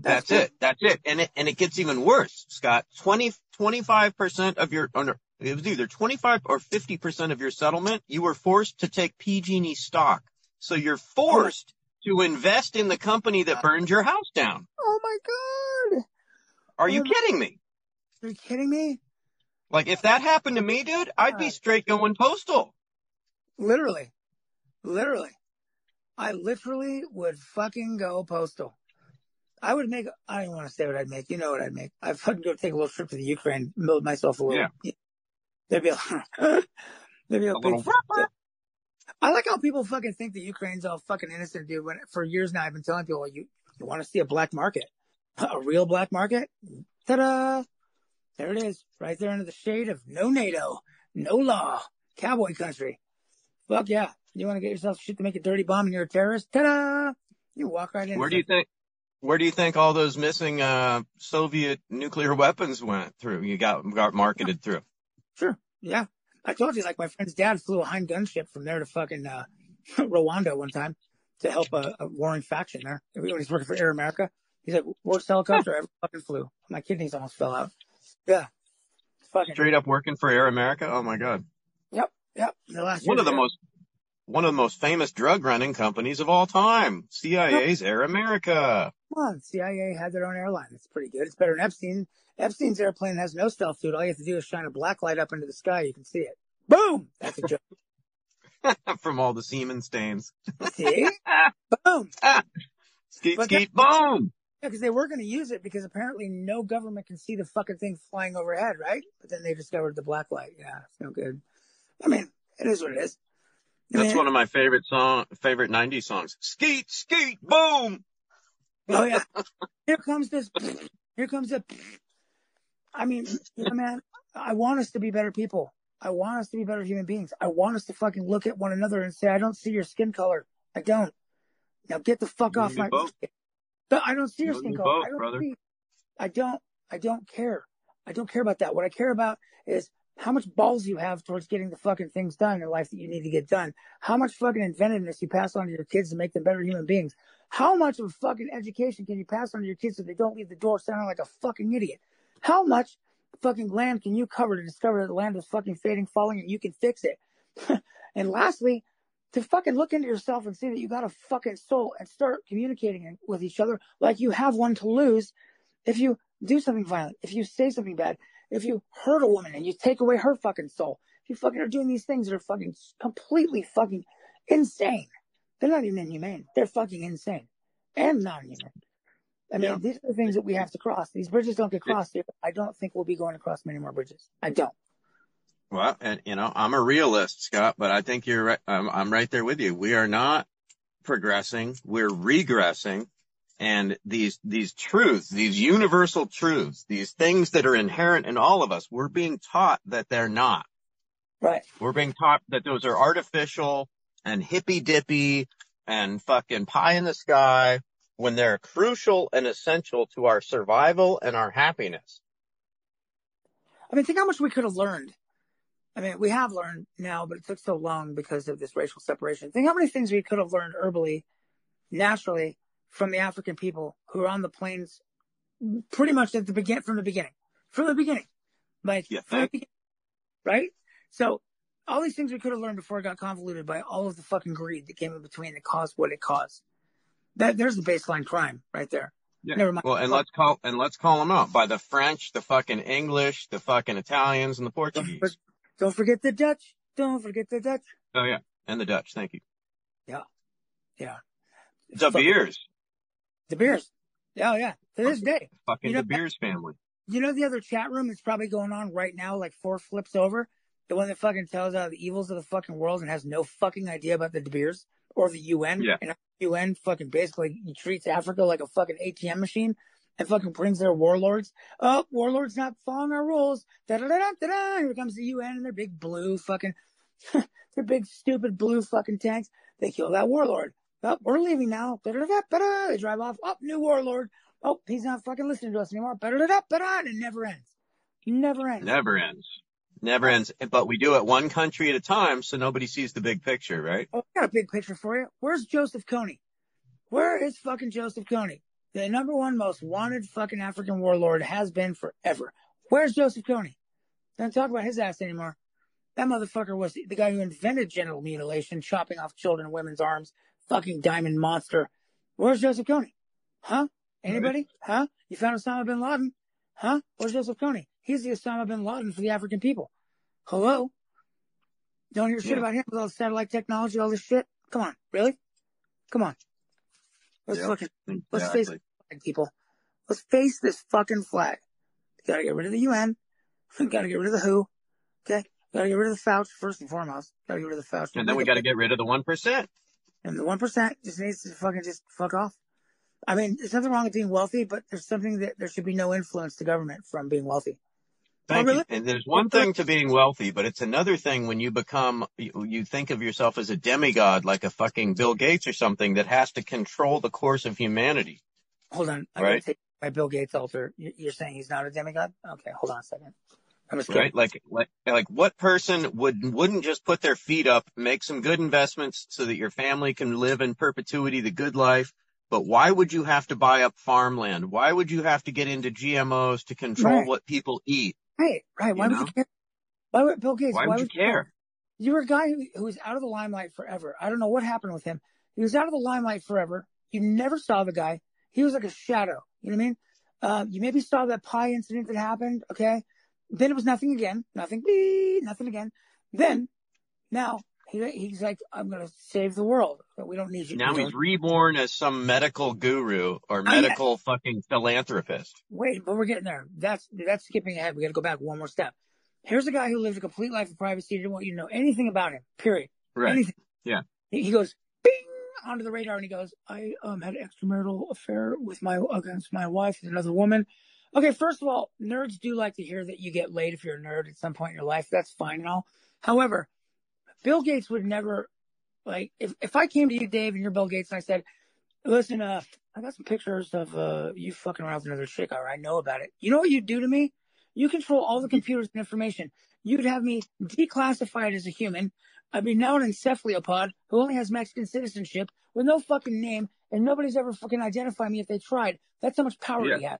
That's it. That's it. And it, and it gets even worse, Scott. 20, 25% of your, or no, it was either 25 or 50% of your settlement, you were forced to take PG&E stock. So you're forced to invest in the company that burned your house down. Oh my god! Are you kidding me? Are you kidding me? Like if that happened to me, dude, I'd be straight going postal. Literally, literally, I literally would fucking go postal. I would make. I don't want to say what I'd make. You know what I'd make. I'd fucking go take a little trip to the Ukraine, build myself a little. There'd be a. *laughs* there'd be a, A big. little- I like how people fucking think the Ukraine's all fucking innocent, dude. When for years now, I've been telling people, you you want to see a black market, *laughs* a real black market? Ta-da! There it is, right there under the shade of no NATO, no law, cowboy country. Fuck yeah! You want to get yourself shit to make a dirty bomb and you're a terrorist? Ta-da! You walk right in. Where do you think, where do you think all those missing, uh, Soviet nuclear weapons went through? You got, got marketed through. Sure. Yeah. I told you, like, my friend's dad flew a Hind gunship from there to fucking, uh, *laughs* Rwanda one time to help a, a warring faction there. When he's working for Air America, he's like, worst helicopter I ever fucking flew. My kidneys almost fell out. Yeah. Fucking. Straight up working for Air America. Oh my God. Yep. Yep. The last One of the there. most, one of the most famous drug running companies of all time. CIA's Air America. Come on. CIA had their own airline. It's pretty good. It's better than Epstein. Epstein's airplane has no stealth suit. All you have to do is shine a black light up into the sky. You can see it. Boom. That's a joke. *laughs* *laughs* From all the semen stains. see? *laughs* Boom. Ah! Skeet, But skeet, boom. Yeah, because they were going to use it because apparently no government can see the fucking thing flying overhead, right? But then they discovered the black light. Yeah, it's no good. I mean, it is what it is. That's one of my favorite song, favorite 90s songs. Skeet, skeet, boom. Oh yeah. *laughs* Here comes this. Here comes the. I mean, you know, man, I want us to be better people. I want us to be better human beings. I want us to fucking look at one another and say, I don't see your skin color. I don't. Now get the fuck off my. both. *laughs* I don't see your You and skin color. I don't brother. I don't. I don't care. I don't care about that. What I care about is how much balls you have towards getting the fucking things done in life that you need to get done. How much fucking inventiveness you pass on to your kids to make them better human beings. How much of a fucking education can you pass on to your kids so they don't leave the door sounding like a fucking idiot? How much fucking land can you cover to discover that the land is fucking fading, falling, and you can fix it? *laughs* and lastly, to fucking look into yourself and see that you got a fucking soul and start communicating with each other like you have one to lose if you do something violent, if you say something bad, if you hurt a woman and you take away her fucking soul, if you fucking are doing these things that are fucking completely fucking insane. They're not even inhumane. They're fucking insane and non-human. I mean, Yeah. these are the things that we have to cross. These bridges don't get crossed here. I don't think we'll be going across many more bridges. I don't. Well, and you know, I'm a realist, Scott, but I think you're right. I'm, I'm right there with you. We are not progressing. We're regressing. And these, these truths, these universal truths, these things that are inherent in all of us, we're being taught that they're not. Right. We're being taught that those are artificial and hippy dippy and fucking pie in the sky when they're crucial and essential to our survival and our happiness. I mean, think how much we could have learned. I mean, we have learned now, but it took so long because of this racial separation. Think how many things we could have learned herbally, naturally, from the African people who are on the plains pretty much at the begin from the beginning. From the beginning. Like You from the beginning. Right? So all these things we could have learned before it got convoluted by all of the fucking greed that came in between that caused what it caused. That there's the baseline crime right there. Yeah. Never mind. Well, and let's call and let's call them out by the French, the fucking English, the fucking Italians, and the Portuguese. Don't forget the Dutch. Don't forget the Dutch. Oh yeah, and the Dutch. Thank you. Yeah. yeah. The fucking- Beers. The beers. Oh yeah. To this day. Fucking You know- the Beers family. You know the other chat room that's probably going on right now, like four flips over? The one that fucking tells out the evils of the fucking world and has no fucking idea about the De Beers or the UN. Yeah. And UN fucking basically treats Africa like a fucking ATM machine and fucking brings their warlords. Oh, warlords not following our rules. Da da da da da. Here comes the UN and their big blue fucking, *laughs* their big stupid blue fucking tanks. They kill that warlord. Oh, we're leaving now. Da da da da da. They drive off. Oh, new warlord. Oh, he's not fucking listening to us anymore. Da da da da da. And it never ends. It never ends. Never ends. Never ends. But we do it one country at a time so nobody sees the big picture, right? Oh, I got a big picture for you. Where's Joseph Kony? Where is fucking Joseph Kony? The number one most wanted fucking African warlord has been forever. Where's Joseph Kony? Don't talk about his ass anymore. That motherfucker was the guy who invented genital mutilation, chopping off children and women's arms, fucking diamond monster. Where's Joseph Kony? Huh? Anybody? Huh? You found Osama bin Laden? Huh? Where's Joseph Kony? He's the Osama bin Laden for the African people. Hello? Don't hear shit Yeah. about him with all the satellite technology, all this shit. Come on, really? Come on. Let's Yep. fucking let's face flag, people. Let's face this fucking flag. You gotta get rid of the UN. *laughs* You gotta get rid of the WHO. Okay? You gotta get rid of the Fauci first and foremost. gotta get rid of the Fauci. And then we got to get rid of the 1%. And the one percent just needs to fucking just fuck off. I mean, there's nothing wrong with being wealthy, but there's something that there should be no influence to government from being wealthy. Oh, Thank Oh, really? you. And there's one thing to being wealthy, but it's another thing when you become, you, you think of yourself as a demigod, like a fucking Bill Gates or something that has to control the course of humanity. Hold on. I Right. take my Bill Gates altar. You- You're saying he's not a demigod? Okay, hold on a second. I'm just kidding. Right? Like, like, like what person would, wouldn't just put their feet up, make some good investments so that your family can live in perpetuity, the good life. But why would you have to buy up farmland? Why would you have to get into GMOs to control Right. what people eat? Right, right. Why You would you care? Why would Bill Gates? Why would you care? You were a guy who, who was out of the limelight forever. I don't know what happened with him. He was out of the limelight forever. You never saw the guy. He was like a shadow. You know what I mean? Um, you maybe saw that pie incident that happened. Okay. Then it was nothing again. Nothing. Nothing again. Then, now he, he's like, I'm going to save the world. We don't need you. Now he's reborn as some medical guru or Oh, medical fucking philanthropist. Wait, but we're getting there. That's that's skipping ahead. We got to go back one more step. Here's a guy who lived a complete life of privacy. Didn't want you to know anything about him. Period. Anything. Yeah. He, he goes bing onto the radar and he goes, I um had an extramarital affair with my against my wife and another woman. Okay, first of all, nerds do like to hear that you get laid if you're a nerd at some point in your life. That's fine and all. However, Bill Gates would never like if if I came to you, Dave, and you're Bill Gates, and I said, Listen, uh, I got some pictures of uh you fucking around with another chick. All right, I know about it. You know what you'd do to me? You control all the computers and information. You'd have me declassified as a human. I'd be now an encephalopod who only has Mexican citizenship with no fucking name, and nobody's ever fucking identified me if they tried. That's how much power Yeah. had.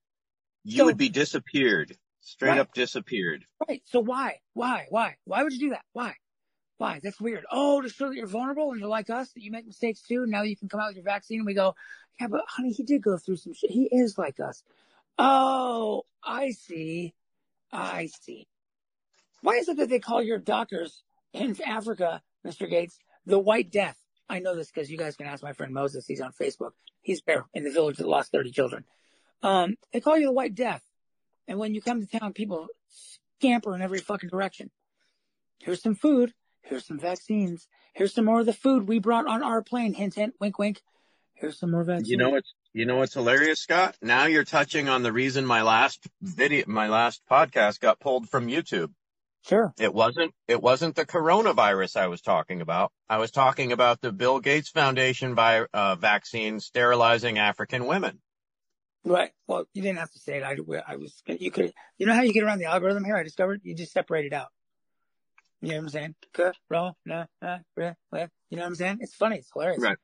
You So- would be disappeared. Straight Right. up disappeared. Right. So why? Why? Why? Why would you do that? Why? Why? That's weird. Oh, to show that you're vulnerable and you're like us, that you make mistakes too. Now you can come out with your vaccine and we go, yeah, but honey, he did go through some shit. He is like us. Oh, I see. I see. Why is it that they call your doctors in Africa, Mr. Gates, the White Death? I know this because you guys can ask my friend Moses. He's on Facebook. He's there in the village that lost 30 children. Um, they call you the White Death. And when you come to town, people scamper in every fucking direction. Here's some food. Here's some vaccines. Here's some more of the food we brought on our plane. Hint, hint, wink, wink. Here's some more vaccines. You know what's you know what's hilarious, Scott? Now you're touching on the reason my last video my last podcast got pulled from YouTube. Sure. It wasn't it wasn't the coronavirus I was talking about. I was talking about the Bill Gates Foundation by uh, vaccine sterilizing African women. Right. Well, you didn't have to say it. I, I was, you could, you know how you get around the algorithm here? I discovered you just separate it out. You know what I'm saying? Corona, nah, nah, nah, nah. You know what I'm saying? It's funny. It's hilarious. Right.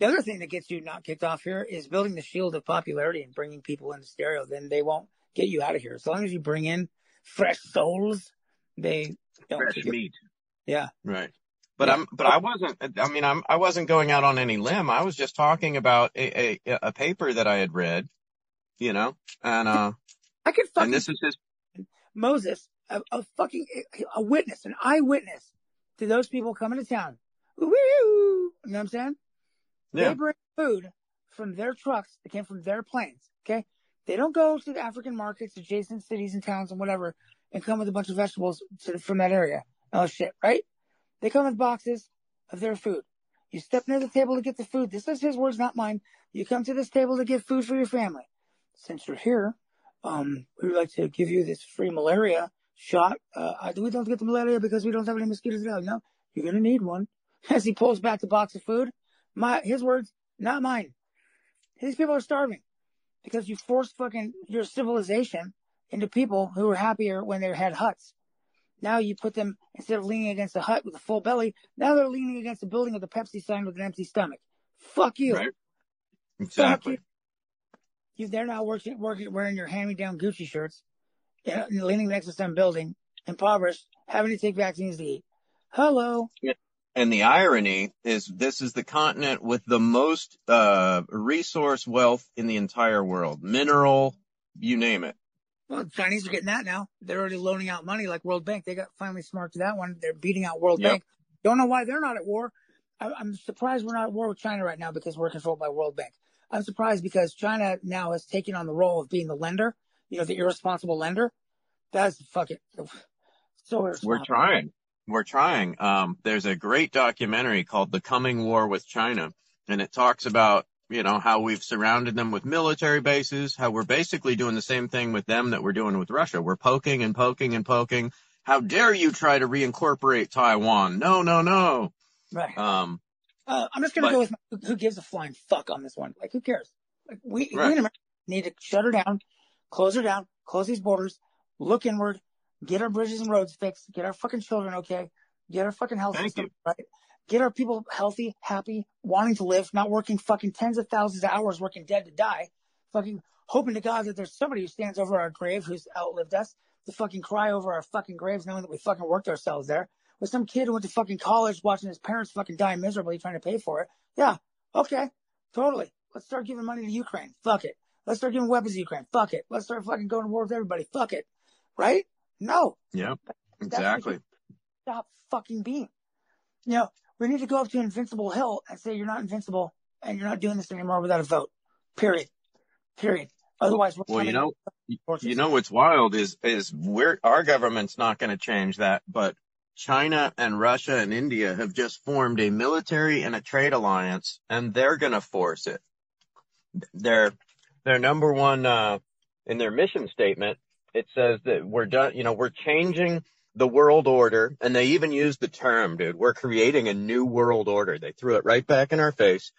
The other thing that gets you not kicked off here is building the shield of popularity and bringing people into stereo. Then they won't get you out of here. As long as you bring in fresh souls, they don't Fresh kick you- Yeah. Right. But Yeah. I'm, but I wasn't, I mean, I'm, I wasn't going out on any limb. I was just talking about a, a, a paper that I had read, you know, and, uh, I could fucking and this is his, Moses, a, a fucking a witness, an eyewitness to those people coming to town. Woo! You know what I'm saying? yeah. They bring food from their trucks that came from their planes. Okay. They don't go to the African markets, adjacent cities and towns and whatever and come with a bunch of vegetables to, from that area. Oh shit, right? They come with boxes of their food. You step near the table to get the food. This is his words, not mine. You come to this table to get food for your family. Since you're here, um, we would like to give you this free malaria shot. Uh, we don't get the malaria because we don't have any mosquitoes now. No, you're gonna need one. *laughs* As he pulls back the box of food, my his words, not mine. These people are starving because you forced fucking your civilization into people who were happier when they had huts. Now you put them instead of leaning against a hut with a full belly, now they're leaning against the building of the Pepsi sign with an empty stomach. Fuck you. Right. Exactly. Fuck you. you. They're now working, working, wearing your hand-me-down Gucci shirts, leaning next to some building, impoverished, having to take vaccines to eat. Hello. And the irony is this is the continent with the most uh, resource wealth in the entire world. Mineral, you name it. Well, the Chinese are getting that now. They're already loaning out money like World Bank. They got finally smart to that one. They're beating out World yep. Bank. Don't know why they're not at war. I, I'm surprised we're not at war with China right now because we're controlled by World Bank. I'm surprised because China now has taken on the role of being the lender, you know, the irresponsible lender. That's fucking so irresponsible. We're trying. We're trying. Um, there's a great documentary called The Coming War with China, and it talks about you know, how we've surrounded them with military bases, how we're basically doing the same thing with them that we're doing with Russia. We're poking and poking and poking. How dare you try to reincorporate Taiwan? No, no, no. Right. Um, uh, I'm just going to go with my, who gives a flying fuck on this one. Like, who cares? Like, we, right. we in America need to shut her down, close her down, close these borders, look inward, get our bridges and roads fixed, get our fucking children okay, get our fucking health Thank system you. right, get our people healthy, happy, wanting to live, not working fucking tens of thousands of hours working dead to die, fucking hoping to God that there's somebody who stands over our grave who's outlived us to fucking cry over our fucking graves knowing that we fucking worked ourselves there. With some kid who went to fucking college watching his parents fucking die miserably trying to pay for it. Yeah. Okay. Totally. Let's start giving money to Ukraine. Fuck it. Let's start giving weapons to Ukraine. Fuck it. Let's start fucking going to war with everybody. Fuck it. Right? No. Yeah. Exactly. Stop fucking being. You know, we need to go up to Invincible Hill and say you're not invincible and you're not doing this anymore without a vote. Period. Period. Otherwise, well, you know, you know what's wild is is we're our government's not going to change that, but China and Russia and India have just formed a military and a trade alliance, and they're going to force it. Their their number one uh, in their mission statement, it says that we're done. You know, we're changing the world order, and they even used the term, dude, we're creating a new world order. They threw it right back in our face.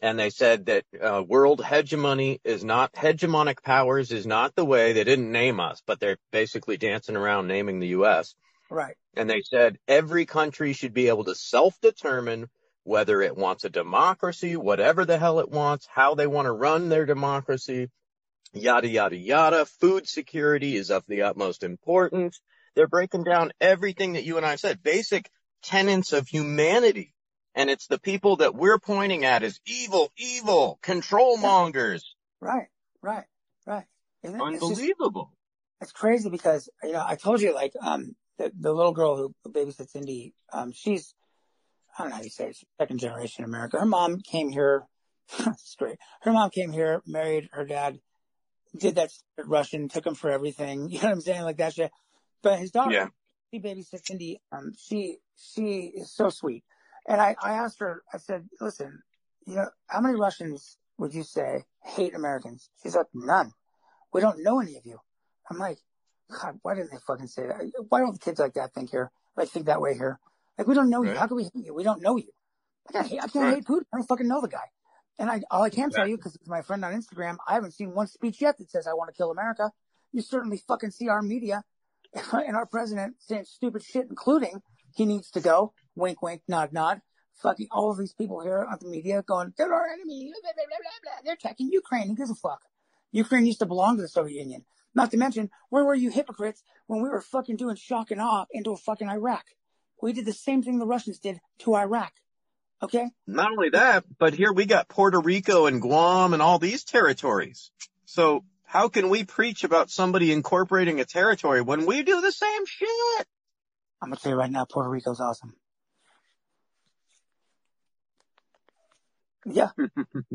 And they said that uh, world hegemony is not, hegemonic powers is not the way. They didn't name us, but they're basically dancing around naming the U.S. Right. And they said every country should be able to self-determine whether it wants a democracy, whatever the hell it wants, how they want to run their democracy, yada, yada, yada. Food security is of the utmost importance. They're breaking down everything that you and I said, basic tenets of humanity. And it's the people that we're pointing at as evil, evil, control mongers. Right, right, right. Isn't? Unbelievable. It's, just, it's, crazy because, you know, I told you, like, um, the, the little girl who babysits Indy, um, she's, I don't know how you say it, second generation America. Her mom came here, *laughs* straight. Her mom came here, married her dad, did that Russian, took him for everything. *laughs* You know what I'm saying? Like that shit. But his daughter, yeah. she babysits Cindy. Um, she she is so sweet. And I, I asked her, I said, listen, you know, how many Russians would you say hate Americans? She's like, none. We don't know any of you. I'm like, God, why didn't they fucking say that? Why don't the kids like that think here? Like think that way here? Like we don't know right. you. How can we hate you? We don't know you. I can't hate, I can't right. hate Putin. I don't fucking know the guy. And I, all I can exactly. tell you, because it's my friend on Instagram, I haven't seen one speech yet that says I want to kill America. You certainly fucking see our media *laughs* and our president saying stupid shit, including he needs to go. Wink, wink, nod, nod. Fucking all of these people here on the media going, they're our enemy. Blah, blah, blah, they're attacking Ukraine. Who gives a fuck? Ukraine used to belong to the Soviet Union. Not to mention, where were you hypocrites when we were fucking doing shock and awe into a fucking Iraq? We did the same thing the Russians did to Iraq. Okay? Not only that, but here we got Puerto Rico and Guam and all these territories. So how can we preach about somebody incorporating a territory when we do the same shit? I'm gonna tell you right now, Puerto Rico's awesome. Yeah. *laughs*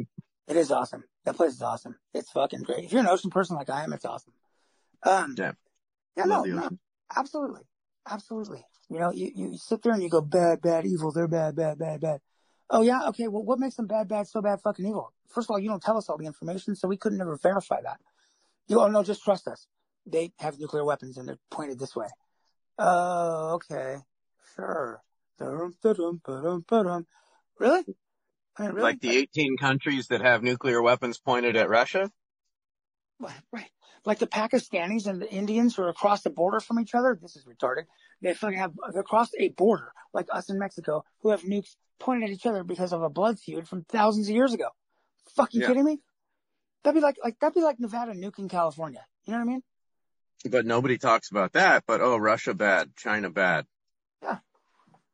it is awesome. That place is awesome. It's fucking great. If you're an ocean person like I am, it's awesome. Um, Yeah. yeah, no, no, absolutely. Absolutely. You know, you, you sit there and you go, bad, bad, evil. They're bad, bad, bad, bad. Oh yeah. Okay. Well, what makes them bad, bad, so bad, fucking evil? First of all, you don't tell us all the information, so we couldn't ever verify that. You, oh no, just trust us. They have nuclear weapons and they're pointed this way. Oh, okay. Sure. Dum, da-dum, ba-dum, ba-dum. Really? I mean, really? Like the 18 countries that have nuclear weapons pointed at Russia? Right. Like the Pakistanis and the Indians who are across the border from each other. This is retarded. They fucking have they're across a border, like us in Mexico, who have nukes pointed at each other because of a blood feud from thousands of years ago. Fucking Yeah. kidding me? That'd be like like that'd be like Nevada nuking California. You know what I mean? But nobody talks about that. But oh, Russia bad, China bad. Yeah,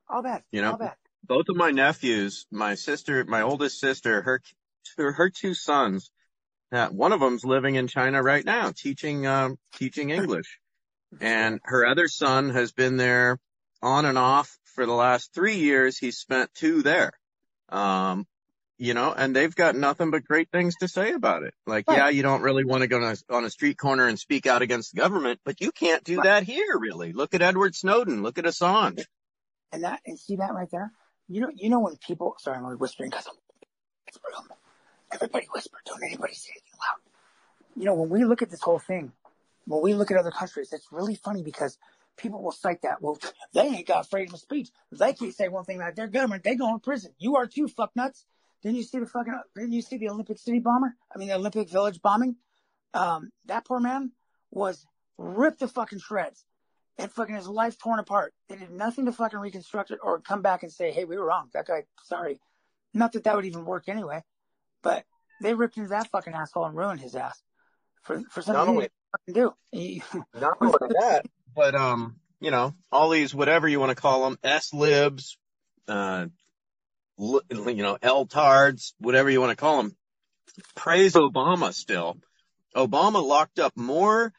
all bad. You know, all bad. both of my nephews, my sister, my oldest sister, her her, her two sons, uh, one of them's living in China right now, teaching um, teaching English, and her other son has been there on and off for the last three years. He's spent two there, um, you know, and they've got nothing but great things to say about it. Like, Right. yeah, you don't really want to go on a, on a street corner and speak out against the government, but you can't do that here, really. Look at Edward Snowden. Look at Assange. And that and see that right there? You know you know when people sorry, I'm only whispering because I'm it's. Everybody whisper, don't anybody say anything loud. You know, when we look at this whole thing, when we look at other countries, it's really funny because people will cite that. Well, they ain't got freedom of speech. They can't say one thing about their government. They go in prison. You are too, fuck nuts. Didn't you see the fucking? Didn't you see the Olympic City bomber? I mean, the Olympic Village bombing. Um, that poor man was ripped to fucking shreds and fucking his life torn apart. They did nothing to fucking reconstruct it or come back and say, "Hey, we were wrong. That guy, sorry." Not that that would even work anyway, but they ripped into that fucking asshole and ruined his ass for for something Not he only- didn't fucking do. *laughs* Not only *laughs* that, but um, you know, all these whatever you want to call them, S libs, uh, you know, L tards, whatever you want to call them, praise Obama still. Obama locked up more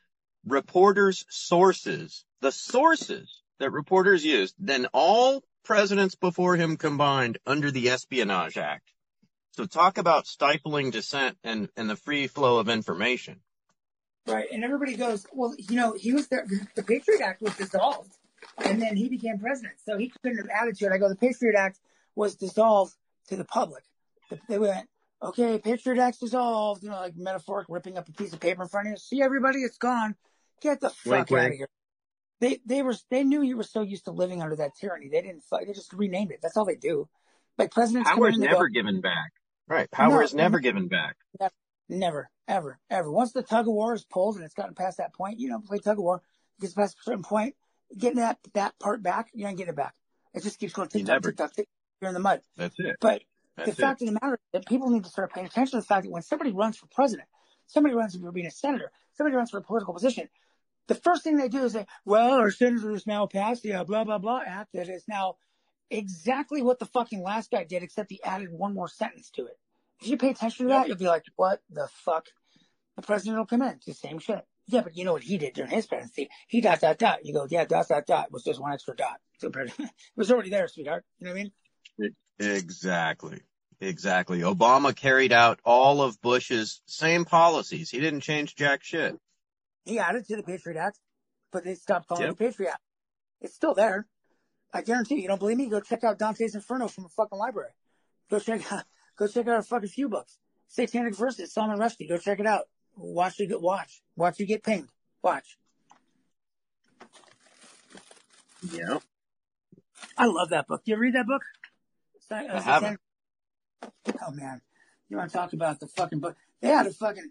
reporters' sources, the sources that reporters used, than all presidents before him combined under the Espionage Act. So talk about stifling dissent and, and the free flow of information. Right, and everybody goes, well, you know, he was there. The Patriot Act was dissolved, and then he became president, so he couldn't have added to it. I go, the Patriot Act was dissolved to the public. They went, okay, Patriot Act's dissolved, you know, like metaphoric, ripping up a piece of paper in front of you. See, everybody, it's gone. Get the Wink, fuck out of here. They they were they knew you were so used to living under that tyranny. They didn't. fuck- They just renamed it. That's all they do. Like presidents come in Power's never go, given back. Right. Power is never given back. Never, ever, ever. Once the tug of war is pulled and it's gotten past that point, you don't play tug of war. It gets past a certain point, getting that that part back, you don't get it back. It just keeps going You tick tock, never- tick tock, tick. You're in the mud. That's it. But That's the fact of the matter is that people need to start paying attention to the fact that when somebody runs for president, somebody runs for being a senator, somebody runs for a political position, the first thing they do is say, well, our senator has now passed the blah, blah, blah act that is now exactly what the fucking last guy did, except he added one more sentence to it. If you pay attention to that, you'll be like, what the fuck? The president will come in, do the same shit. Yeah, but you know what he did during his presidency? He dot, dot, dot. You go, yeah, dot, dot, dot. It was just one extra dot. compared to- *laughs* It was already there, sweetheart. You know what I mean? Exactly. Exactly. Obama carried out all of Bush's same policies. He didn't change jack shit. He added to the Patriot Act, but they stopped calling Yep. it the Patriot Act. It's still there. I guarantee you. You don't believe me? Go check out Dante's Inferno from the fucking library. Go check out, *laughs* go check out a fucking few books. Satanic Verses, Salman Rushdie. Go check it out. Watch you get, watch. Watch you get pinged. Watch. Yeah. I love that book. You read that book? I haven't. Oh man. You want to talk about the fucking book? They had a fucking,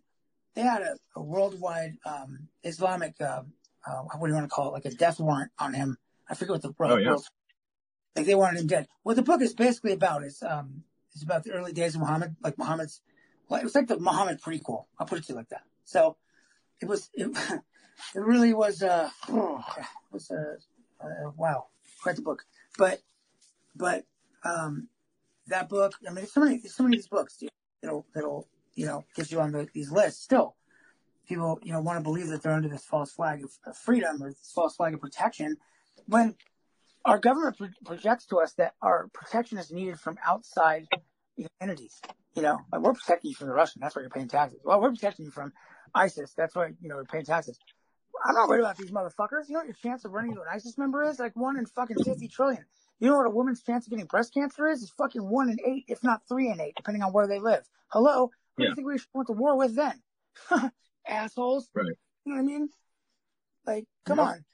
they had a, a worldwide, um, Islamic, uh, uh, what do you want to call it? Like a death warrant on him. I forget what the Oh, yeah. world- like they wanted him dead. What the book is basically about is, um, it's about the early days of Muhammad, like Muhammad's, well, it was like the Muhammad prequel. I'll put it to you like that. So it was, it, *laughs* it really was, uh, it was, uh, uh, wow, quite the book. But, but, um, that book, I mean, there's so many, there's so many of these books dude, that'll, that'll, you know, get you on the, these lists. Still, people, you know, want to believe that they're under this false flag of, of freedom or this false flag of protection when our government pro- projects to us that our protection is needed from outside entities. You know, like we're protecting you from the Russian. That's why you're paying taxes. Well, we're protecting you from ISIS. That's why you know we're paying taxes. I'm not worried about these motherfuckers. You know what your chance of running into an ISIS member is? Like one in fucking 50 trillion. You know what a woman's chance of getting breast cancer is? It's fucking one in eight, if not three in eight, depending on where they live. Hello? Who do you think we should went to war with then? *laughs* Assholes. Right. You know what I mean? Like, come Yep. on.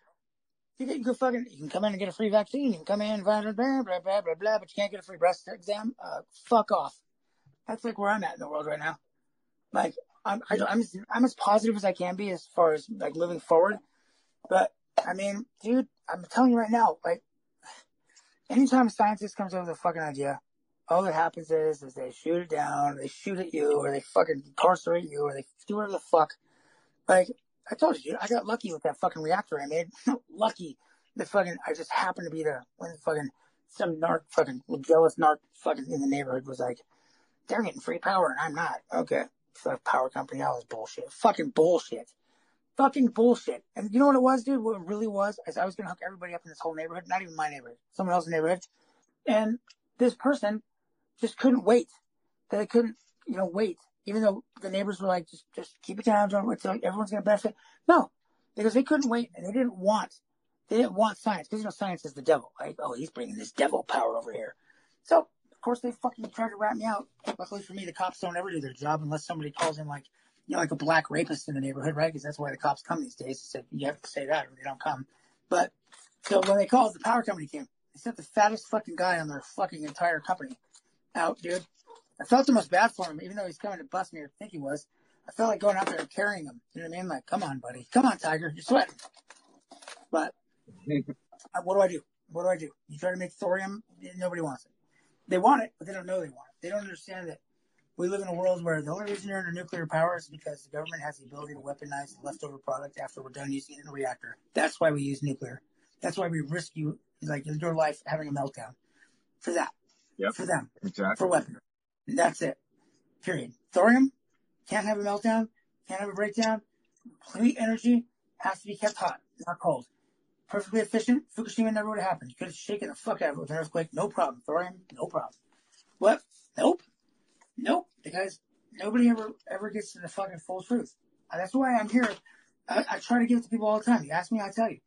You can, can fucking, you can come in and get a free vaccine. You can come in, blah, blah, blah, blah, blah, blah, blah, but you can't get a free breast exam. Uh, fuck off. That's like where I'm at in the world right now. Like, I'm, I, I'm, as, I'm as positive as I can be as far as like moving forward. But I mean, dude, I'm telling you right now, like, anytime a scientist comes up with a fucking idea, all that happens is, is they shoot it down, they shoot at you, or they fucking incarcerate you, or they do whatever the fuck. Like, I told you, dude, I got lucky with that fucking reactor I made. *laughs* lucky. The fucking, I just happened to be there when fucking some narc, fucking jealous narc fucking in the neighborhood was like, they're getting free power and I'm not. Okay. So power company, all this bullshit. Fucking bullshit. Fucking bullshit. And you know what it was, dude? What it really was is I was gonna hook everybody up in this whole neighborhood, not even my neighborhood, someone else's neighborhood. And this person just couldn't wait. They couldn't, you know, wait. Even though the neighbors were like, just, just keep it down, don't wait till everyone's gonna benefit. No. Because they couldn't wait and they didn't want, they didn't want science. Because you know, science is the devil. Like, oh, he's bringing this devil power over here. So, of course, they fucking tried to rat me out. Luckily for me, the cops don't ever do their job unless somebody calls in like, you know, like a black rapist in the neighborhood, right? Because that's why the cops come these days. Said you have to say that or they don't come. But so when they called, the power company came. They sent the fattest fucking guy on their fucking entire company out, dude. I felt the most bad for him, even though he's coming to bust me or think he was. I felt like going out there and carrying him. You know what I mean? Like, come on, buddy. Come on, Tiger. You're sweating. But what do I do? What do I do? You try to make thorium, nobody wants it. They want it, but they don't know they want it. They don't understand that we live in a world where the only reason you're under nuclear power is because the government has the ability to weaponize the leftover product after we're done using it in a reactor. That's why we use nuclear. That's why we risk you, like your life, having a meltdown for that. Yep. For them Exactly. for weapons. That's it. Period. Thorium can't have a meltdown, can't have a breakdown. Complete energy has to be kept hot, not cold. Perfectly efficient. Fukushima never would have happened. You could have shaken the fuck out of it with an earthquake, no problem. Thorium, no problem. What? Nope. Nope. Because nobody ever ever gets to the fucking full truth. That's why I'm here. I, I try to give it to people all the time. You ask me, I tell you.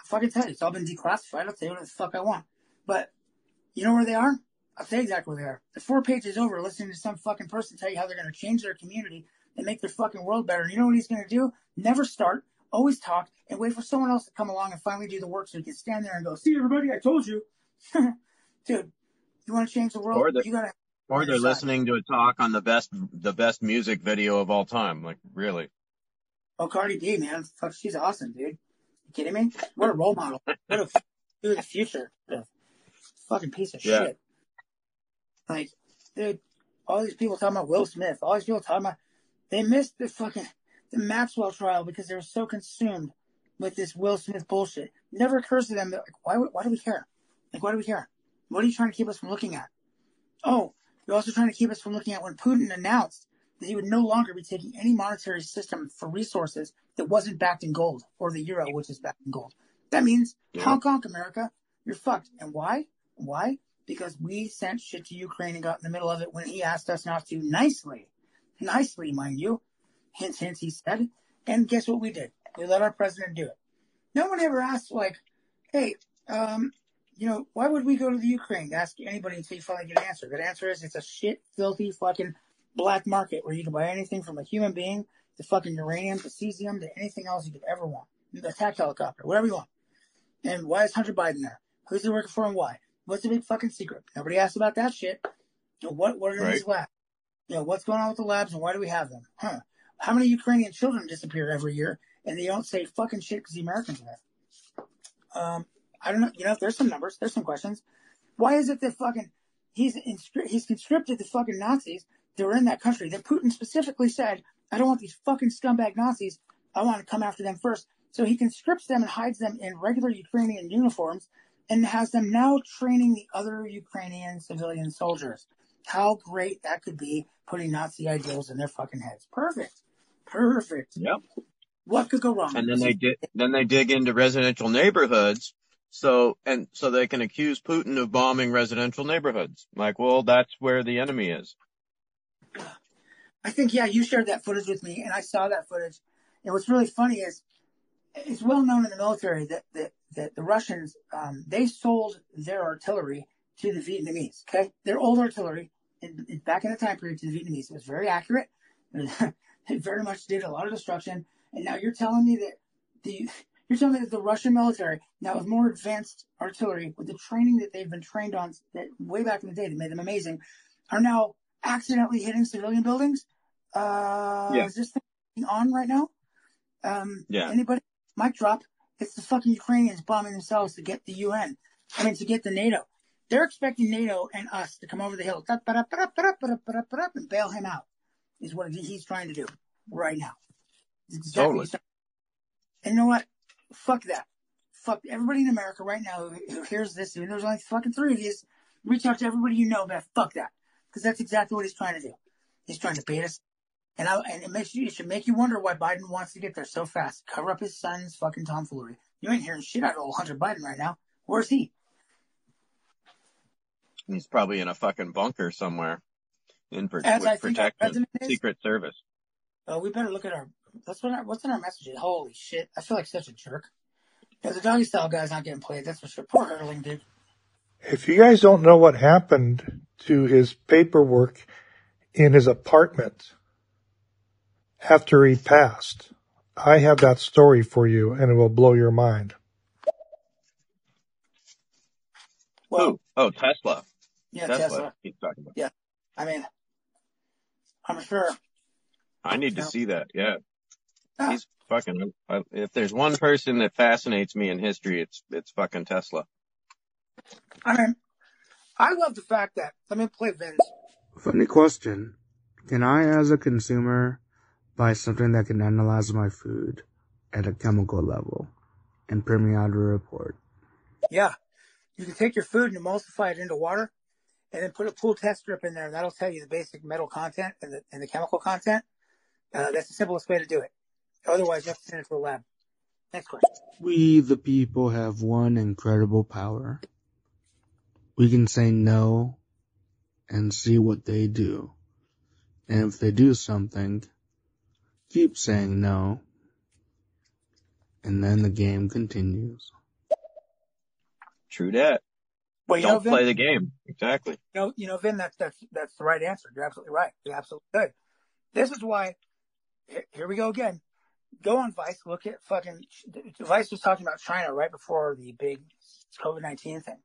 I fucking tell you. It's all been declassified. I'll tell you whatever the fuck I want. But you know where they are? I'll you exactly where they are. They're four pages over listening to some fucking person tell you how they're going to change their community and make their fucking world better. And you know what he's going to do? Never start, always talk, and wait for someone else to come along and finally do the work so he can stand there and go, see everybody, I told you. *laughs* Dude, you want to change the world? Or the- you got to. Or they're listening to a talk on the best the best music video of all time. Like really. Oh, Cardi B, man. Fuck, she's awesome, dude. You kidding me? What a role model. What a dude *laughs* the future. What a fucking piece of Yeah. shit. Like, dude, all these people talking about Will Smith, all these people talking about, they missed the fucking, the Maxwell trial because they were so consumed with this Will Smith bullshit. It never occurs to them that, like, why, why do we care? Like, why do we care? What are you trying to keep us from looking at? Oh, you're also trying to keep us from looking at when Putin announced that he would no longer be taking any monetary system for resources that wasn't backed in gold or the euro, which is backed in gold. That means Yeah. Hong Kong, America, you're fucked. And why? Why? Because we sent shit to Ukraine and got in the middle of it when he asked us not to nicely. Nicely, mind you. Hint, hint, he said. And guess what we did? We let our president do it. No one ever asked, like, hey, um, you know, why would we go to the Ukraine ask anybody until you finally get an answer? The answer is it's a shit, filthy fucking black market where you can buy anything from a human being to fucking uranium to cesium to anything else you could ever want. A attack helicopter, whatever you want. And why is Hunter Biden there? Who's he working for and why? What's the big fucking secret? Nobody asked about that shit. You know, what what are these labs? You know, what's going on with the labs and why do we have them? Huh. How many Ukrainian children disappear every year and they don't say fucking shit because the Americans are there? Um, I don't know. You know, there's some numbers, there's some questions. Why is it that fucking he's inscri- he's conscripted the fucking Nazis that were in that country? That Putin specifically said, I don't want these fucking scumbag Nazis. I want to come after them first. So he conscripts them and hides them in regular Ukrainian uniforms and has them now training the other Ukrainian civilian soldiers. How great that could be putting Nazi ideals in their fucking heads. Perfect. Perfect. Yep. What could go wrong? And then they di- then they dig into residential neighborhoods So, and so they can accuse Putin of bombing residential neighborhoods. Like, well, that's where the enemy is. I think, yeah, you shared that footage with me and I saw that footage. And what's really funny is it's well known in the military that, that, that the Russians, um, they sold their artillery to the Vietnamese. Okay. Their old artillery in, in, back in the time period to the Vietnamese. It was very accurate. *laughs* it very much did a lot of destruction. And now you're telling me that the, *laughs* you're telling me that the Russian military, now with more advanced artillery, with the training that they've been trained on that way back in the day that made them amazing, are now accidentally hitting civilian buildings? Uh, Yeah. is this thing on right now? Um, Yeah. anybody? Mic drop. It's the fucking Ukrainians bombing themselves to get the UN. I mean, to get the NATO. They're expecting NATO and us to come over the hill and bail him out. Is what he's trying to do right now. Exactly Totally. what he's trying- And you know what? Fuck that. Fuck everybody in America right now who, who hears this. And there's only fucking three of you. Reach out to everybody you know, man. Fuck that. Because that's exactly what he's trying to do. He's trying to bait us. And, I, and it makes you, it should make you wonder why Biden wants to get there so fast. Cover up his son's fucking tomfoolery. You ain't hearing shit out of old Hunter Biden right now. Where's he? He's probably in a fucking bunker somewhere in pro- As I with think our protection, is. Secret Service. Oh, we better look at our. That's what our, what's in our messages. Holy shit! I feel like such a jerk. Yeah, the doggy style guy's not getting played. That's for sure. Poor hurling dude. If you guys don't know what happened to his paperwork in his apartment after he passed, I have that story for you and it will blow your mind. Well, Who? Oh, Tesla. yeah, Tesla. Tesla. He's talking about. Yeah. I mean, I'm sure. I need to No. see that. Yeah. Ah, He's fucking. I, if there's one person that fascinates me in history, it's it's fucking Tesla. I mean, I love the fact that. Let me play Vince. Funny question. Can I, as a consumer, buy something that can analyze my food at a chemical level and print me out a report? Yeah, you can take your food and emulsify it into water, and then put a pool test strip in there, and that'll tell you the basic metal content and the and the chemical content. Uh, that's the simplest way to do it. Otherwise, you have to send it to a lab. Next question. We, the people, have one incredible power. We can say no and see what they do. And if they do something, keep saying no. And then the game continues. True that. Well, you Don't Vin, play the game. Exactly. you know, you know, Vin, that's that's that's the right answer. You're absolutely right. You're absolutely good. This is why. Here, here we go again. Go on Vice. Look at fucking Vice was talking about China right before the big COVID nineteen thing.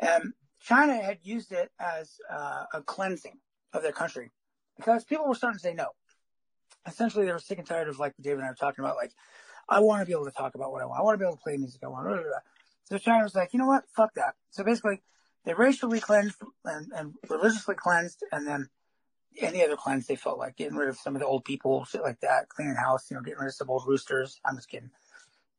And China had used it as uh, a cleansing of their country because people were starting to say no. Essentially, they were sick and tired of like David and I were talking about, like, I want to be able to talk about what I want. I want to be able to play music I want. Blah, blah, blah. So China was like, you know what? Fuck that. So basically, they racially cleansed and, and religiously cleansed, and then any other cleanse they felt like getting rid of some of the old people, shit like that, cleaning house, you know, getting rid of some old roosters. I'm just kidding.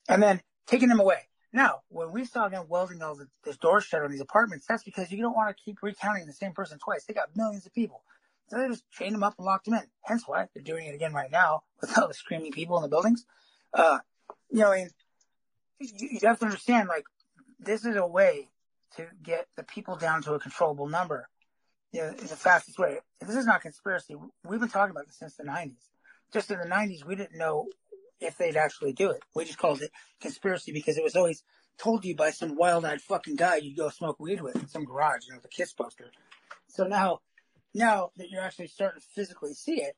And then taking them away. Now, when we saw them welding all the, the doors shut on these apartments, that's because you don't want to keep recounting the same person twice. They got millions of people. So they just chained them up and locked them in. Hence why they're doing it again right now with all the screaming people in the buildings. Uh, you know, mean, you, you have to understand, like, this is a way to get the people down to a controllable number. You know, the fastest way. This is not conspiracy. We've been talking about this since the 90s. Just in the 90s, we didn't know if they'd actually do it. We just called it conspiracy because it was always told you by some wild-eyed fucking guy you'd go smoke weed with in some garage, you know, the Kiss poster. So now, now that you're actually starting to physically see it,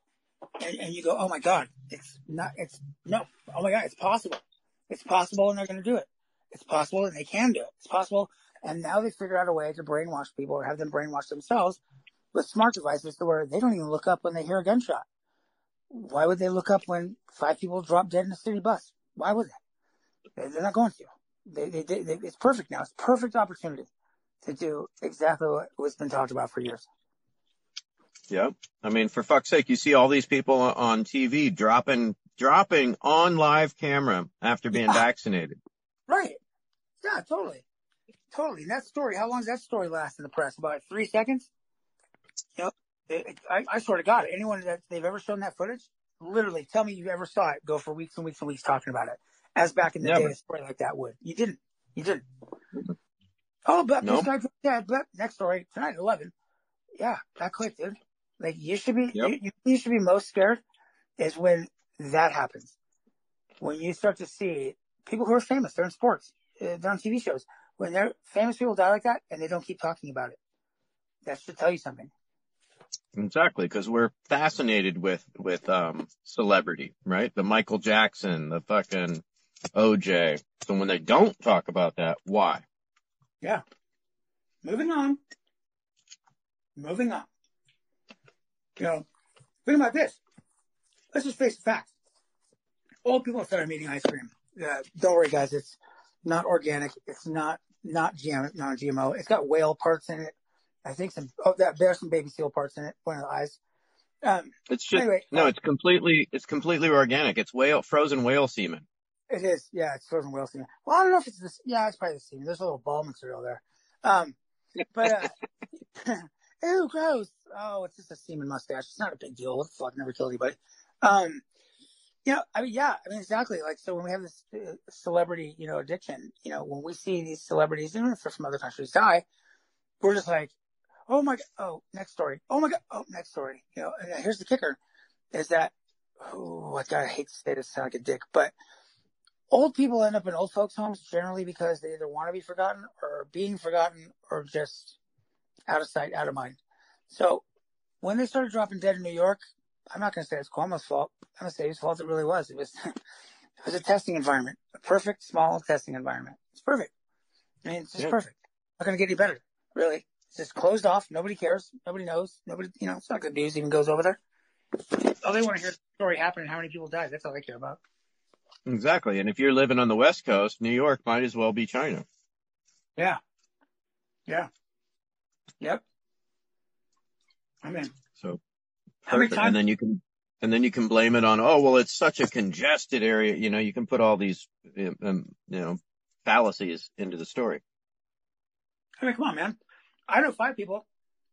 and, and you go, oh my god, it's not, it's no, oh my god, it's possible. It's possible, and they're going to do it. It's possible, and they can do it. It's possible, and now they figured out a way to brainwash people or have them brainwash themselves with smart devices to where they don't even look up when they hear a gunshot. Why would they look up when five people drop dead in a city bus? Why would they? They- They're not going to. They, they, they, it's perfect now. It's perfect opportunity to do exactly what was been talked about for years. Yep. I mean, for fuck's sake, you see all these people on TV dropping, dropping on live camera after being Yeah. vaccinated. Right. Yeah, totally. Totally. And that story, how long does that story last in the press? About three seconds? You know, it, it, I, I swear to God, anyone that they've ever shown that footage, literally tell me you ever saw it, go for weeks and weeks and weeks talking about it. As back in the Never. day, a story like that would. You didn't. You didn't. Oh, but Nope. this guy dropped dead. But next story tonight, eleven. Yeah, that clicked, dude. Like you should be, Yep. you, you, should be most scared is when that happens. When you start to see people who are famous, they're in sports, uh, they're on TV shows. When they're famous people die like that and they don't keep talking about it, that should tell you something. Exactly, because we're fascinated with with um celebrity, right? The Michael Jackson, the fucking OJ. So when they don't talk about that, why? Yeah. Moving on. Moving on. You know, think about this. Let's just face the facts. Old people started eating ice cream. Uh, don't worry, guys. It's not organic. It's not not GM, non GMO. It's got whale parts in it. I think some. Oh, that there's some baby seal parts in it. One of the eyes. Um, It's just Anyway, no. uh, It's completely it's completely organic. It's whale frozen whale semen. It is, yeah, it's frozen whale semen. Well, I don't know if it's this. Yeah, it's probably the semen. There's a little ball material there. Um, but uh, *laughs* *laughs* ew, gross. Oh, it's just a semen mustache. It's not a big deal. What the fuck? Never killed anybody. Um, know, I mean, yeah, I mean, exactly. Like, so when we have this uh, celebrity, you know, addiction, you know, when we see these celebrities, even if they're from other countries, die, we're just like, oh my god, oh, next story. Oh my god, oh, next story. You know, and here's the kicker, is that, oh, I I hate to say this, sound like a dick, but old people end up in old folks' homes generally because they either want to be forgotten or being forgotten or just out of sight, out of mind. So when they started dropping dead in New York, I'm not going to say it's Cuomo's fault. I'm going to say whose fault it really was. It was, *laughs* it was a testing environment, a perfect small testing environment. It's perfect. I mean, it's just Yeah. perfect. Not going to get any better, really. It's just closed off. Nobody cares. Nobody knows. Nobody, you know, it's not good news even goes over there. All they want to hear is the story happened and how many people died. That's all they care about. Exactly. And if you're living on the West Coast, New York might as well be China. Yeah. Yeah. Yep. I mean, So How many perfect. times- And then you can and then you can blame it on oh well it's such a congested area. You know you can put all these um, um you know fallacies into the story. I mean, come on, man. I know five people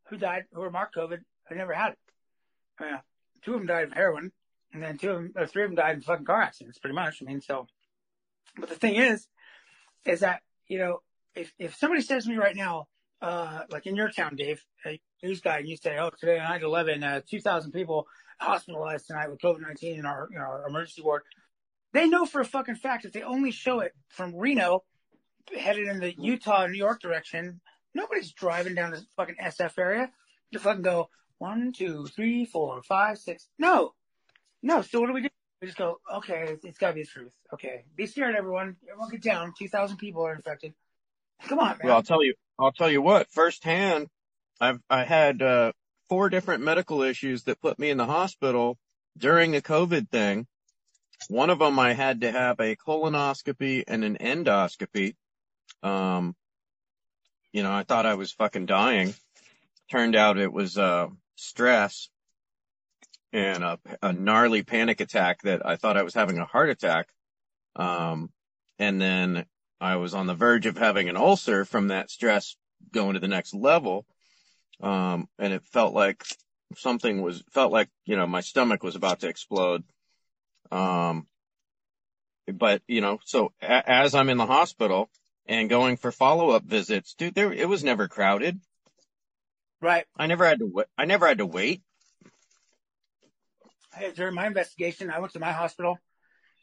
who died who were marked COVID who never had it. I mean, two of them died of heroin, and then two of them, or three of them died in fucking car accidents, pretty much. I mean, so. But the thing is, is that you know, if if somebody says to me right now, uh, like in your town, Dave, a news guy, and you say, oh, today on 9/11, uh, 2,000 people hospitalized tonight with COVID-19 in our you know our emergency ward. They know for a fucking fact that they only show it from Reno headed in the Utah, New York direction, nobody's driving down this fucking SF area to fucking go one, two, three, four, five, six. No, no. So what do we do? We just go, okay, it's, it's gotta be the truth. Okay, be scared, everyone. Everyone get down. Two thousand people are infected. Come on, man. Well, I'll tell you, I'll tell you what. Firsthand, I've I had uh, four different medical issues that put me in the hospital during the COVID thing. One of them, I had to have a colonoscopy and an endoscopy. Um, you know, I thought I was fucking dying. Turned out it was uh, stress and a, a gnarly panic attack that I thought I was having a heart attack. Um, and then I was on the verge of having an ulcer from that stress going to the next level. Um, and it felt like something was, felt like, you know, my stomach was about to explode. Um, but, you know, so a- as I'm in the hospital and going for follow up visits, dude, there, it was never crowded. right. I never had to, wa- I never had to wait. Hey, during my investigation, I went to my hospital.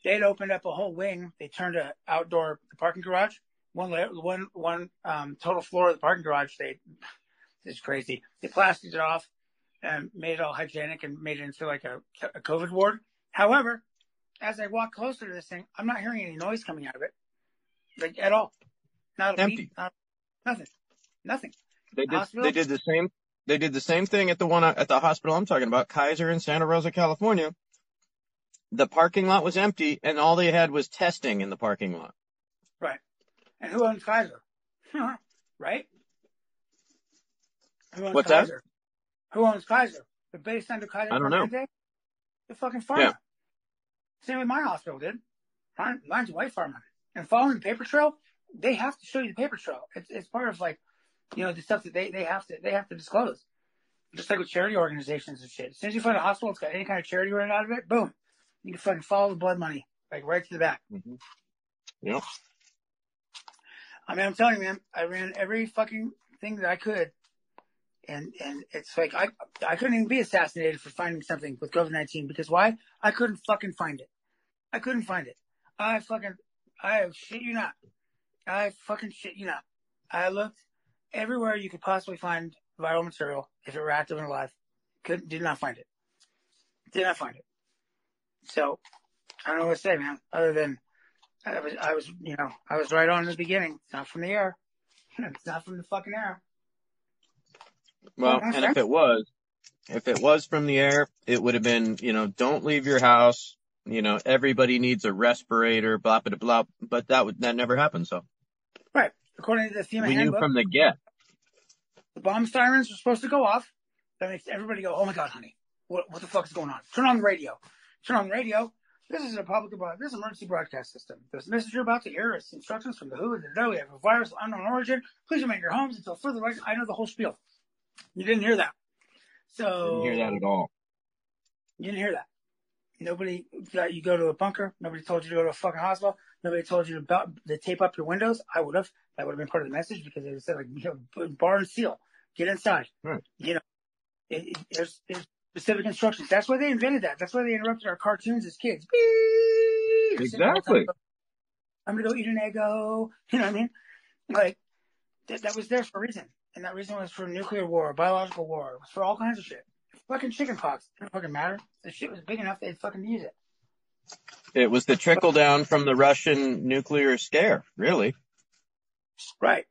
They had opened up a whole wing. They turned an outdoor parking garage. One, one, one um, total floor of the parking garage. They, it's crazy. They plastered it off and made it all hygienic and made it into like a, a COVID ward. However, as I walk closer to this thing, I'm not hearing any noise coming out of it, like at all. Not a Empty. beat, not, nothing, nothing. They did, Hospital? they did the same, they did the same thing at the one at the hospital I'm talking about, Kaiser in Santa Rosa, California. The parking lot was empty and all they had was testing in the parking lot. Right. And who owns Kaiser? *laughs* right? Who owns What's that? Kaiser? Who owns Kaiser? The base under Kaiser I don't know. The fucking pharma. Yeah. Same with my hospital, dude. Mine, mine's a white pharma. And following the paper trail, they have to show you the paper trail. It's it's part of like, you know, the stuff that they, they have to they have to disclose. Just like with charity organizations and shit. As soon as you find a hospital that's got any kind of charity running out of it, boom. You can fucking follow the blood money. Like right to the back. Mm-hmm. Yep. I mean, I'm telling you, man, I ran every fucking thing that I could. And, and it's like, I, I couldn't even be assassinated for finding something with COVID-19 because why? I couldn't fucking find it. I couldn't find it. I fucking, I shit you not. I fucking shit you not. I looked everywhere you could possibly find viral material if it were active and alive. Couldn't, did not find it. Did not find it. So, I don't know what to say, man, other than I was, I was, you know, I was right on in the beginning. It's not from the air. *laughs* It's not from the fucking air. Well, and if it was, if it was from the air, it would have been, you know, don't leave your house. You know, everybody needs a respirator, blah, blah, blah. But that would, that never happened. So Right. According to the FEMA we knew from the get. the bomb sirens were supposed to go off. That makes everybody go, oh my God, honey, what, what the fuck is going on? Turn on the radio. Turn on radio. This is a public, this is an emergency broadcast system. This message you're about to hear is instructions from the WHO and the WHO. We have a virus of unknown origin. Please remain in your homes until further direction. I know the whole spiel. You didn't hear that. So. Didn't hear that at all. You didn't hear that. Nobody got you go to a bunker. Nobody told you to go to a fucking hospital. Nobody told you to, to tape up your windows. I would have. That would have been part of the message because they said like, you know, bar and seal. Get inside. Right. You know, it, it, there's, there's specific instructions. That's why they invented that. That's why they interrupted our cartoons as kids. Beep! Exactly. I'm gonna go eat an Eggo. You know what I mean? Like that, that was there for a reason, and that reason was for nuclear war, biological war, it was for all kinds of shit. Fucking chicken pox. Didn't fucking matter. The shit was big enough they'd fucking use it. It was the trickle down from the Russian nuclear scare, really, Right.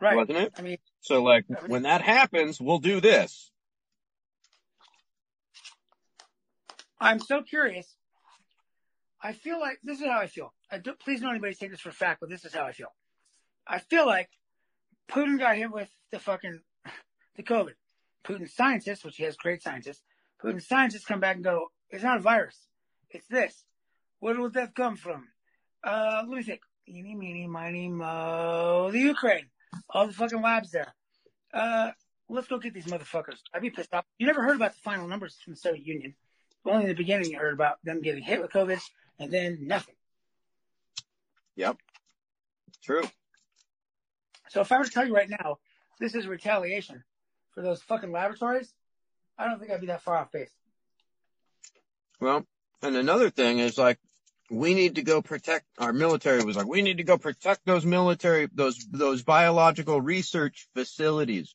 Right. wasn't it? I mean, So like when that happens, we'll do this. I'm so curious. I feel like this is how I feel. I don't, please don't anybody take this for a fact, but this is how I feel. I feel like Putin got hit with the fucking *laughs* the COVID. Putin's scientists, which he has great scientists, Putin's scientists come back and go, "It's not a virus. It's this. Where would that come from? Uh, let me think. Eeny, meeny, miny, mo. The Ukraine. All the fucking labs there. Uh, let's go get these motherfuckers. I'd be pissed off. You never heard about the final numbers from the Soviet Union. Only in the beginning you heard about them getting hit with COVID, and then nothing. Yep. True. So if I were to tell you right now, this is retaliation for those fucking laboratories, I don't think I'd be that far off base. Well, and another thing is like, we need to go protect, our military was like, we need to go protect those military, those, those biological research facilities.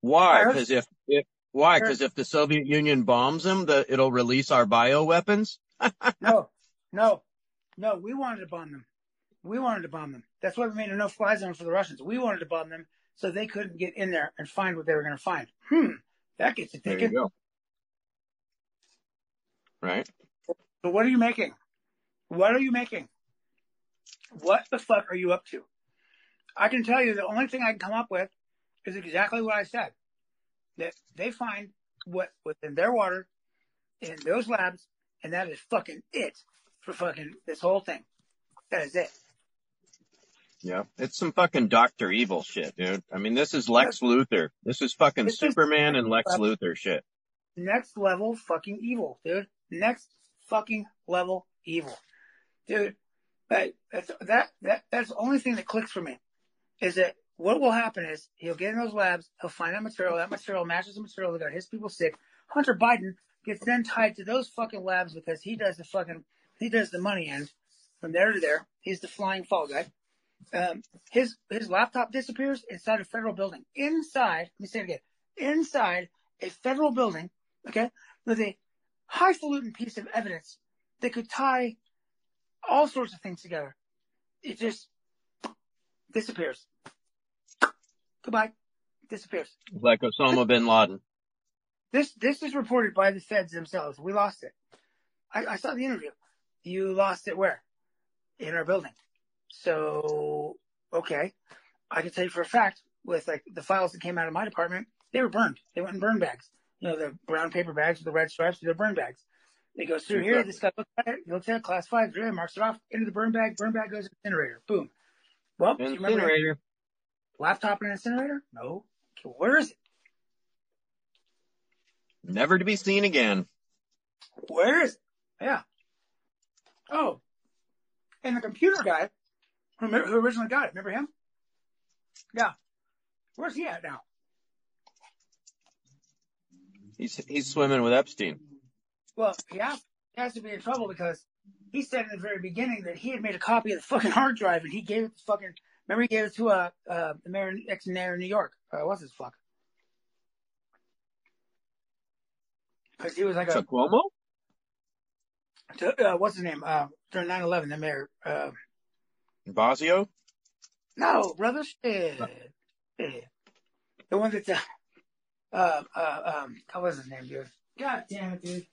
Why? Because if, if, why? Because if the Soviet Union bombs them, the, it'll release our bioweapons? *laughs* No, no, no. We wanted to bomb them. We wanted to bomb them. That's why we made a no-fly zone for the Russians. We wanted to bomb them so they couldn't get in there and find what they were going to find. Hmm, that gets you There you thinking. go. Right? So what are you making? What are you making? What the fuck are you up to? I can tell you the only thing I can come up with is exactly what I said. That they find what within their water in those labs, and that is fucking it for fucking this whole thing. That is it. Yeah. It's some fucking Dr. Evil shit, dude. I mean, this is Lex Luthor. This is fucking This is- Superman and Lex Luthor shit. Next level fucking evil, dude. Next fucking level evil, dude. But that's, that that that's the only thing that clicks for me is that what will happen is he'll get in those labs, he'll find that material, that material matches the material that got his people sick. Hunter Biden gets then tied to those fucking labs because he does the fucking he does the money end from there to there. He's the flying fall guy. Um, his his laptop disappears inside a federal building. Inside, let me say it again. Inside a federal building, okay, with a highfalutin piece of evidence that could tie all sorts of things together. It just disappears. Goodbye. Disappears. Like Osama bin Laden. This this is reported by the feds themselves. We lost it. I, I saw the interview. You lost it where? In our building. So okay, I can tell you for a fact with like the files that came out of my department, they were burned. They went in burn bags. You know the brown paper bags with the red stripes. They're burn bags. They go through here. This guy looks at it. He looks at it. Class five. Really marks it off into the burn bag. Burn bag goes incinerator. Boom. Well, do you remember Incinerator. Laptop in an incinerator? No. Okay, where is it? Never to be seen again. Where is it? Yeah. Oh. And the computer guy who, who originally got it. Remember him? Yeah. Where's he at now? He's he's swimming with Epstein. Well, he has, he has to be in trouble because he said in the very beginning that he had made a copy of the fucking hard drive and he gave it to the fucking. Remember, he gave it to uh, uh the mayor, ex mayor of New York. Uh, what's his fuck? Because he was like So a Cuomo? to, uh, what's his name? Uh, during 9/11, the mayor. Uh, Basio? no, brother, shit, shit. the one that's uh, uh, uh um, what was his name, dude? God damn it, dude.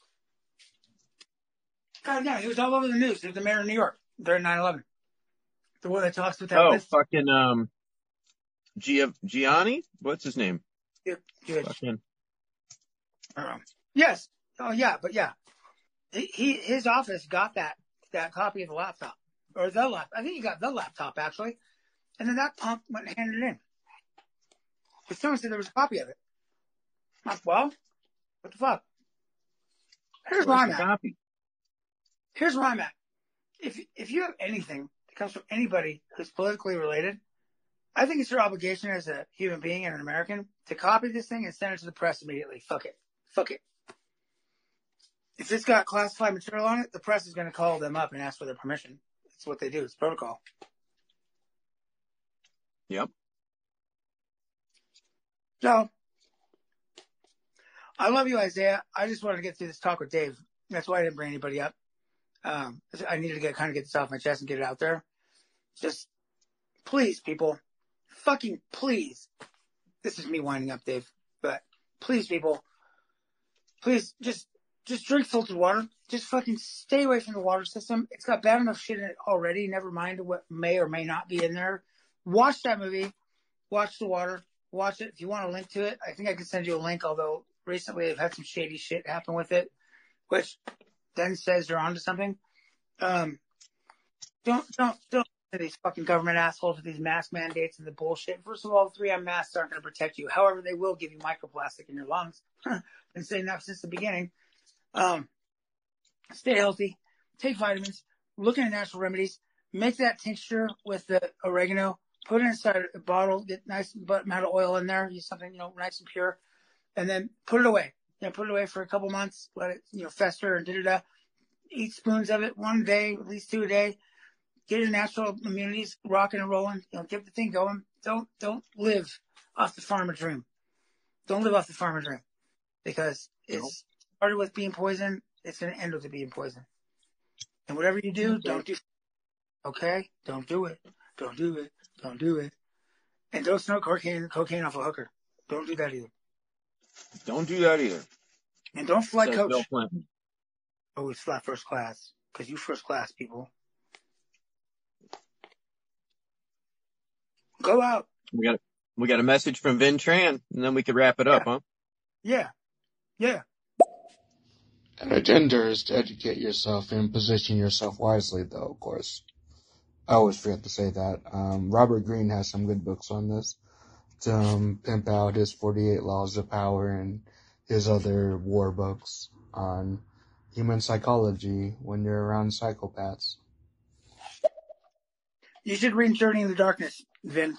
God damn, it, he was all over the news. He was the mayor of New York during 9/11. The one that talks with that Oh, list. fucking um, Gia- Gianni? What's his name? Dude, Fucking um, yes. Oh yeah, but yeah, he, he his office got that that copy of the laptop or the laptop. I think he got the laptop actually, and then that punk went and handed it in. But someone said there was a copy of it. I'm like, well, what the fuck? Here's where I'm at. copy? Here's where I'm at. If if you have anything comes from anybody who's politically related, I think it's your obligation as a human being and an American to copy this thing and send it to the press immediately. Fuck it. Fuck it. If it's got classified material on it, the press is going to call them up and ask for their permission. That's what they do. It's protocol. Yep. So, I love you, Isaiah. I just wanted to get through this talk with Dave. That's why I didn't bring anybody up. Um, I needed to get kind of get this off my chest and get it out there. Just please, people, fucking please. This is me winding up, Dave. But please, people, please just just drink filtered water. Just fucking stay away from the water system. It's got bad enough shit in it already. Never mind what may or may not be in there. Watch that movie. Watch the water. Watch it. If you want a link to it, I think I can send you a link. Although recently I've had some shady shit happen with it, which then says you're onto something. Um, don't don't don't these fucking government assholes with these mask mandates and the bullshit. First of all, 3M masks aren't going to protect you. However, they will give you microplastic in your lungs. *laughs* Been saying that since the beginning. Um, stay healthy, take vitamins, look into natural remedies, make that tincture with the oregano, put it inside a bottle, get nice but metal oil in there, use something, you know, nice and pure, and then put it away. You know, put it away for a couple months, let it, you know, fester and da da da. Eat spoons of it one day, at least two a day. Get your natural immunities rocking and rolling. You know, get the thing going. Don't don't live off the pharma dream. Don't live off the pharma dream because it's started with being poisoned. It's going to end with it being poisoned. And whatever you do, don't do. Okay, don't do it. Don't do it. Don't do it. And don't smoke cocaine cocaine off a hooker. Don't do that either. Don't do that either. And don't fly coach. Bill Clinton. Oh, Always fly first class because you first class people. Go out. We got we got a message from Vin Tran, and then we could wrap it up, huh? Yeah, yeah. An agenda is to educate yourself and position yourself wisely, though, of course. I always forget to say that. Um, Robert Greene has some good books on this to um, pimp out his 48 Laws of Power and his other war books on human psychology when you're around psychopaths. You should read Journey in the Darkness, Vin.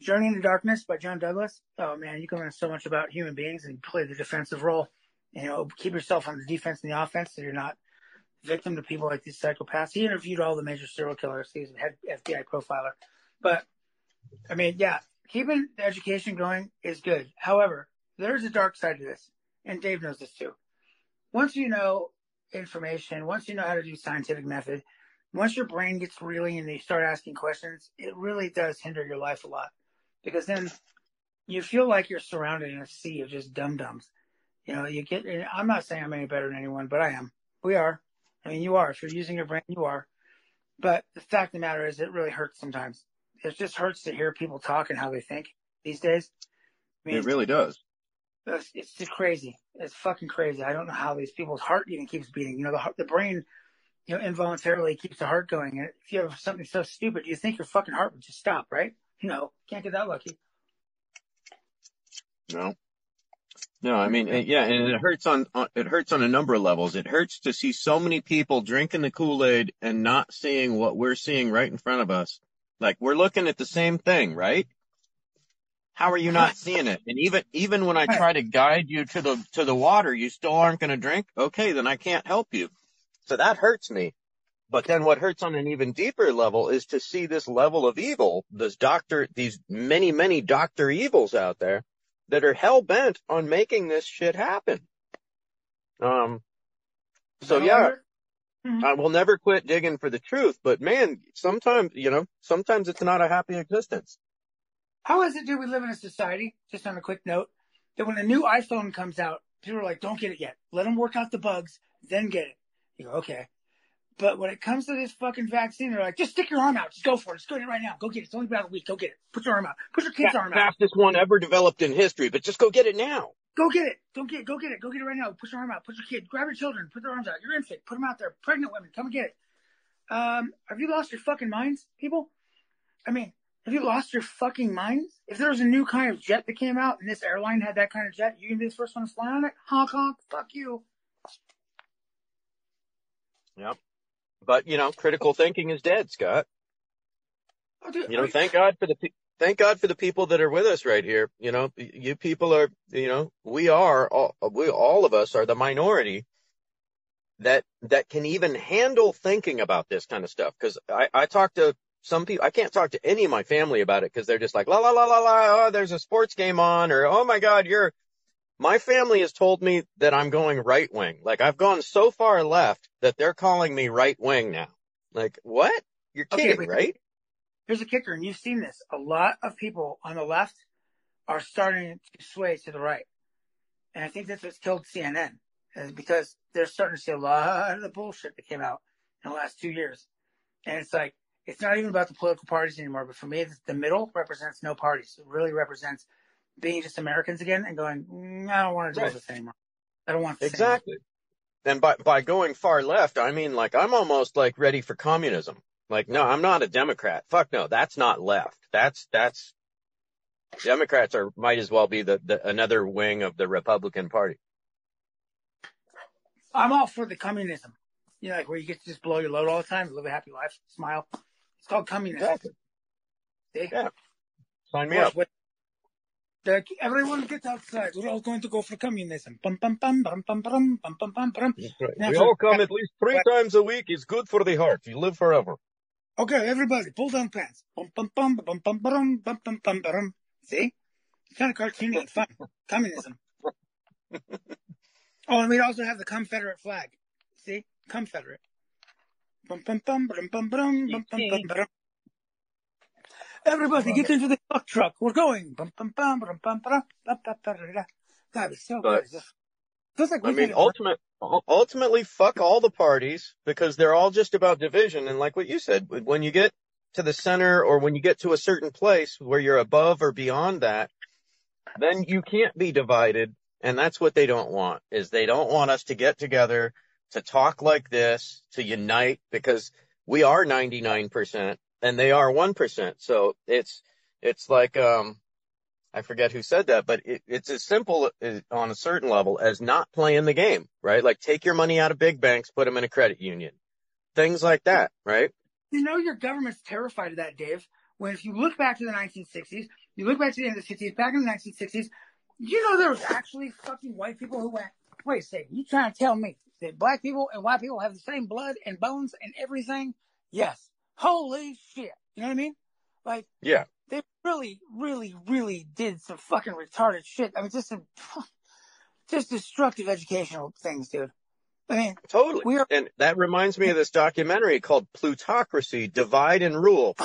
Journey in the Darkness by John Douglas. Oh man, you can learn so much about human beings and play the defensive role. You know, keep yourself on the defense and the offense so you're not victim to people like these psychopaths. He interviewed all the major serial killers. He's a head FBI profiler. But I mean, yeah, keeping the education going is good. However, there's a dark side to this, and Dave knows this too. Once you know information, once you know how to do scientific method, once your brain gets reeling and you start asking questions, it really does hinder your life a lot because then you feel like you're surrounded in a sea of just dum dums. You know, you get, I'm not saying I'm any better than anyone, but I am. We are. I mean, you are. If you're using your brain, you are. But the fact of the matter is, it really hurts sometimes. It just hurts to hear people talk and how they think these days. I mean, It really does. it's, it's just crazy. It's fucking crazy. I don't know how these people's heart even keeps beating. You know, the the brain, you know, involuntarily keeps the heart going. And if you have something so stupid, you think your fucking heart would just stop, right? No, can't get that lucky. No. No, I mean, it- yeah, and it hurts on, on it hurts on a number of levels. It hurts to see so many people drinking the Kool-Aid and not seeing what we're seeing right in front of us. Like we're looking at the same thing, right? How are you not *laughs* seeing it? And even even when I try to guide you to the to the water, you still aren't going to drink. Okay, then I can't help you. So that hurts me. But then what hurts on an even deeper level is to see this level of evil, this doctor, these many, many doctor evils out there that are hell bent on making this shit happen. Um, so yeah, Mhm. I will never quit digging for the truth, but man, sometimes, you know, sometimes it's not a happy existence. How is it, do we live in a society, just on a quick note, that when a new iPhone comes out, people are like, don't get it yet. Let them work out the bugs, then get it. You go, okay. But when it comes to this fucking vaccine, they're like, just stick your arm out. Just go for it. Just go get it right now. Go get it. It's only about a week. Go get it. Put your arm out. Put your kid's Fa- arm out. fastest one ever developed in history, but just go get it now. Go get it. Don't get it. Go get it. Go get it right now. Put your arm out. Put your kid. Grab your children. Put their arms out. Your infant. Put them out there. Pregnant women. Come and get it. Um, have you lost your fucking minds, people? I mean, have you lost your fucking minds? If there was a new kind of jet that came out and this airline had that kind of jet, you can be the first one to fly on it? Honk honk. Fuck you. Yep. But you know, critical thinking is dead, Scott. Dude, You know, wait. thank God for the thank God for the people that are with us right here. You know, you people are, you know, we are all we all of us are the minority that that can even handle thinking about this kind of stuff. Because I I talk to some people, I can't talk to any of my family about it because they're just like la la la la la. Oh, there's a sports game on, or oh my God, you're. My family has told me that I'm going right wing. Like I've gone so far left that they're calling me right wing now. Like what? You're kidding, but- right? Here's a kicker, and you've seen this. A lot of people on the left are starting to sway to the right. And I think that's what's killed CNN, is because they're starting to see a lot of the bullshit that came out in the last two years. And it's like, it's not even about the political parties anymore, but for me, the middle represents no parties. It really represents being just Americans again and going, mm, I don't want to do Right. with this anymore. I don't want this anymore." Exactly. And by by going far left, I mean like I'm almost like ready for communism. Like no, I'm not a Democrat. Fuck no, that's not left. That's that's Democrats are might as well be the, the another wing of the Republican Party. I'm all for the communism. You know, like where you get to just blow your load all the time, live a happy life, smile. It's called communism. Exactly. See? Yeah. Sign me up. what- the- everyone get outside. We're all going to go for communism. Bum, bum, bum, bum, bum, bum, bum, bum, bum, bum. Right. We all come at least three times a week. It's good for the heart. You live forever. Okay, everybody, pull down pants. Bum, bum, bum, bum, bum, bum, bum, bum, bum, bum. See? It's kind of cartoony and fun. Communism. Oh, and we also have the Confederate flag. See? Confederate. Bum, bum, bum, bum, bum, bum, bum, bum, bum, bum. Everybody, get into the fuck truck. We're going. Bum, bum, bum, bum, bum, bum, bum, bum, bum, bum. God, it's so But- good. Just- like I mean, ultimate, ul- ultimately, fuck all the parties because they're all just about division. And like what you said, when you get to the center or when you get to a certain place where you're above or beyond that, then you can't be divided. And that's what they don't want is they don't want us to get together to talk like this, to unite because we are 99% and they are 1%. So it's, it's like, um, I forget who said that, but it, it's as simple as, on a certain level as not playing the game, right? Like take your money out of big banks, put them in a credit union, things like that, right? You know your government's terrified of that, Dave. When if you look back to the 1960s, you look back to the end of the 60s, back in the 1960s, you know there was actually fucking white people who went, wait a second, you trying to tell me that black people and white people have the same blood and bones and everything? Yes. Holy shit. You know what I mean? Like, Yeah. they really, really, really did some fucking retarded shit. I mean, just some, *laughs* just destructive educational things, dude. I mean, Totally. we are, And that reminds me of this documentary called Plutocracy, Divide and Rule.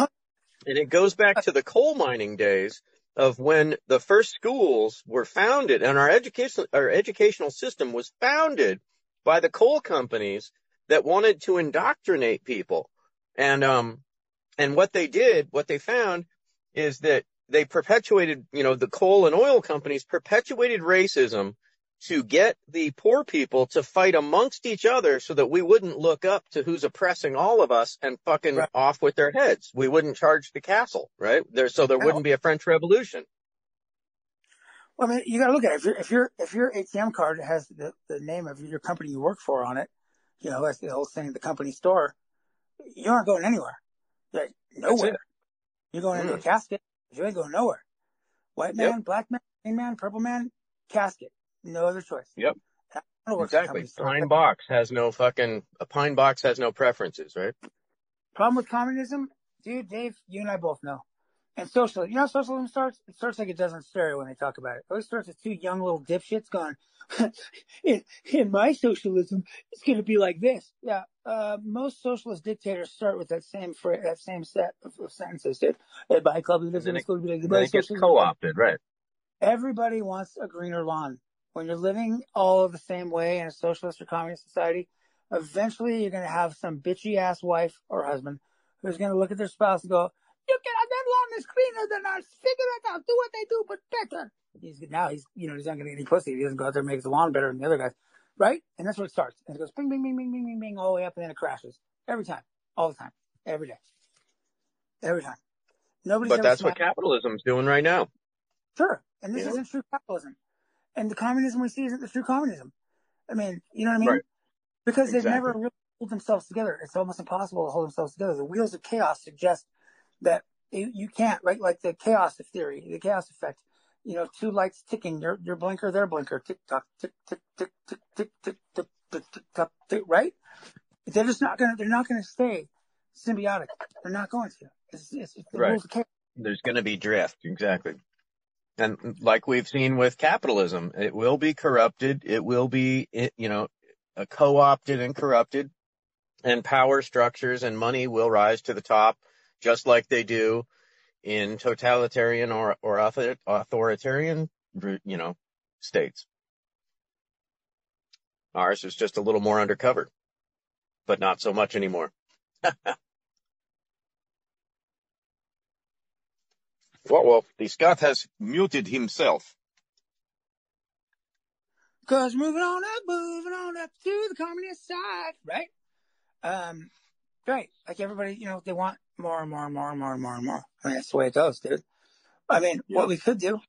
And it goes back to the coal mining days of when the first schools were founded and our education, our educational system was founded by the coal companies that wanted to indoctrinate people. And, um, and what they did, what they found is that they perpetuated, you know, the coal and oil companies perpetuated racism to get the poor people to fight amongst each other so that we wouldn't look up to who's oppressing all of us and fucking Right. off with their heads. We wouldn't charge the castle, right? There, so there wouldn't be a French Revolution. Well, I mean, you got to look at it. If your if your if your ATM card has the, the name of your company you work for on it, you know that's the whole thing, the company store. You aren't going anywhere. Like, nowhere. You're going into a Mm. casket. You ain't going nowhere. White man, Yep. black man, green man, purple man, casket. No other choice. Yep. I don't know what the Exactly. Pine box has no fucking a pine box has no preferences, right? Problem with communism, dude, Dave, you and I both know. And socialism, you know how socialism starts? It starts like it does in stereo when they talk about it. It always starts with two young little dipshits going, *laughs* in, in my socialism, it's going to be like this. Yeah, uh, most socialist dictators start with that same fra- that same set of, of sentences, dude. Hey, my club, then it's it- going to be like Then it gets co-opted, right? Everybody wants a greener lawn. When you're living all the same way in a socialist or communist society, eventually you're going to have some bitchy ass wife or husband who's going to look at their spouse and go, "You can lawn is greener than. Figure it out. Do what they do, but better." He's now he's you know he's not going to get any pussy. He doesn't go out there and make the lawn better than the other guys, right? And that's where it starts. And it goes bing, bing, bing, bing, bing, bing, bing, all the way up, and then it crashes every time, all the time, every day, every time. Nobody's But that's what capitalism's doing right now. Sure. And this Yeah. isn't true capitalism. And the communism we see isn't the true communism. I mean, you know what I mean? Right. Because they've never really pulled themselves together. It's almost impossible to hold themselves together. The wheels of chaos suggest that you, you can't, right? Like the chaos theory, the chaos effect. You know, two lights ticking, your your blinker, their blinker, tick tock, tick tick tick tick tick tick tick tick tick tock, tick, right? They're just not gonna. They're not gonna stay symbiotic. They're not going to. It's, it's, it's the Right. rules of chaos. There's going to be drift, exactly. And like we've seen with capitalism, it will be corrupted. It will be, you know, uh, co-opted and corrupted and power structures and money will rise to the top just like they do in totalitarian or, or author- authoritarian, you know, states. Ours is just a little more undercover, but not so much anymore. *laughs* Well, well, the Scott has muted himself. Cause moving on up, moving on up to the communist side, right? Um, right. Like everybody, you know, they want more and more and more and more and more and more. I mean, that's the way it goes, dude. I mean, Yeah. what we could do,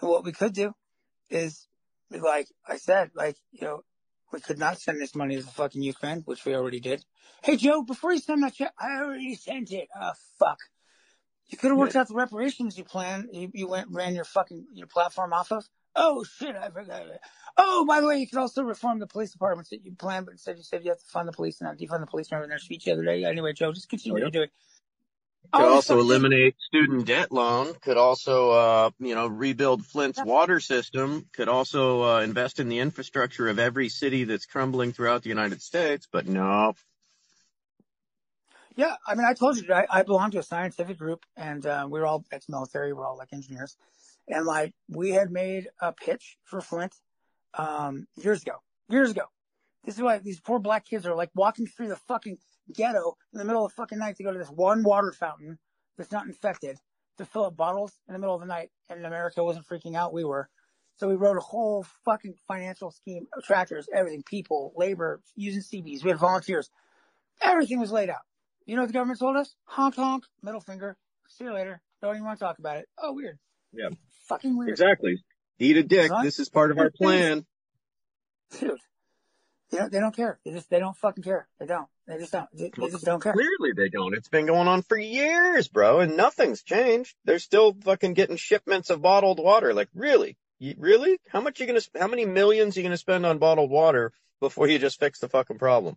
what we could do is, like I said, like, you know, we could not send this money to the fucking Ukraine, which we already did. Hey, Joe, before you send that check, I already sent it. Oh, fuck. You could have worked out the reparations you planned, you, you went, ran your fucking, your platform off of. Oh shit, I forgot it. Oh, by the way, you could also reform the police departments that you planned, but instead you said you have to fund the police and not defund the police. Remember in their speech the other day? Anyway, Joe, just continue what oh, Yeah. you're doing. Could this also stuff- eliminate student debt loan. Could also, uh, you know, rebuild Flint's water system. Could also uh, invest in the infrastructure of every city that's crumbling throughout the United States. But no, Yeah, I mean, I told you, I, I belong to a scientific group, and uh, we're all ex-military. We're all like engineers, and like we had made a pitch for Flint um, years ago. Years ago. This is why these poor black kids are like walking through the fucking ghetto in the middle of the fucking night to go to this one water fountain that's not infected to fill up bottles in the middle of the night. And America wasn't freaking out. We were. So we wrote a whole fucking financial scheme, tractors, everything, people, labor, using CBs. We had volunteers. Everything was laid out. You know what the government told us? Honk honk, middle finger. See you later. Don't even want to talk about it. Oh, weird. Yeah. Fucking weird. exactly. Eat a dick. This is part of our plan. Dude. You know, they don't care. They just, they don't fucking care. They don't. They just don't. They, they just don't care. Clearly they don't. It's been going on for years, bro, and nothing's changed. They're still fucking getting shipments of bottled water. Like, really? You, really? How much you gonna, how many millions you gonna spend on bottled water before you just fix the fucking problem?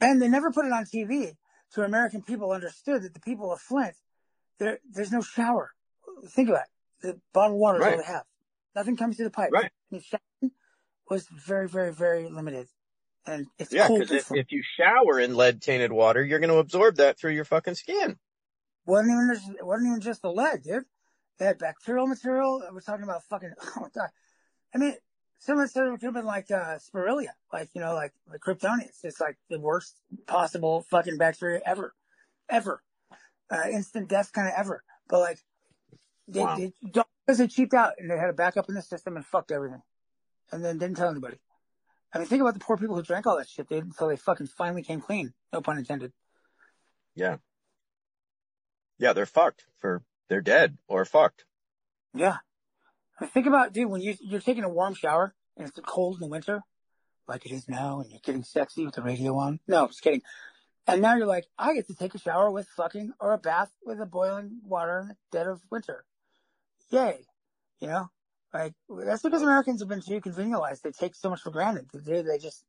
And they never put it on TV so American people understood that the people of Flint, there, there's no shower. Think about it. The bottled water is all they have. Nothing comes through the pipe. Right. I mean, was very, very, very limited. And it's Yeah, because if, if you shower in lead tainted water, you're gonna absorb that through your fucking skin. wasn't even just, wasn't even just the lead, dude. They had bacterial material. We're talking about fucking. *laughs* Oh my god. I mean, someone said it could have been like uh, spirilla, like you know, like the kryptonians. It's like the worst possible fucking bacteria ever, ever. Uh, instant death kind of ever. But like, they, Wow. they don't because they cheaped out and they had a backup in the system and fucked everything, and then didn't tell anybody. I mean, think about the poor people who drank all that shit, dude, until they fucking finally came clean. No pun intended. Yeah. Yeah, they're fucked for, they're dead or fucked. Yeah. I mean, think about, dude, when you, you're taking a warm shower and it's cold in the winter, like it is now, and you're getting sexy with the radio on. No, just kidding. And now you're like, I get to take a shower with fucking or a bath with a boiling water in the dead of winter. Yay. You know, like that's because Americans have been too conventionalized. They take so much for granted. They, they just,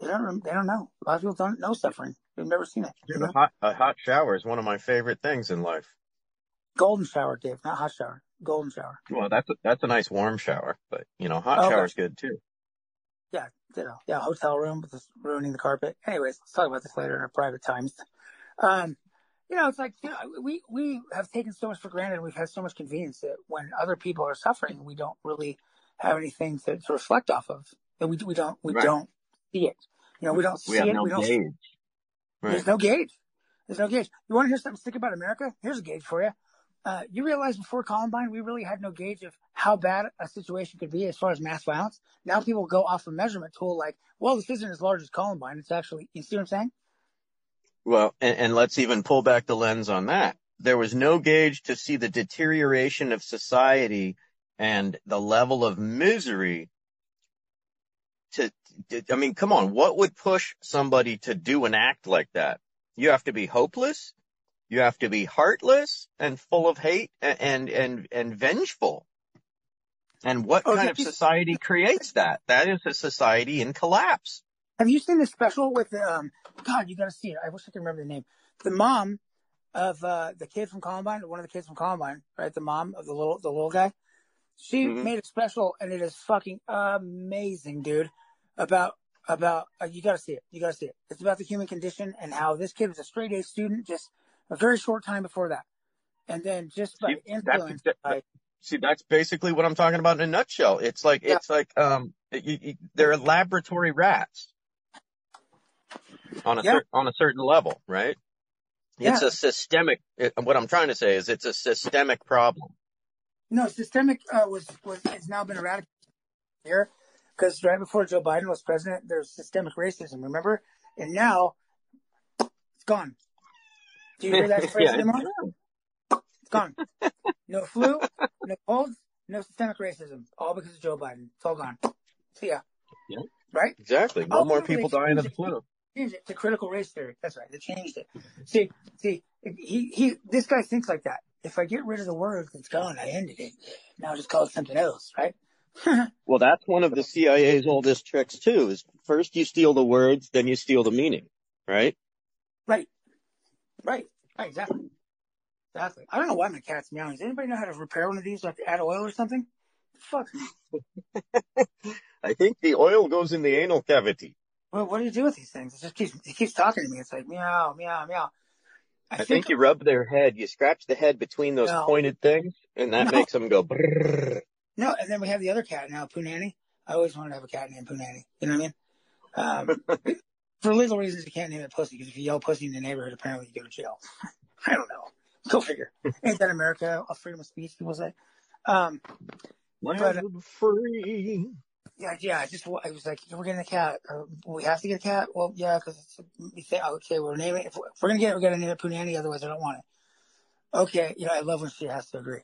they don't, they don't know. A lot of people don't know suffering. They've never seen it. Dude, a hot, a hot shower is one of my favorite things in life. Golden shower, Dave, not hot shower. Golden shower. Well, that's a, that's a nice warm shower, but you know, hot Okay. shower's good too. Yeah, you know, yeah, hotel room with this ruining the carpet. Anyways, let's talk about this later in our private times. Um, you know, it's like you know, we we have taken so much for granted. And we've had so much convenience that when other people are suffering, we don't really have anything to, to reflect off of. That we we don't we Right. don't see it. You know, we don't We see it. no we don't. gauge. Right. There's no gauge. There's no gauge. You want to hear something sick about America? Here's a gauge for you. Uh, you realize before Columbine, we really had no gauge of how bad a situation could be as far as mass violence. Now people go off a measurement tool like, well, this isn't as large as Columbine. It's actually, you see what I'm saying? Well, and, and let's even pull back the lens on that. There was no gauge to see the deterioration of society and the level of misery to, to, I mean, come on, what would push somebody to do an act like that? You have to be hopeless. You have to be heartless and full of hate and, and, and, and vengeful. And what Oh, kind of society creates that? That is a society in collapse. Have you seen this special with, um, God, you got to see it. I wish I could remember the name. The mom of, uh, the kid from Columbine, one of the kids from Columbine, right? The mom of the little, the little guy. She Mhm. made a special and it is fucking amazing, dude. About, about, uh, you got to see it. You got to see it. It's about the human condition and how this kid was a straight A student just a very short time before that. And then just by See, that's influence exa- by, See, that's basically what I'm talking about in a nutshell. It's like, Yeah. it's like, um, you, you, they're laboratory rats on a, Yeah. cer- on a certain level, right? It's a systemic, it, what I'm trying to say is it's a systemic problem. No, systemic uh, was was has now been eradicated here because right before Joe Biden was president, there's systemic racism. Remember, and now it's gone. Do you hear that *laughs* phrase Yeah. anymore? It's gone. *laughs* No flu, no colds, no systemic racism. All because of Joe Biden. It's all gone. See ya. Yeah. Right? Exactly. No more people dying of the flu. Changed it to critical race theory. That's right. They changed it. See, see, he, he, this guy thinks like that. If I get rid of the word, it's gone. I ended it. Now just call it something else, right? *laughs* Well, that's one of the CIA's oldest tricks too, is first you steal the words, then you steal the meaning, right? Right. Right. Right. Exactly. Exactly. I don't know why my cat's meowing. Does anybody know how to repair one of these? Do I have to add oil or something? Fuck. *laughs* I think the oil goes in the anal cavity. What, what do you do with these things? It just keeps, it keeps talking to me. It's like meow, meow, meow. I, think, you rub their head, you scratch the head between those No. pointed things, and that No. makes them go brrrr. no. And then we have the other cat now, Poonanny. I always wanted to have a cat named Poonanny. You know what I mean? Um, *laughs* for legal reasons, you can't name it pussy because if you yell pussy in the neighborhood, apparently you go to jail. *laughs* I don't know. Go figure. *laughs* Ain't that America? A freedom of speech, people say. Um, But- of the free. Yeah, yeah. I just I was like, we're getting a cat. Uh, we have to get a cat. Well, yeah, because we think okay, we're naming. It. If we're, we're gonna get it, we're gonna name it Punani. Otherwise, I don't want it. Okay, you know, I love when she has to agree.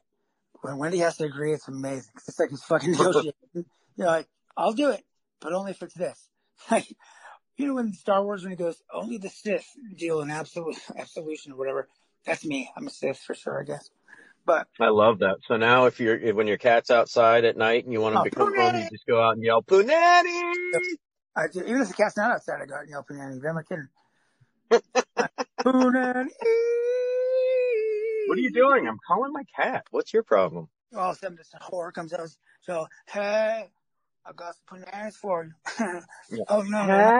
When Wendy has to agree, it's amazing. it's like this fucking *laughs* negotiation. you know, like I'll do it, but only if it's this. *laughs* Like, you know, in Star Wars, when he goes, only the Sith deal in absolute *laughs* absolution or whatever. That's me. I'm a Sith for sure, I guess. But I love that. So now if you're, if- when your cat's outside at night and you want him Oh, to come home, you just go out and yell, Punani! I do, even if the cat's not outside, I go out and yell Punani. I'm not kidding. *laughs* Punani. What are you doing? I'm calling my cat. What's your problem? all of a sudden this horror comes out. So, hey, I got some bananas for you. *laughs* Yeah. Oh, no, no,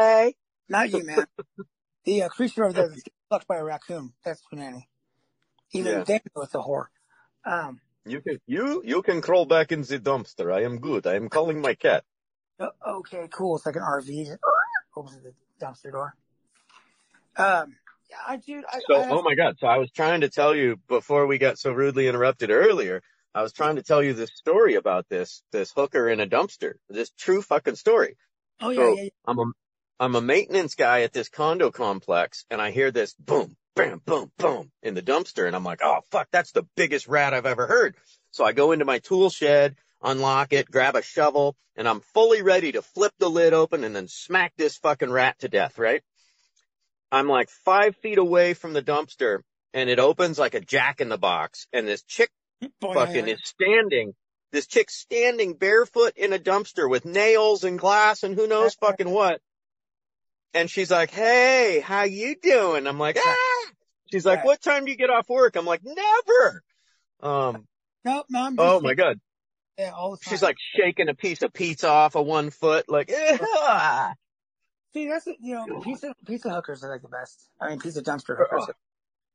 Hey! not you, man. *laughs* the uh, creature over there that's getting fucked by a raccoon. That's banana. Even Yeah. they know it's a whore. Um, You can, you, you can crawl back in the dumpster. I am good. I am calling my cat. uh, okay, cool. It's like an RV. Opens the dumpster door. Um, yeah, I do. I, So, I, oh my God. So I was trying to tell you before we got so rudely interrupted earlier, I was trying to tell you this story about this, this hooker in a dumpster. This true fucking story. oh, yeah, so- yeah, yeah. I'm a, I'm a maintenance guy at this condo complex and I hear this boom, bam, boom, boom in the dumpster. And I'm like, oh fuck, that's the biggest rat I've ever heard. So I go into my tool shed, unlock it, grab a shovel, and I'm fully ready to flip the lid open and then smack this fucking rat to death, right? I'm like five feet away from the dumpster and it opens like a jack in the box and this chick Boy, fucking is standing, this chick standing barefoot in a dumpster with nails and glass and who knows fucking what. And she's like, Hey, how you doing? I'm like, ah, she's like, what time do you get off work? I'm like, never. Um, No, no, I'm just oh my God. Yeah, all the time. She's like shaking a piece of pizza off of one foot, like, ah. see, that's it, you know, pizza pizza hookers are like the best. I mean, pizza dumpster hookers.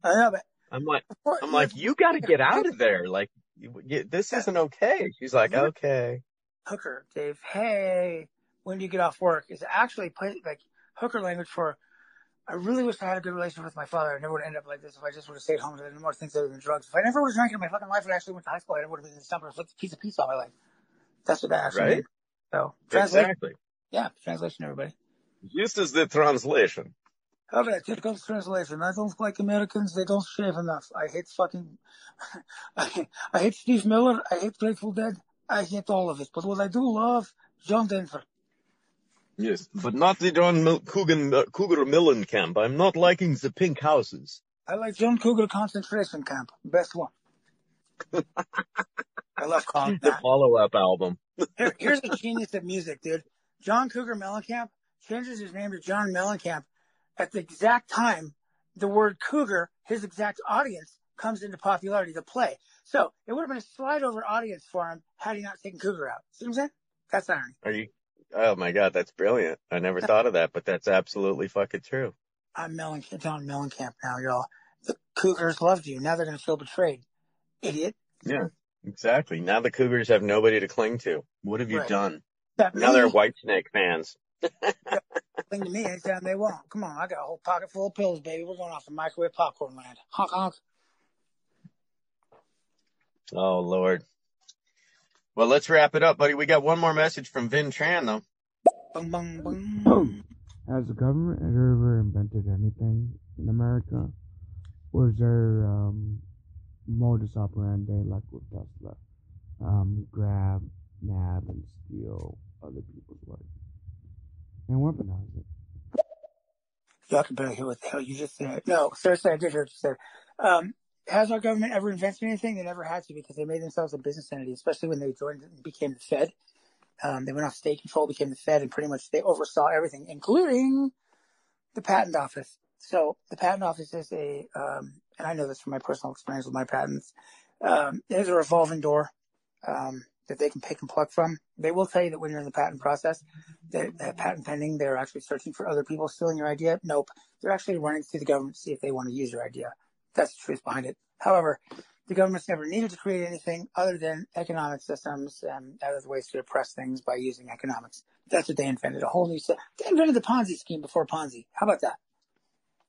I know, but I'm like, I'm like, you got to get out of there. Like, you, you, this isn't okay. She's like, okay. hooker, Dave. Hey, when do you get off work? Is actually play, like hooker language for. I really wish I had a good relationship with my father. I never would end up like this if I just would have stayed home and did more things other than drugs. If I never would have drank in my fucking life and actually went to high school, I never would have been in the stumper and flipped a piece of pizza all my life. That's what that actually Right? means. So, translation. Exactly. Yeah, translation, everybody. This is the translation. Okay, typical translation. I don't like Americans. They don't shave enough. I hate fucking. I, *laughs* I hate Steve Miller. I hate Grateful Dead. I hate all of it. But what I do love, John Denver. Yes, but not the John Mil- Cougar, uh, Cougar Mellencamp. I'm not liking the pink houses. I like John Cougar concentration camp. Best one. I love calling The that. follow-up album. Here, here's a genius of music, dude. John Cougar Mellencamp changes his name to John Mellencamp at the exact time the word cougar, his exact audience, comes into popularity to play. So it would have been a slide over audience for him had he not taken cougar out. See what I'm saying? That's irony. Are you? Oh my God, that's brilliant. I never thought of that, but that's absolutely fucking true. I'm Mellencamp, John Mellencamp now, y'all. The Cougars loved you. Now they're going to feel betrayed. Idiot. Yeah, exactly. Now the Cougars have nobody to cling to. What have you Right. done? That Now they're Whitesnake fans. *laughs* cling to me anytime they want. Come on, I got a whole pocket full of pills, baby. We're going off to microwave popcorn land. Honk honk. Oh Lord. Well, let's wrap it up, buddy. We got one more message from Vin Tran though. Boom. Has the government ever invented anything in America? Was there um, modus operandi like with Tesla? Um, grab, nab, and steal other people's work and weaponize it. Y'all can barely hear what the hell you just said. No, seriously, I did hear what you said. Um, has our government ever invented anything? They never had to because they made themselves a business entity, especially when they joined and became the Fed. Um, they went off state control, became the Fed, and pretty much they oversaw everything, including the patent office. So the patent office is a, um, and I know this from my personal experience with my patents, um, it is a revolving door um, that they can pick and pluck from. They will tell you that when you're in the patent process, that, that patent pending, they're actually searching for other people stealing your idea. Nope. They're actually running through the government to see if they want to use your idea. That's the truth behind it. However, the government's never needed to create anything other than economic systems um, and other ways to oppress things by using economics. That's what they invented. A whole new set. They invented the Ponzi scheme before Ponzi. How about that?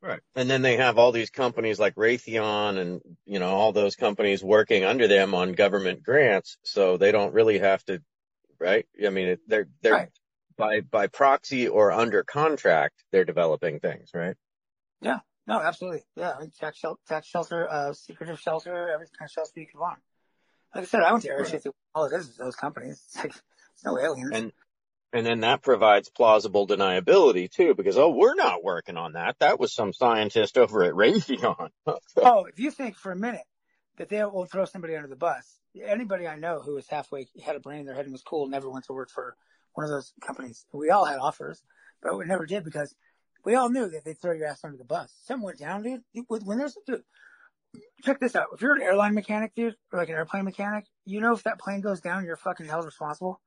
Right. And then they have all these companies like Raytheon and, you know, all those companies working under them on government grants. So they don't really have to, right? I mean, they're, they're Right. by, by proxy or under contract, they're developing things, right? No, absolutely. Yeah, I mean, tax shelter, tax shelter, uh, secretive shelter, every kind of shelter you could want. Like I said, I went to Area Right. 51. All it is is those companies. *laughs* It's like, it's no aliens. And, and then that provides plausible deniability too, because, oh, we're not working on that. That was some scientist over at Raytheon. *laughs* Oh, if you think for a minute that they will throw somebody under the bus, anybody I know who was halfway had a brain in their head and was cool never went to work for one of those companies. We all had offers, but we never did because we all knew that they'd throw your ass under the bus. Something went down, dude. When there's, a dude, check this out. If you're an airline mechanic, dude, or like an airplane mechanic, you know if that plane goes down, you're fucking held responsible.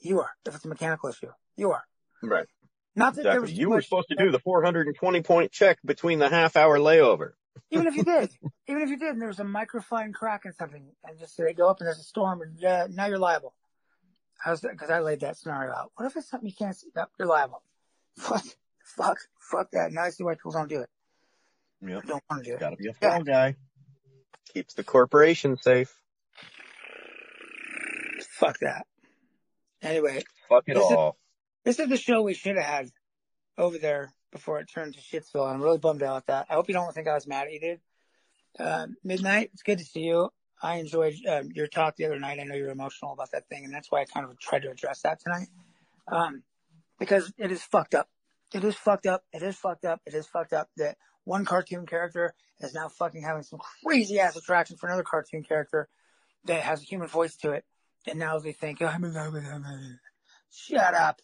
You are. If it's a mechanical issue, you are. right. Not that there was Exactly. You were supposed to do the 420 point check between the half hour layover. *laughs* Even if you did, *laughs* even if you did, and there was a microfine crack in something, and just they go up and there's a storm, and uh, now you're liable. I was because I laid that scenario out. What if it's something you can't see? Yep, you're liable. *laughs* Fuck, fuck, fuck that. Now I see why people don't do it. Yep. Don't want to do it. Gotta be a Yeah. guy. Keeps the corporation safe. Fuck that. Anyway, Fuck it Is it- all. this is the show we should have had over there before it turned to Shitsville. I'm really bummed out at that. I hope you don't think I was mad at you, dude. Uh, Midnight, it's good to see you. I enjoyed um, your talk the other night. I know you're emotional about that thing, and that's why I kind of tried to address that tonight. Um, because it is fucked up. It is fucked up. It is fucked up. It is fucked up that one cartoon character is now fucking having some crazy ass attraction for another cartoon character that has a human voice to it. And now they think, oh, shut up.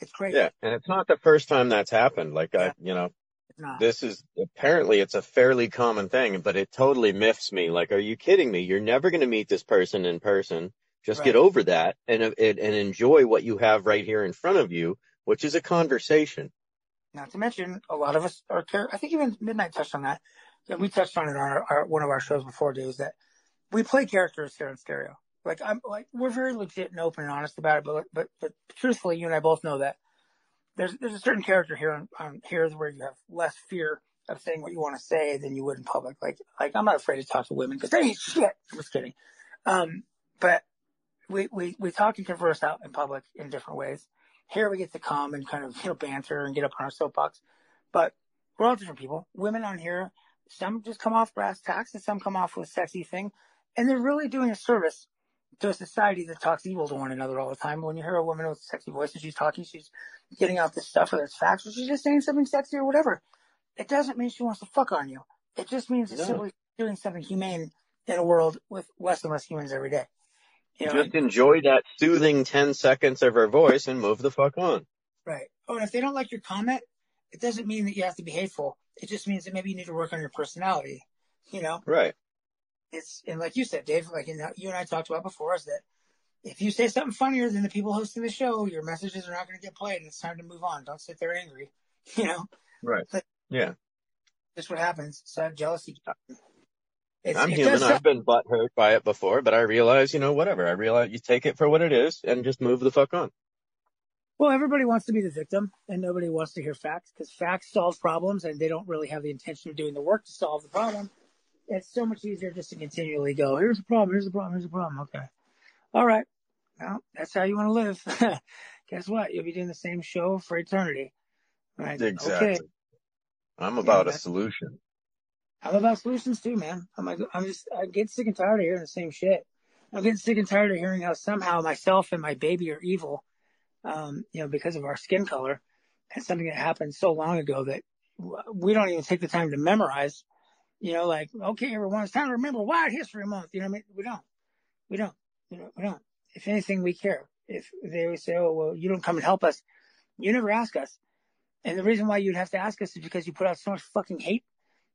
It's crazy. Yeah, and it's not the first time that's happened. Like I, you know, this is apparently it's a fairly common thing, but it totally miffs me. Like, are you kidding me? You're never going to meet this person in person. Just get over that and and and enjoy what you have right here in front of you, which is a conversation. Not to mention, a lot of us are. I think even Midnight touched on that. Yeah, we touched on it on our, our one of our shows before, Dave. Is that we play characters here in stereo. Like I'm like we're very legit and open and honest about it, but but but truthfully, you and I both know that there's there's a certain character here on, on here where you have less fear of saying what you want to say than you would in public. Like like I'm not afraid to talk to women because they ain't shit. I'm just kidding. Um, but we we we talk and converse out in public in different ways. Here we get to come and kind of you know banter and get up on our soapbox, but we're all different people. Women on here, some just come off brass tacks and some come off with a sexy thing, and they're really doing a service to a society that talks evil to one another all the time. When you hear a woman with a sexy voice and she's talking, she's getting out this stuff, whether it's facts or she's just saying something sexy or whatever. It doesn't mean she wants to fuck on you. It just means it's simply doing something humane in a world with less and less humans every day. You know, Just enjoy that soothing 10 seconds of her voice and move the fuck on. Right. Oh, and if they don't like your comment, it doesn't mean that you have to be hateful. It just means that maybe you need to work on your personality. You know, Right. it's, and like you said, Dave, like you, you and I talked about before is that if you say something funnier than the people hosting the show, your messages are not going to get played and it's time to move on. Don't sit there angry. *laughs* You know, Right. Yeah. that's what happens. So jealousy. Uh, It's, I'm human. I've been butthurt by it before, but I realize, you know, whatever. I realize you take it for what it is and just move the fuck on. Well, everybody wants to be the victim and nobody wants to hear facts because facts solve problems and they don't really have the intention of doing the work to solve the problem. It's so much easier just to continually go, here's the problem, here's the problem, here's the problem. Okay. All right. Well, that's how you want to live. *laughs* Guess what? You'll be doing the same show for eternity. Right. Exactly. Okay. I'm about a that's- I'm about solutions too, man. I'm like, I'm just, I get sick and tired of hearing the same shit. I'm getting sick and tired of hearing how somehow myself and my baby are evil, um, you know, because of our skin color. And something that happened so long ago that we don't even take the time to memorize. You know, like, okay, everyone, it's time to remember White History Month. You know what I mean? We don't. We don't. You know, we don't. If anything, we care. If they always say, oh, well, you don't come and help us, you never ask us. And the reason why you'd have to ask us is because you put out so much fucking hate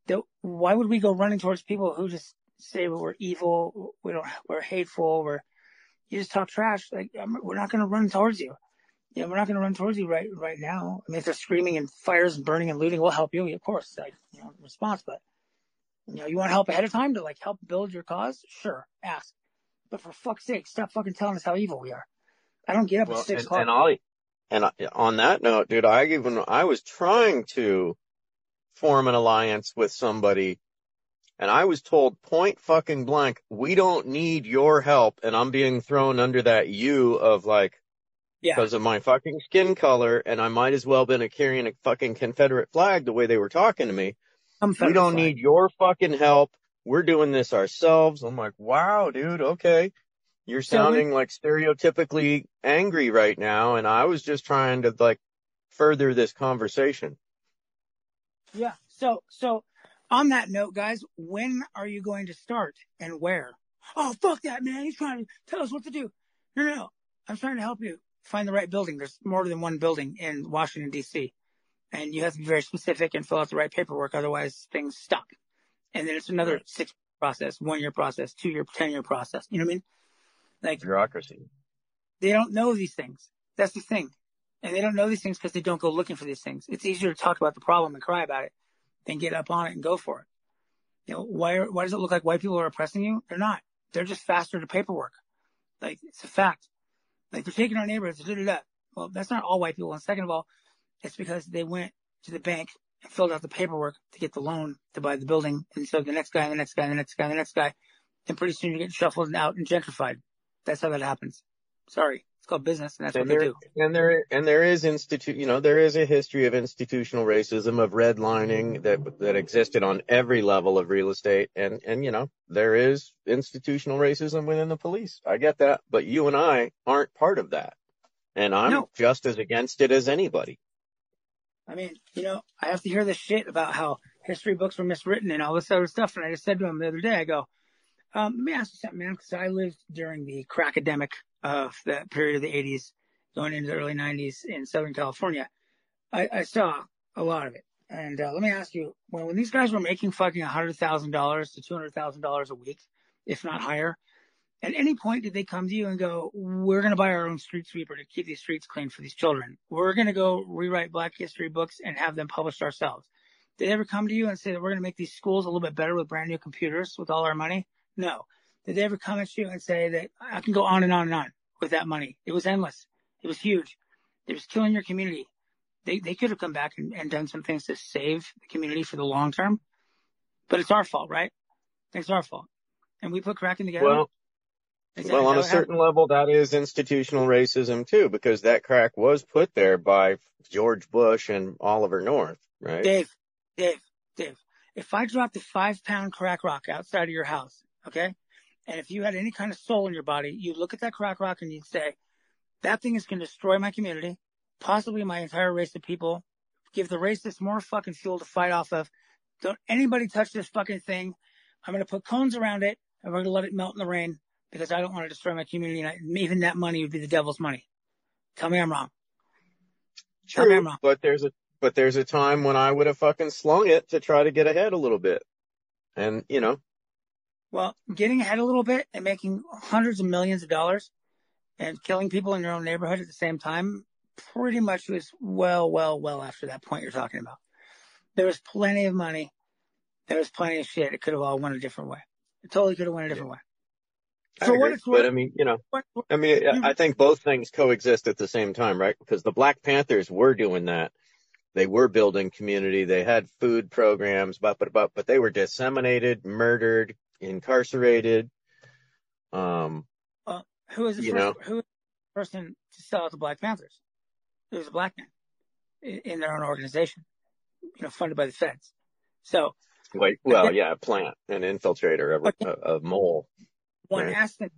that why would we go running towards people who just say well, we're evil, we don't, we're hateful, we're, you just talk trash. Like, I'm, we're not going to run towards you. Yeah, we're not going to run towards you right, right now. I mean, if they're screaming and fires and burning and looting, we'll help you, of course, like, you know, response, but, you know, you want help ahead of time to like help build your cause? Sure, ask. But for fuck's sake, stop fucking telling us how evil we are. I don't get up Well, at six and, o'clock. and I, and on that note, dude, I even, I was trying to form an alliance with somebody and I was told point fucking blank, we don't need your help. And I'm being thrown under that U of like, yeah, because of my fucking skin color and I might as well been a carrying a fucking Confederate flag the way they were talking to me. We don't need your fucking help. We're doing this ourselves. I'm like, wow, dude, okay. You're sounding like stereotypically angry right now. And I was just trying to like further this conversation. Yeah. So, so on that note, guys, when are you going to start and where? Oh, fuck that, man. He's trying to tell us what to do. No, no, no. I'm trying to help you find the right building. There's more than one building in Washington, D.C. And you have to be very specific and fill out the right paperwork. Otherwise things stuck. And then it's another six process, one year process, two year, 10 year process. You know what I mean? Like Bureaucracy. they don't know these things. That's the thing. And they don't know these things because they don't go looking for these things. It's easier to talk about the problem and cry about it than get up on it and go for it. You know, why, are, why does it look like white people are oppressing you? They're not. They're just faster to paperwork. Like, it's a fact. Like, they're taking our neighborhoods, da, da, da. Well, that's not all white people. And second of all, it's because they went to the bank and filled out the paperwork to get the loan to buy the building. And so the next guy, and the next guy, and the next guy, and the next guy. And pretty soon you're getting shuffled out and gentrified. That's how that happens. Sorry. It's called business and that's And what they do. and there, and there is institute, you know, there is a history of institutional racism, of redlining that, that existed on every level of real estate. And, and, you know, there is institutional racism within the police. I get that, but you and I aren't part of that. And I'm No. just as against it as anybody. I mean, you know, I have to hear this shit about how history books were miswritten and all this other stuff. And I just said to him the other day, I go, um, let me ask you something, man, because I lived during the crack epidemic of that period of the 80s, going into the early 90s in Southern California. I, I saw a lot of it. And uh, let me ask you, when, when these guys were making fucking $100,000 to $200,000 a week, if not higher, at any point did they come to you and go, we're going to buy our own street sweeper to keep these streets clean for these children. We're going to go rewrite black history books and have them published ourselves. Did they ever come to you and say that we're going to make these schools a little bit better with brand new computers with all our money? No. Did they ever come at you and say that I can go on and on and on with that money? It was endless. It was huge. It was killing your community. They, they could have come back and, and done some things to save the community for the long term, but it's our fault, right? It's our fault. And we put cracking together. Well, well, on a certain level, that is institutional racism too, because that crack was put there by George Bush and Oliver North, right? Dave, Dave, Dave, if I dropped a five pound crack rock outside of your house, okay? And if you had any kind of soul in your body, you'd look at that crack rock and you'd say, that thing is going to destroy my community, possibly my entire race of people, give the racists more fucking fuel to fight off of. Don't anybody touch this fucking thing. I'm going to put cones around it and we're going to let it melt in the rain because I don't want to destroy my community. And I, even that money would be the devil's money. Tell me I'm wrong. True, Tell me I'm wrong. But there's a, but there's a time when I would have fucking slung it to try to get ahead a little bit. And, you know, well, getting ahead a little bit and making hundreds of millions of dollars and killing people in your own neighborhood at the same time pretty much was well, well, well after that point you're talking about. There was plenty of money. There was plenty of shit. It could have all went a different way. It totally could have went a different yeah. way. So what it's worth, but I mean, you know, I mean, I think both things coexist at the same time, right? Because the Black Panthers were doing that. They were building community. They had food programs, but, but, but, but they were disseminated, murdered, incarcerated. Um, who was the first, know, who the person to sell out the Black Panthers? It was a black man in, in their own organization, you know, funded by the feds. So, Wait, well, yeah, a plant, an infiltrator, a, a, a mole. One right? asked them,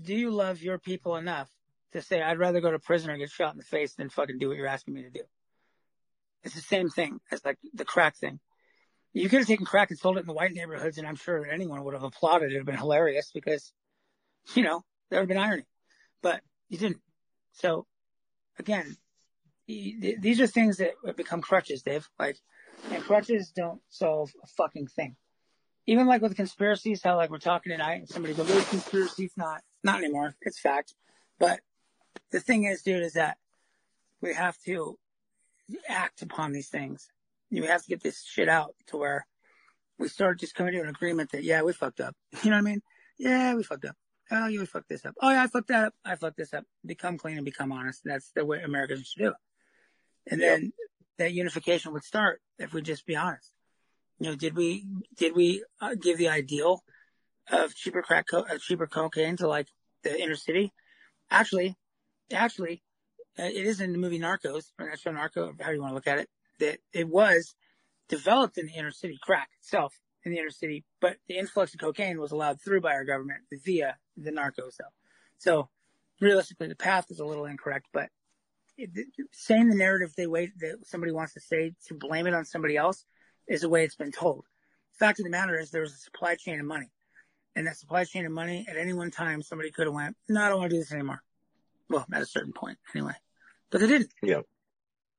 do you love your people enough to say, I'd rather go to prison or get shot in the face than fucking do what you're asking me to do? It's the same thing as like the crack thing. You could have taken crack and sold it in the white neighborhoods, and I'm sure anyone would have applauded. It would have been hilarious because, you know, there would have been irony, but you didn't. So, again, these are things that become crutches, Dave. Like, and crutches don't solve a fucking thing. Even like with conspiracies, how like we're talking tonight, and somebody goes, "There's conspiracy." It's not, not anymore. It's fact. But the thing is, dude, is that we have to act upon these things you have to get this shit out to where we start just coming to an agreement that, yeah, we fucked up. *laughs* You know what I mean? Yeah, we fucked up. Oh, you fucked this up. Oh, yeah, I fucked that up. I fucked this up. Become clean and become honest. That's the way Americans should do it. And yep. then that unification would start if we just be honest. You know, did we, did we uh, give the ideal of cheaper crack, co- uh, cheaper cocaine to like the inner city? Actually, actually, uh, it is in the movie Narcos, or that's Narco, how you want to look at it that it was developed in the inner city, crack itself in the inner city, but the influx of cocaine was allowed through by our government via the narco cell. So realistically, the path is a little incorrect, but it, saying the narrative they wait that somebody wants to say to blame it on somebody else is the way it's been told. The fact of the matter is there was a supply chain of money. And that supply chain of money at any one time somebody could have went, no, I don't want to do this anymore. Well, at a certain point anyway. But they didn't. Yeah.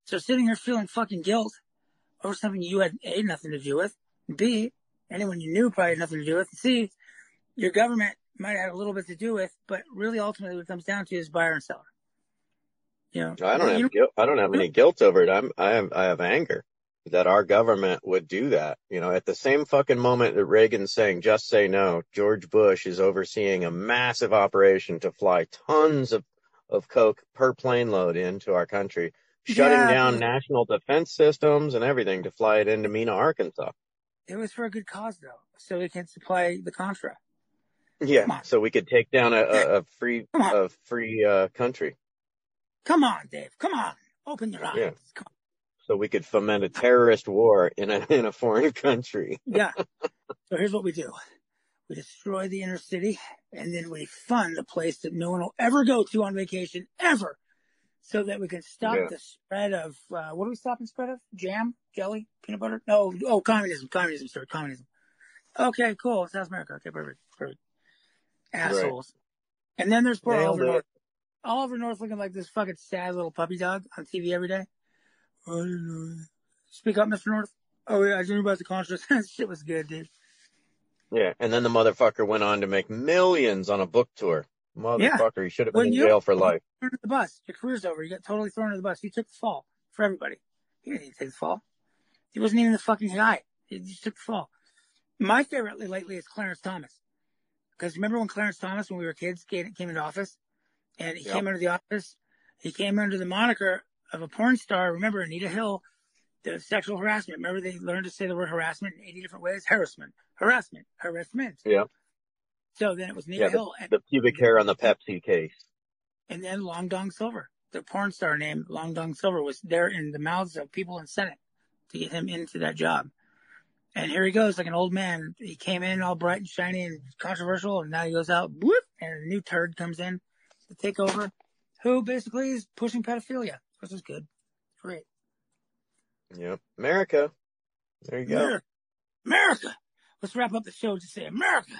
So sitting here feeling fucking guilt over something you had A, nothing to do with, B, anyone you knew probably had nothing to do with, C, your government might have a little bit to do with, but really ultimately what it comes down to is buyer and seller. You know, I don't have guilt. I don't have any guilt over it. I'm, I have, I have anger that our government would do that. You know, at the same fucking moment that Reagan's saying, just say no, George Bush is overseeing a massive operation to fly tons of, of coke per plane load into our country shutting yeah, down national defense systems and everything to fly it into Mena, Arkansas. It was for a good cause though, so we can supply the Contra. Yeah, so we could take down a, a, a free, a free, uh, country. Come on, Dave. Come on. Open your eyes. Yeah. So we could foment a terrorist war in a, in a foreign country. *laughs* yeah. So here's what we do. We destroy the inner city and then we fund a place that no one will ever go to on vacation ever so that we can stop Yeah. the spread of uh, what are we stopping spread of? Jam, jelly, peanut butter? No, oh, communism, communism, sorry, communism. Okay, cool. South America. Okay, perfect, perfect. Assholes. And then there's poor Oliver. North. Oliver North looking like this fucking sad little puppy dog on TV every day. Speak up, Mr. North. Oh yeah, I knew about the Contras. *laughs* Shit was good, dude. Yeah, and then the motherfucker went on to make millions on a book tour. Motherfucker, he should have been When in you- jail for life. Under the bus. Your career's over. You got totally thrown under the bus. You took the fall for everybody. He didn't need to take the fall. He wasn't even the fucking guy. He just took the fall. My favorite lately is Clarence Thomas. Because remember when Clarence Thomas, when we were kids, came, came into office? And he Yep. came into the office. He came under the moniker of a porn star. Remember Anita Hill, the sexual harassment. Remember they learned to say the word harassment in 80 different ways? Harassment, harassment, harassment. Yeah. So then it was Anita Yeah, Hill. And The pubic hair on the Pepsi case. and then Long Dong Silver, the porn star named Long Dong Silver, was there in the mouths of people in Senate to get him into that job. And here he goes, like an old man. He came in all bright and shiny and controversial, and now he goes out, whoop, and a new turd comes in to take over, who basically is pushing pedophilia, which is good. Great. Yep. America. There you go. America. America. Let's wrap up the show to say America.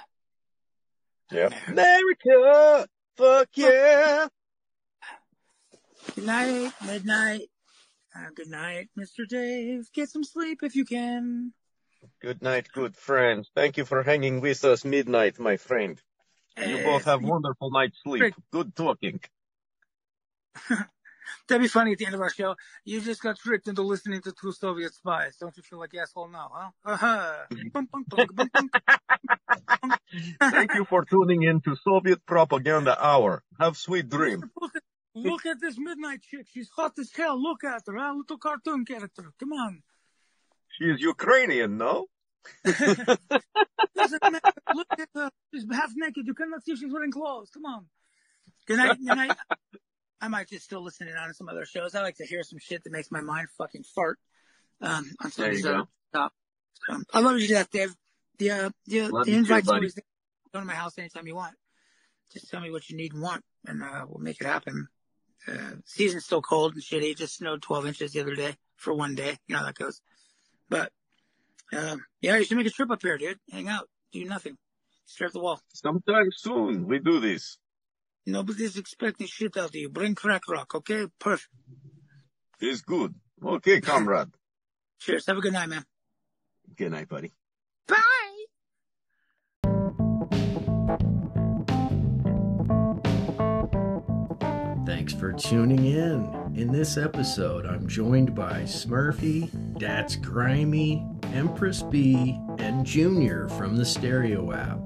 Yep. America. Fuck yeah. Good night, midnight. Uh, good night, Mr. Dave. Get some sleep if you can. Good night, good friends. Thank you for hanging with us midnight, my friend. You both have wonderful night's sleep. Good talking. *laughs* That'd be funny at the end of our show. You just got tricked into listening to two Soviet spies. Don't you feel like asshole now, huh? Uh-huh. *laughs* Thank you for tuning in to Soviet Propaganda Hour. Have sweet dreams. Look at, look at this midnight chick. She's hot as hell. Look at her, huh? Little cartoon character. Come on. She is Ukrainian, no? Doesn't matter. Look at her. She's half naked. You cannot see she's wearing clothes. Come on. Good night. Good night. I might just still listen in on some other shows. I like to hear some shit that makes my mind fucking fart. Um, on some There you go. other stuff. So, I love you to death, Dave. The, uh, the, Love the you too, invite's buddy. always there. Come to my house anytime you want. Just tell me what you need and want, and uh, we'll make it happen. Uh, season's still cold and shitty. It just snowed 12 inches the other day for one day. You know how that goes. But, um, yeah, you should make a trip up here, dude. Hang out. Do nothing. Stare at the wall. Sometime soon we do this. Nobody's expecting shit out of you. Bring crack rock, okay? Perfect. It's good. Okay, comrade. *laughs* Cheers. Have a good night, man. Good night, buddy. Bye! Thanks for tuning in. In this episode, I'm joined by Smurfy, That's Grimy, Empress B, and Junior from the Stereo app.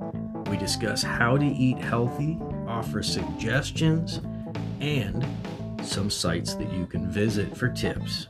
We discuss how to eat healthy, offer suggestions, and some sites that you can visit for tips.